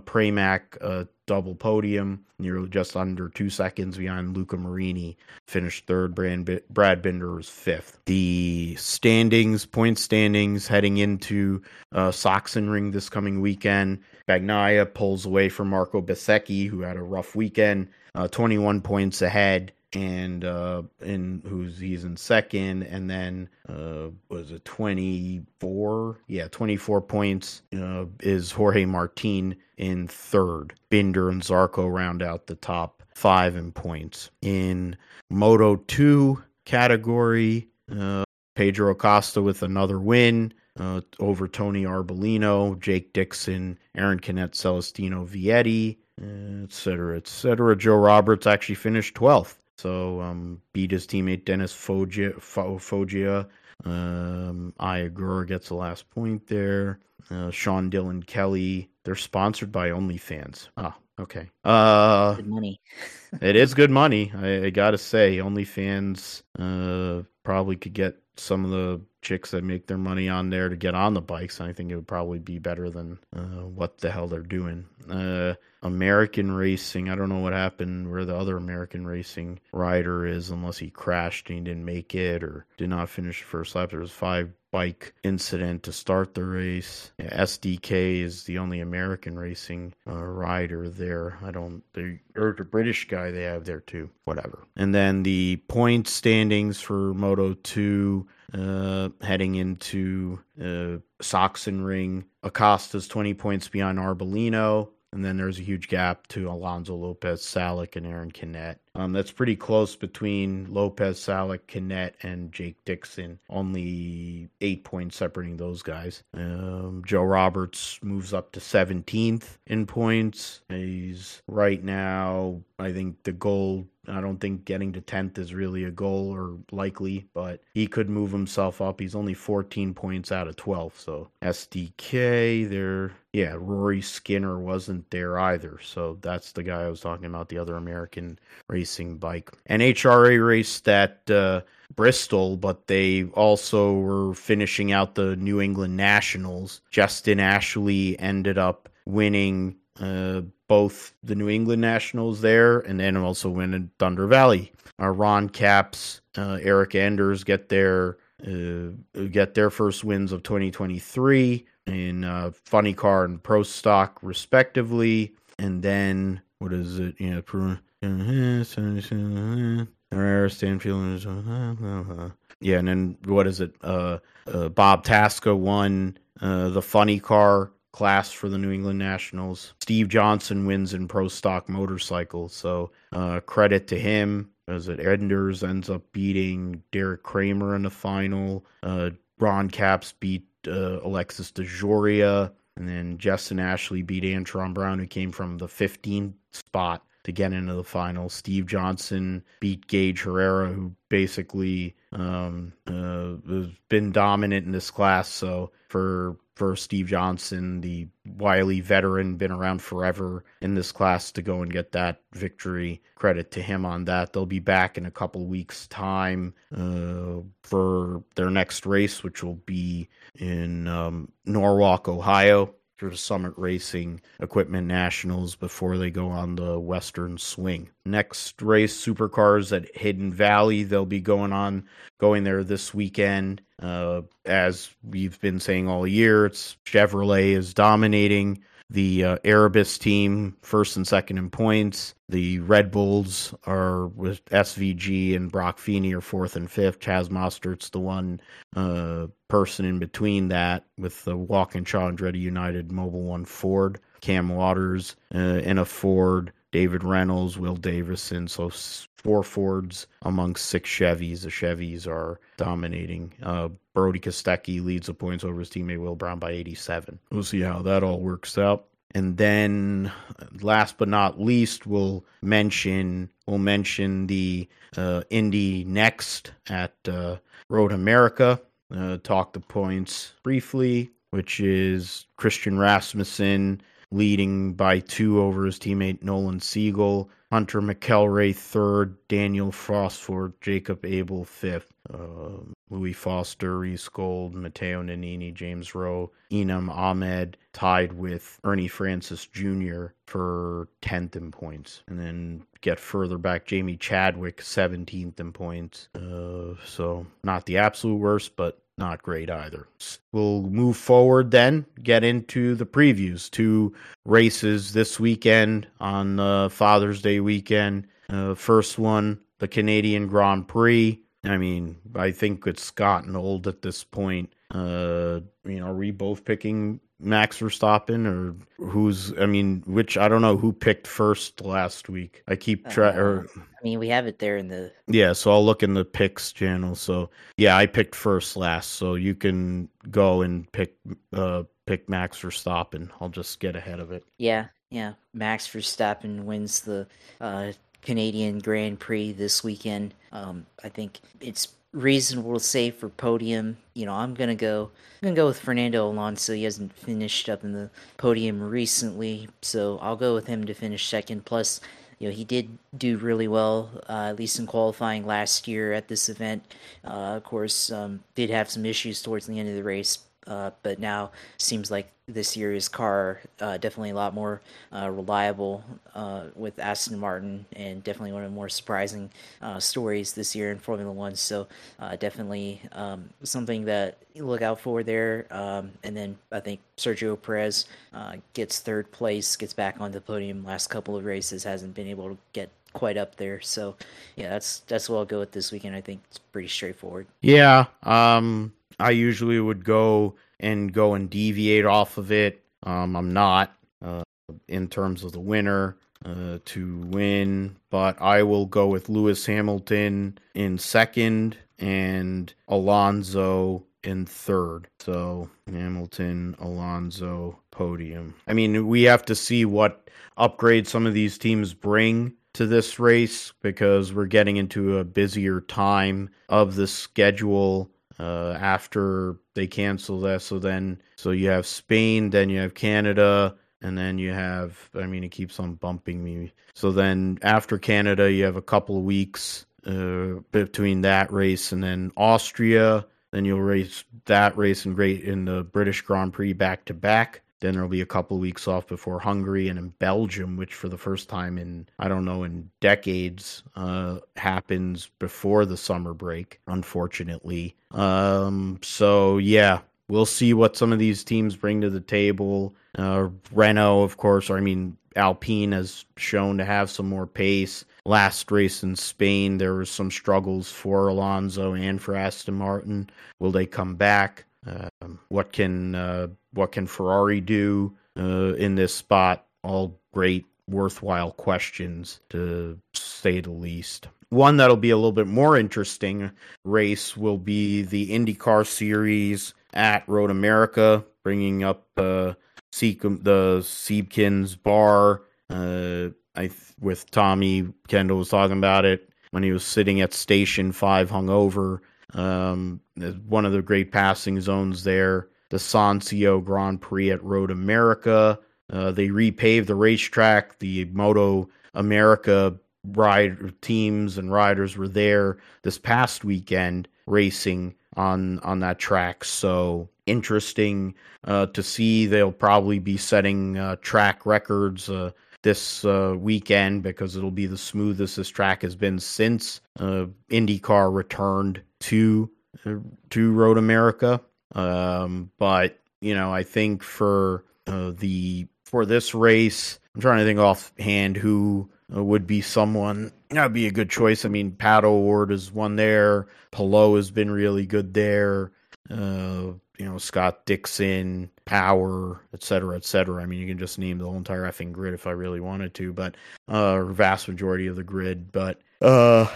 Pramac a double podium, nearly just under two seconds behind Luca Marini. Finished third. Brad Binder was fifth. The standings, point standings, heading into uh, Sachsenring this coming weekend. Bagnaia pulls away from Marco Bezzecchi, who had a rough weekend, uh, 21 points ahead and uh in who's he's in second and then uh was it 24 yeah 24 points uh, is jorge martin in third binder and zarco round out the top five in points in moto 2 category uh pedro acosta with another win uh, over Tony Arbolino, Jake Dixon, Aaron Canet, Celestino Vietti, etc., etc. Joe Roberts actually finished 12th. So um, beat his teammate Dennis Foggia. Foggia. Um, Ai Ogura gets the last point there. Uh, Sean Dylan Kelly. They're sponsored by OnlyFans. Ah, okay. Uh,
good money.
it is good money. I, I gotta say, OnlyFans uh, probably could get some of the chicks that make their money on there to get on the bikes. I think it would probably be better than uh, what the hell they're doing. Uh, American racing, I don't know what happened where the other American racing rider is, unless he crashed and he didn't make it or did not finish the first lap. There was five bike incident to start the race. SDK is the only American racing uh, rider there. I don't, they, or the British guy they have there too. Whatever. And then the point standings for Moto 2 uh, heading into uh, Sachsenring. Acosta's 20 points behind Arbolino. And then there's a huge gap to Alonso Lopez, Salick, and Aaron Canet. Um, that's pretty close between Lopez, Salick, Canet, and Jake Dixon. Only eight points separating those guys. Um, Joe Roberts moves up to 17th in points. He's right now, I think the goal I don't think getting to 10th is really a goal or likely, but he could move himself up. He's only 14 points out of 12. So SDK, there, yeah, Rory Skinner wasn't there either. So that's the guy I was talking about, the other American racing bike. NHRA raced at uh, Bristol, but they also were finishing out the New England Nationals. Justin Ashley ended up winning uh, both the New England Nationals there, and then also win in Thunder Valley. Uh, Ron Capps, uh, Erica Enders get their uh, get their first wins of 2023 in uh, Funny Car and Pro Stock, respectively. And then what is it? Yeah, Stanfield. Yeah, and then what is it? Uh, uh, Bob Tasca won the Funny Car class for the New England Nationals. Steve Johnson wins in pro stock motorcycles, so uh, credit to him. As it Enders ends up beating Deric Kramer in the final. Uh, Ron Capps beat uh, Alexis DeJoria, and then Justin Ashley beat Antron Brown, who came from the 15th spot to get into the final. Steve Johnson beat Gaige Herrera, who basically um, uh, has been dominant in this class. So for for Steve Johnson, the wily veteran, been around forever in this class to go and get that victory. Credit to him on that. They'll be back in a couple weeks' time uh, for their next race, which will be in um, Norwalk, Ohio for the Summit Racing Equipment Nationals before they go on the Western Swing. Next race, Supercars at Hidden Valley. They'll be going on, going there this weekend. Uh, as we've been saying all year, it's Chevrolet is dominating the uh, Erebus team first and second in points. The Red Bulls are with SVG and Broc Feeney are fourth and fifth. Chaz Mostert's the one uh, person in between that with the Walkinshaw and Andretti United Mobile One Ford. Cam Waters uh, in a Ford. David Reynolds, Will Davison. So four Fords among six Chevys. The Chevys are dominating. Uh, Brodie Kostecki leads the points over his teammate Will Brown by 87. We'll see how that all works out. And then, last but not least, we'll mention we'll mention the uh, Indy NXT at uh, Road America. Uh, talk the points briefly, which is Christian Rasmussen leading by two over his teammate Nolan Siegel. Hunter McElrea third, Daniel Frostford, Jacob Abel fifth, uh, Louis Foster, Reece Gold, Matteo Nannini, James Roe, Enam Ahmed tied with Ernie Francis Jr. for 10th in points. And then get further back, Jamie Chadwick 17th in points. Uh, so not the absolute worst, but not great either. We'll move forward then, get into the previews. Two races this weekend on uh, Father's Day weekend. Uh, first one, the Canadian Grand Prix. I mean, I think it's gotten old at this point. Uh, you know, are we both picking Max Verstappen or who's? I mean, which I don't know who picked first last week. I keep trying.
I mean, we have it there in the.
Yeah, so I'll look in the picks channel. So yeah, I picked first last, so you can go and pick uh pick Max Verstappen. I'll just get ahead of it.
Yeah, yeah. Max Verstappen wins the uh, Canadian Grand Prix this weekend. Um, I think it's reasonable to say for podium. You know, I'm gonna go. I'm gonna go with Fernando Alonso. He hasn't finished up in the podium recently, so I'll go with him to finish second. Plus, you know, he did do really well, uh, at least in qualifying last year at this event. Uh, of course, um, did have some issues towards the end of the race, uh, but now seems like this year's car uh, definitely a lot more uh, reliable uh, with Aston Martin, and definitely one of the more surprising uh, stories this year in Formula One. So uh, definitely um, something that you look out for there. Um, and then I think Sergio Perez gets third place, gets back on the podium. Last couple of races hasn't been able to get quite up there. So yeah, that's that's what I'll go with this weekend. I think it's pretty straightforward.
Yeah. Um I usually would go and go and deviate off of it. Um, I'm not uh, in terms of the winner uh, to win, but I will go with Lewis Hamilton in second and Alonso in third. So Hamilton, Alonso, podium. I mean, we have to see what upgrades some of these teams bring to this race because we're getting into a busier time of the schedule uh, after they cancel that. So then, so you have Spain, then you have Canada, and then you have, I mean, it keeps on bumping me. So then after Canada, you have a couple of weeks uh, between that race and then Austria. Then you'll race that race in great in the British Grand Prix back to back. Then there'll be a couple weeks off before Hungary and in Belgium, which for the first time in I don't know in decades uh, happens before the summer break. Unfortunately, um, so yeah, we'll see what some of these teams bring to the table. Uh, Renault, of course, or I mean Alpine has shown to have some more pace. Last race in Spain, there was some struggles for Alonso and for Aston Martin. Will they come back? Um, what can uh, what can Ferrari do uh, in this spot? All great, worthwhile questions to say the least. One that'll be a little bit more interesting race will be the IndyCar Series at Road America, bringing up uh, the Siebkens bar. Uh, I with Tommy Kendall was talking about it when he was sitting at Station Five, hungover. Um, one of the great passing zones there. The Sonsio Grand Prix at Road America. Uh, they repaved the racetrack. The Moto America ride teams and riders were there this past weekend racing on on that track. So interesting uh, to see. They'll probably be setting uh, track records uh, this uh, weekend because it'll be the smoothest this track has been since uh, IndyCar returned to uh, to Road America. Um, but you know, I think for uh, the for this race, I'm trying to think offhand who uh, would be someone that'd be a good choice. I mean, Pato O'Ward is one there. Palou has been really good there. You know, Scott Dixon, Power, et cetera, et cetera. I mean, you can just name the whole entire effing grid if I really wanted to, but uh, vast majority of the grid. But uh,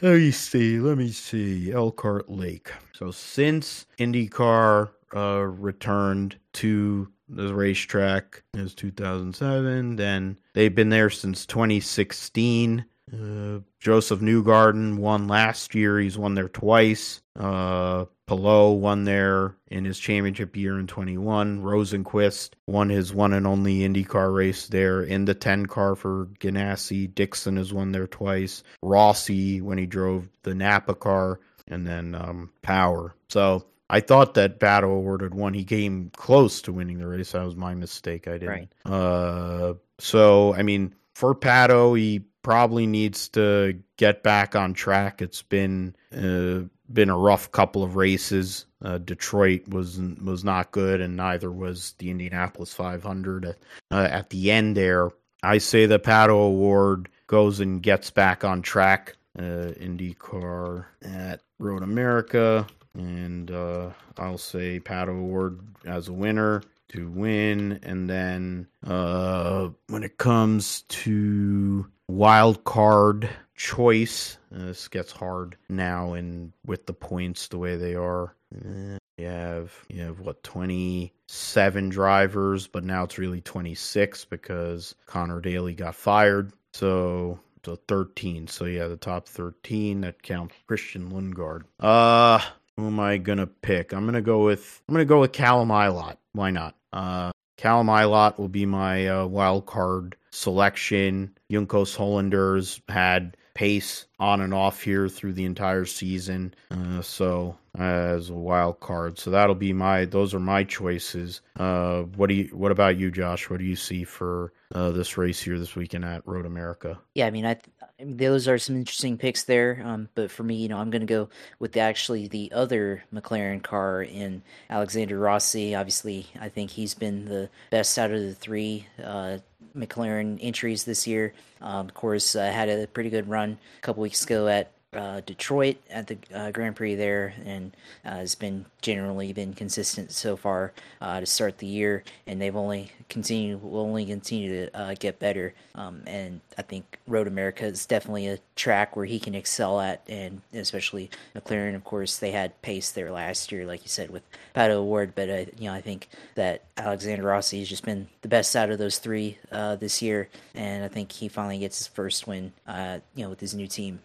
let me see. Let me see. Elkhart Lake. So since IndyCar uh, returned to the racetrack is 2007. Then they've been there since 2016. Uh, Josef Newgarden won last year. He's won there twice. Uh, Palou won there in his championship year in 21. Rosenqvist won his one and only IndyCar race there in the 10 car for Ganassi. Dixon has won there twice. Rossi when he drove the Napa car, and then um, Power. So I thought that Pato awarded one. He came close to winning the race. That was my mistake. I didn't. Right. Uh, so I mean, for Pato, he probably needs to get back on track. It's been uh, been a rough couple of races. Uh, Detroit was was not good, and neither was the Indianapolis 500 at, uh, at the end there. I say the Pato O'Ward goes and gets back on track. Uh, IndyCar at Road America and uh, I'll say Pato O'Ward as a winner to win. And then uh, when it comes to wild card choice, uh, this gets hard now, and with the points the way they are. Eh, you have you have what twenty seven drivers, but now it's really twenty six because Conor Daly got fired. So so 13. So yeah, the top 13 that count Christian Lundgaard. Uh who am I gonna pick? I'm gonna go with I'm gonna go with Callum Ilott. Why not? Uh, Ilott will be my uh, wild card selection. Juncos Hollinger's had pace on and off here through the entire season. Uh, so as a wild card, so that'll be my. Those are my choices. Uh, what do you? What about you, Josh? What do you see for uh, this race here this weekend at Road America?
Yeah, I mean, I those are some interesting picks there. Um, but for me, you know, I'm going to go with the, actually the other McLaren car in Alexander Rossi. Obviously, I think he's been the best out of the three uh, McLaren entries this year. Um, of course, uh, had a pretty good run a couple weeks ago at uh, Detroit at the uh, Grand Prix there, and uh, has been generally been consistent so far uh, to start the year. And they've only continued will only continue to uh, get better. Um, and I think Road America is definitely a track where he can excel at, and especially McLaren. Of course, they had pace there last year, like you said, with Pato O'Ward. But uh, you know, I think that Alexander Rossi has just been the best out of those three this year, and I think he finally gets his first win, you know, with his new team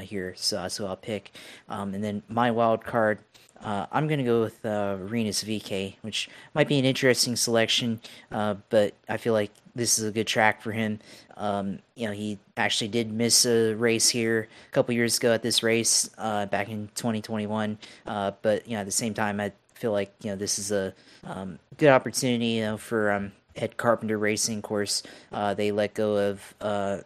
here so I'll pick. Um, and then my wild card, uh, I'm going to go with uh, Rinus VeeKay, which might be an interesting selection, uh, but I feel like this is a good track for him. Um, you know, he actually did miss a race here a couple years ago at this race uh, back in 2021, uh, but you know, at the same time, I feel like you know this is a um, good opportunity you know, for um, Ed Carpenter Racing. course, uh, they let go of uh,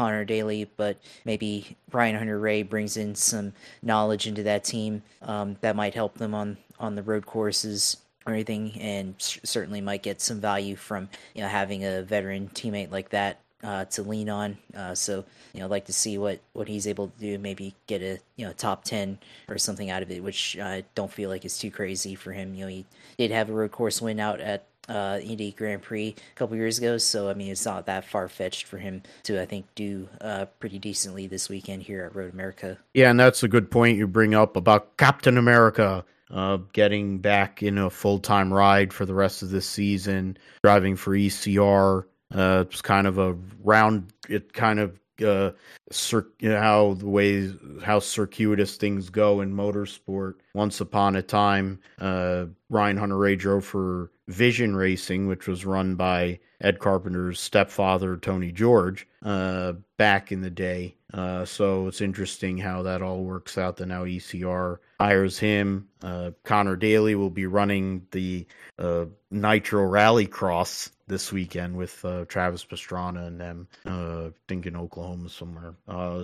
Conor Daly, but maybe Brian Hunter-Reay brings in some knowledge into that team um, that might help them on on the road courses or anything, and certainly might get some value from you know having a veteran teammate like that uh, to lean on. Uh, so you know, I'd like to see what what he's able to do. Maybe get a you know top ten or something out of it, which I don't feel like is too crazy for him. You know, he did have a road course win out at uh, Indy Grand Prix a couple years ago. So I mean, it's not that far fetched for him to I think do uh, pretty decently this weekend here at Road America.
Yeah, and that's a good point you bring up about Captain America. Uh, getting back in a full time ride for the rest of this season, driving for ECR. Uh, it's kind of a round. It kind of uh, cir- you know, how the ways how circuitous things go in motorsport. Once upon a time, uh, Ryan Hunter-Reay drove for Vision Racing, which was run by Ed Carpenter's stepfather, Tony George, uh, back in the day. Uh, so it's interesting how that all works out. That now ECR hires him. Uh, Conor Daly will be running the uh, Nitro Rallycross this weekend with uh, Travis Pastrana and them. Uh, I think in Oklahoma somewhere.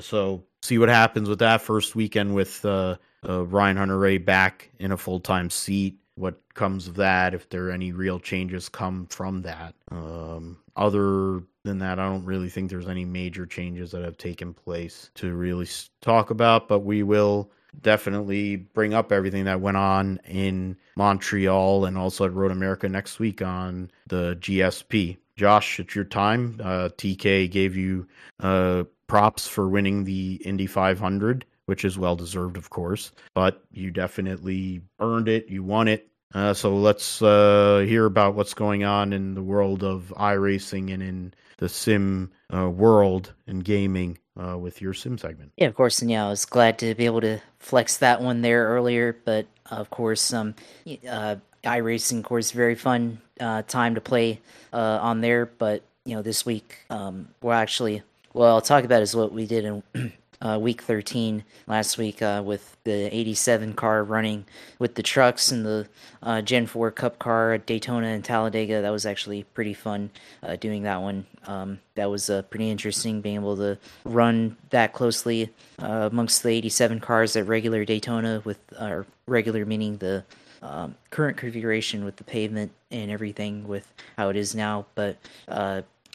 so see what happens with that first weekend with Ryan Hunter-Reay back in a full time seat. What comes of that, if there are any real changes come from that. Um, other than that, I don't really think there's any major changes that have taken place to really talk about, but we will definitely bring up everything that went on in Montreal and also at Road America next week on the GSP. Josh, it's your time. Uh, TK gave you uh, props for winning the Indy 500, which is well deserved, of course, but you definitely earned it. You won it. Uh, so let's uh, hear about what's going on in the world of iRacing and in the sim uh, world and gaming uh, with your sim segment.
Yeah, of course. And yeah, I was glad to be able to flex that one there earlier. But of course, um, uh, iRacing, of course, very fun uh, time to play uh, on there. But you know, this week um, we're actually well, I'll talk about is what we did in uh, week 13 last week uh, with the 87 car running with the trucks and the uh, Gen 4 Cup car at Daytona and Talladega. That was actually pretty fun uh, doing that one. Um, that was uh, pretty interesting being able to run that closely uh, amongst the 87 cars at regular Daytona with our regular meaning the um, current configuration with the pavement and everything with how it is now. But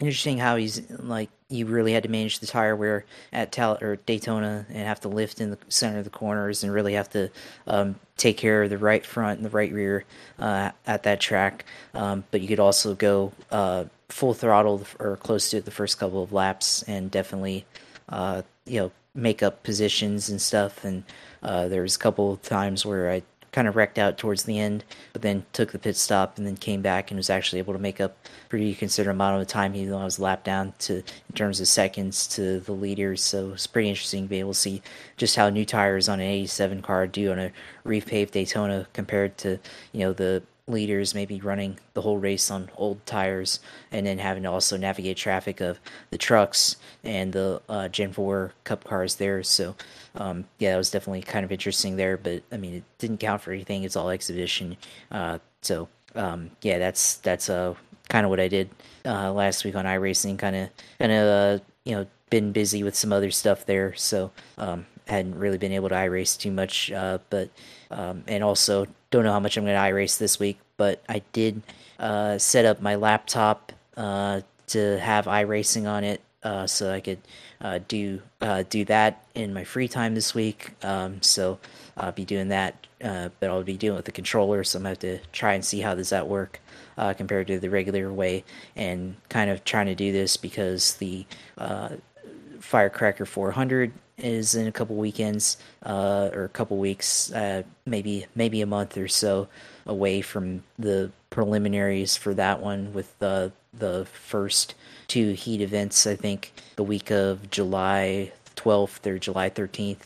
interesting how he's like you really had to manage the tire wear at Tal or Daytona and have to lift in the center of the corners and really have to um, take care of the right front and the right rear uh, at that track. Um, but you could also go uh, full throttle or close to it the first couple of laps and definitely uh, you know make up positions and stuff. And uh, there was a couple of times where I kind of wrecked out towards the end, but then took the pit stop and then came back and was actually able to make up pretty considerable amount of time, even though I was lapped down to in terms of seconds to the leaders. So it's pretty interesting to be able to see just how new tires on an 87 car do on a repaved Daytona compared to you know the leaders maybe running the whole race on old tires and then having to also navigate traffic of the trucks and the uh, Gen 4 Cup cars there. So um, yeah, it was definitely kind of interesting there. But I mean, it didn't count for anything. It's all exhibition. Uh, so um, yeah, that's that's uh, kind of what I did uh, last week on iRacing. Kind of kind of uh, you know been busy with some other stuff there, so um, hadn't really been able to iRace too much. Uh, but um, and also don't know how much I'm going to iRace this week. But I did uh, set up my laptop to have iRacing on it so I could uh, do uh, do that in my free time this week. Um, so I'll be doing that, uh, but I'll be doing it with the controller. So I'm gonna have to try and see how does that work uh, compared to the regular way, and kind of trying to do this because the uh, Firecracker 400 is in a couple weekends or a couple weeks, maybe maybe a month or so away from the preliminaries for that one with the the first two heat events, I think, the week of July 12th or July 13th.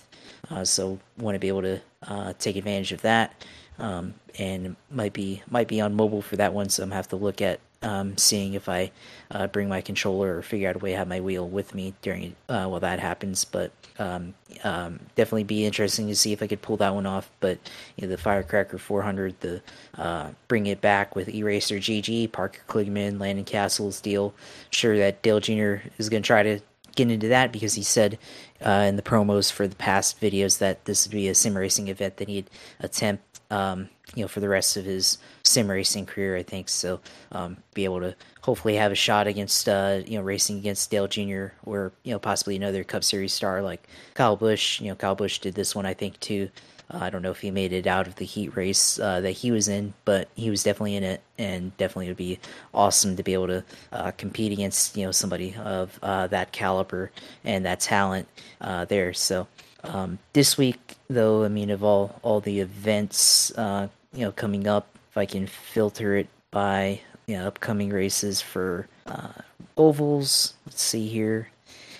Uh, so want to be able to uh, take advantage of that, um, and might be might be on mobile for that one. So I'm have to look at um, seeing if I uh, bring my controller or figure out a way to have my wheel with me during uh, while that happens. But um, um, definitely be interesting to see if I could pull that one off. But you know, the Firecracker 400, the uh, bring it back with Eraser GG, Parker Kligerman, Landon Cassill deal. Sure that Dale Jr. is going to try to get into that because he said uh, in the promos for the past videos that this would be a sim racing event that he'd attempt um, you know, for the rest of his sim racing career, I think. So, um, be able to hopefully have a shot against, uh, you know, racing against Dale Jr. or, you know, possibly another Cup Series star like Kyle Busch. You know, Kyle Busch did this one, I think, too. Uh, I don't know if he made it out of the heat race uh, that he was in, but he was definitely in it, and definitely would be awesome to be able to uh, compete against you know somebody of uh, that caliber and that talent uh, there. So um, this week, though, I mean, of all all the events, uh, you know, coming up, if I can filter it by you know upcoming races for uh, ovals, let's see here,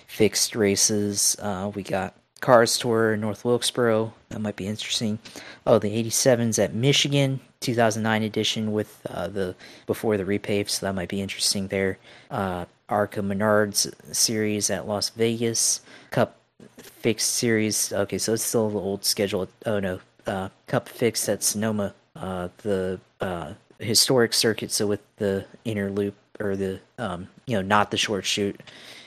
fixed races. Uh, we got Cars Tour North Wilkesboro. That might be interesting. Oh, the 87s at Michigan, 2009 edition with uh, the before the repave, so that might be interesting there. Uh, Arca Menards series at Las Vegas, Cup fixed series. Okay, so it's still the old schedule. Oh no, uh, Cup fixed at Sonoma, uh, the uh, historic circuit. So with the inner loop or the um, you know not the short chute,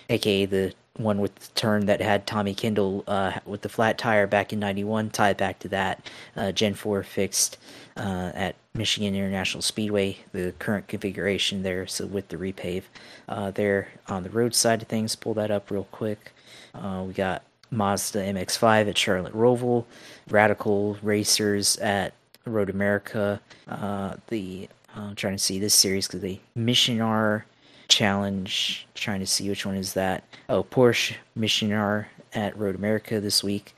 aka the one with the turn that had Tommy Kendall uh, with the flat tire back in '91. Tied back to that, uh, Gen 4 fixed uh, at Michigan International Speedway, the current configuration there. So with the repave uh, there on the road side of things, pull that up real quick. Uh, we got Mazda MX-5 at Charlotte Roval, Radical Racers at Road America. Uh, the I'm trying to see this series because the Mission R Challenge. Trying to see which one is that. Oh, Porsche Mission R at Road America this week,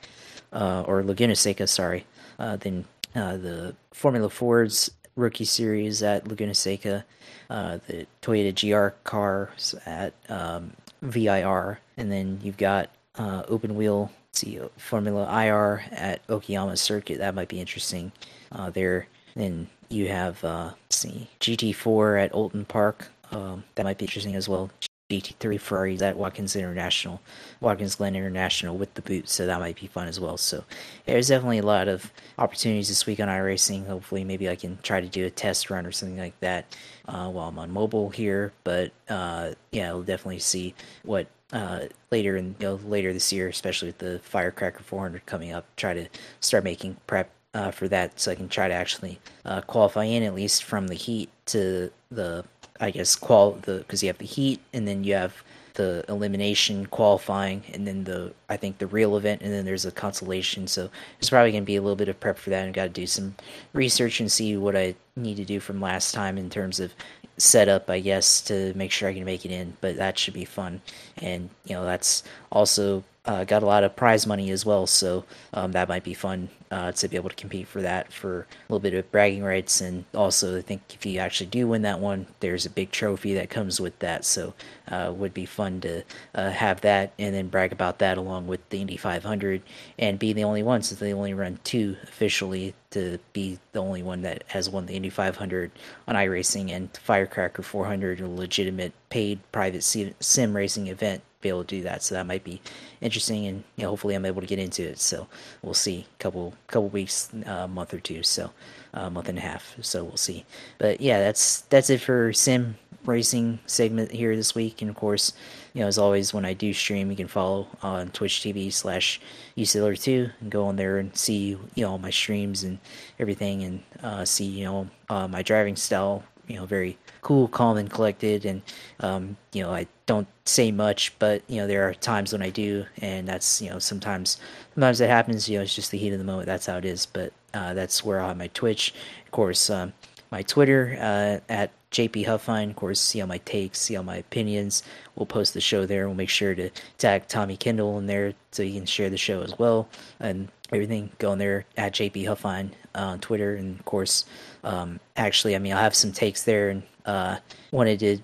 uh, or Laguna Seca. Sorry. Uh, then uh, the Formula Ford's Rookie Series at Laguna Seca, uh, the Toyota GR cars at um, VIR, and then you've got uh, Open Wheel. See Formula IR at Okayama Circuit. That might be interesting. Uh, there, then you have uh, see GT4 at Oulton Park. Um, that might be interesting as well. GT3 Ferraris at Watkins International, Watkins Glen International with the boot, so that might be fun as well. So there's definitely a lot of opportunities this week on iRacing. Hopefully, maybe I can try to do a test run or something like that uh, while I'm on mobile here. But uh, yeah, we'll definitely see what uh, later in you know later this year, especially with the Firecracker 400 coming up. Try to start making prep uh, for that so I can try to actually uh, qualify in at least from the heat to the I guess qual the because you have the heat and then you have the elimination qualifying and then the I think the real event and then there's a consolation. So it's probably gonna be a little bit of prep for that and got to do some research and see what I need to do from last time in terms of setup, I guess, to make sure I can make it in. But that should be fun, and you know that's also uh, got a lot of prize money as well, so um, that might be fun uh, to be able to compete for that for a little bit of bragging rights. And also, I think if you actually do win that one, there's a big trophy that comes with that, so uh, would be fun to uh, have that and then brag about that along with the Indy 500 and be the only one since they only run two officially to be the only one that has won the Indy 500 on iRacing and Firecracker 400, a legitimate paid private sim racing event be able to do that. So that might be interesting, and you know, hopefully I'm able to get into it. So we'll see. Couple couple weeks, a uh, month or two, so a uh, month and a half. So we'll see. But yeah, that's that's it for sim racing segment here this week. And of course, you know, as always, when I do stream, you can follow on Twitch TV slash USailor2 and go on there and see you know my streams and everything, and uh, see you know uh, my driving style. You know, very cool, calm, and collected. And um, you know, I don't say much, but you know, there are times when I do, and that's you know, sometimes sometimes that happens. You know, it's just the heat of the moment. That's how it is. But uh, that's where I have my Twitch, of course, um, my Twitter uh, at JP Huffine. Of course, see all my takes, see all my opinions. We'll post the show there. We'll make sure to tag Tommy Kendall in there so you can share the show as well and everything. Go in there at JP Huffine on Twitter, and of course, um, actually, I mean, I'll have some takes there and uh, wanted to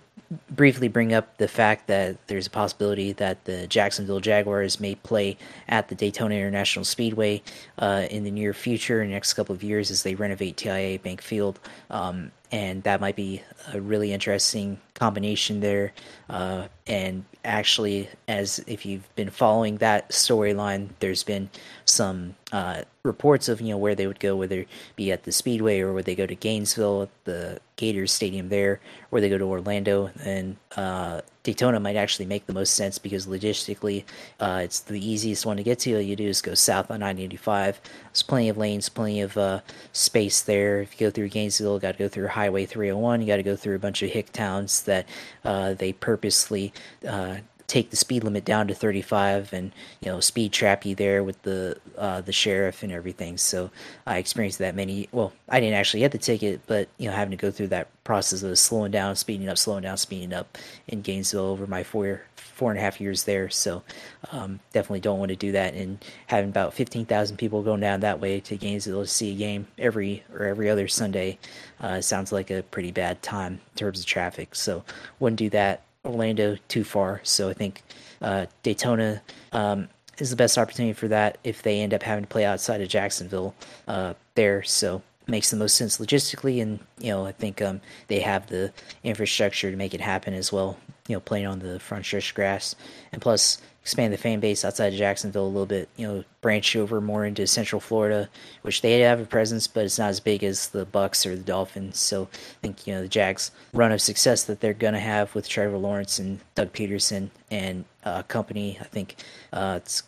briefly bring up the fact that there's a possibility that the Jacksonville Jaguars may play at the Daytona International Speedway uh, in the near future, in the next couple of years, as they renovate TIAA Bank Field. Um, and that might be a really interesting combination there. Uh, and actually, as if you've been following that storyline, there's been some uh, reports of you know where they would go, whether it be at the Speedway or where they go to Gainesville, at the Gators Stadium there, or they go to Orlando. And uh, Daytona might actually make the most sense because logistically, uh, it's the easiest one to get to. All you do is go south on 985. There's plenty of lanes, plenty of uh, space there. If you go through Gainesville, you got to go through Highway 301. You got to go through a bunch of hick towns that uh, they purposely uh, take the speed limit down to 35 and you know speed trap you there with the uh, the sheriff and everything. So i experienced that many well i didn't actually get the ticket but you know having to go through that process of slowing down speeding up slowing down speeding up in gainesville over my four four and a half years there. So um, definitely don't want to do that. And having about 15000 people going down that way to gainesville to see a game every or every other sunday uh, sounds like a pretty bad time in terms of traffic. So wouldn't do that Orlando too far. So I think uh, Daytona um, is the best opportunity for that if they end up having to play outside of Jacksonville uh, there. So makes the most sense logistically, and you know I think um, they have the infrastructure to make it happen as well. You know, playing on the front stretch grass, and plus expand the fan base outside of Jacksonville a little bit. You know, branch over more into Central Florida, which they have a presence, but it's not as big as the Bucks or the Dolphins. So I think you know the Jags' run of success that they're going to have with Trevor Lawrence and Doug Pederson and uh, company. I think uh, it's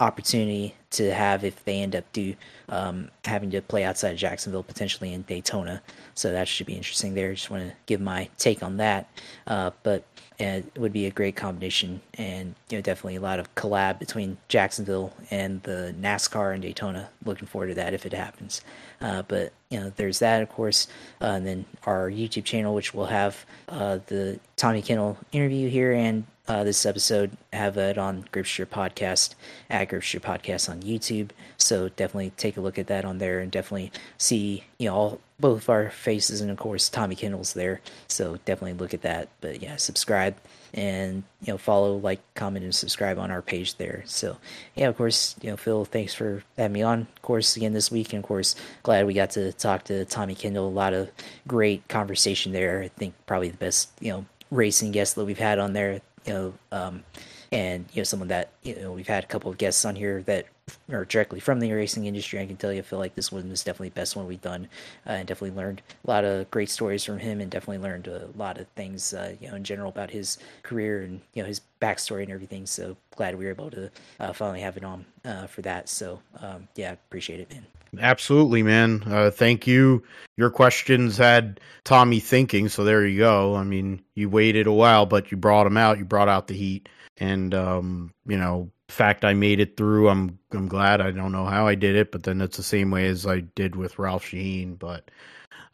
opportunity to have if they end up do um, having to play outside Jacksonville potentially in Daytona. So that should be interesting there. Just want to give my take on that. Uh, but it would be a great combination, and you know definitely a lot of collab between Jacksonville and the NASCAR and Daytona. Looking forward to that if it happens. Uh, but you know, there's that, of course, uh, and then our YouTube channel, which will have uh, the Tommy Kendall interview here and uh, this episode, have it on Grip Strip Podcast at Grip Strip Podcast on YouTube. So definitely take a look at that on there and definitely see, you know, all, both of our faces and of course Tommy Kendall's there. So definitely look at that. But yeah, subscribe and you know follow, like, comment, and subscribe on our page there. So yeah, of course, you know, Phil, thanks for having me on. Of course, again this week, and of course, glad we got to talk to Tommy Kendall. A lot of great conversation there. I think probably the best, you know, racing guest that we've had on there. You know, um, and you know someone that you know we've had a couple of guests on here that are directly from the racing industry. I can tell you, I feel like this one was definitely the best one we've done, uh, and definitely learned a lot of great stories from him, and definitely learned a lot of things, uh, you know, in general about his career and you know his backstory and everything. So glad we were able to uh, finally have it on uh, for that. So um, yeah, appreciate it, man.
Absolutely, man. Uh, thank you. Your questions had Tommy thinking, so there you go. I mean, you waited a while, but you brought him out. You brought out the heat, and um, you know, fact I made it through. I'm I'm glad. I don't know how I did it, but then it's the same way as I did with Ralph Sheheen. But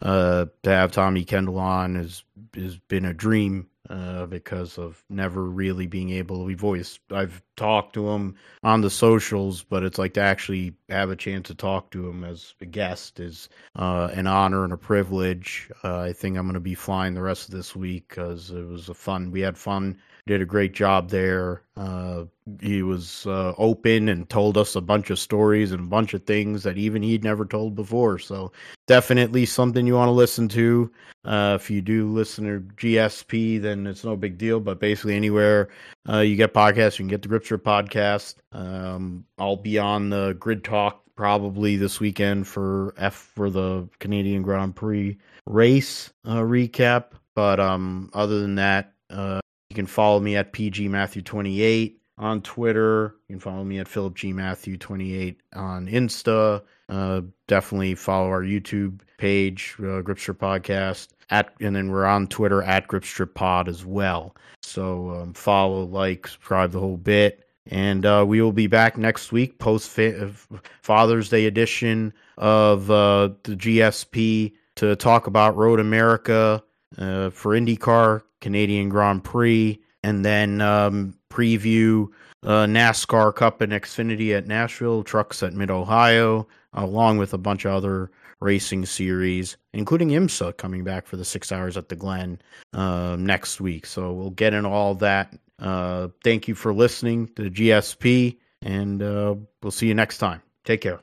uh, to have Tommy Kendall on has has been a dream uh, because of never really being able. We've always I've talked to him on the socials, but it's like to actually have a chance to talk to him as a guest is uh, an honor and a privilege. Uh, I think I'm going to be flying the rest of this week because it was a fun. We had fun did a great job there. Uh, he was uh, open and told us a bunch of stories and a bunch of things that even he'd never told before. So definitely something you want to listen to. Uh, if you do listen to GSP, then it's no big deal. But basically, anywhere uh, you get podcasts, you can get the Grip Strip podcast. Um, I'll be on the Grid Talk probably this weekend for F for the Canadian Grand Prix race uh, recap. But um, other than that, uh, you can follow me at PG Matthew 28 on Twitter. You can follow me at Philip G Matthew 28 on Insta. Uh, definitely follow our YouTube page, uh, Grip Strip Podcast. At and then we're on Twitter at Gripstrip Pod as well. So um, follow, like, subscribe the whole bit. And uh, we will be back next week, post Father's Day edition of uh, the GSP, to talk about Road America uh, for IndyCar Canadian Grand Prix, and then um, preview uh, NASCAR Cup and Xfinity at Nashville, trucks at Mid Ohio, along with a bunch of other racing series, including IMSA coming back for the six hours at the Glen uh, next week. So we'll get into all that. Uh, thank you for listening to GSP, and uh, we'll see you next time. Take care.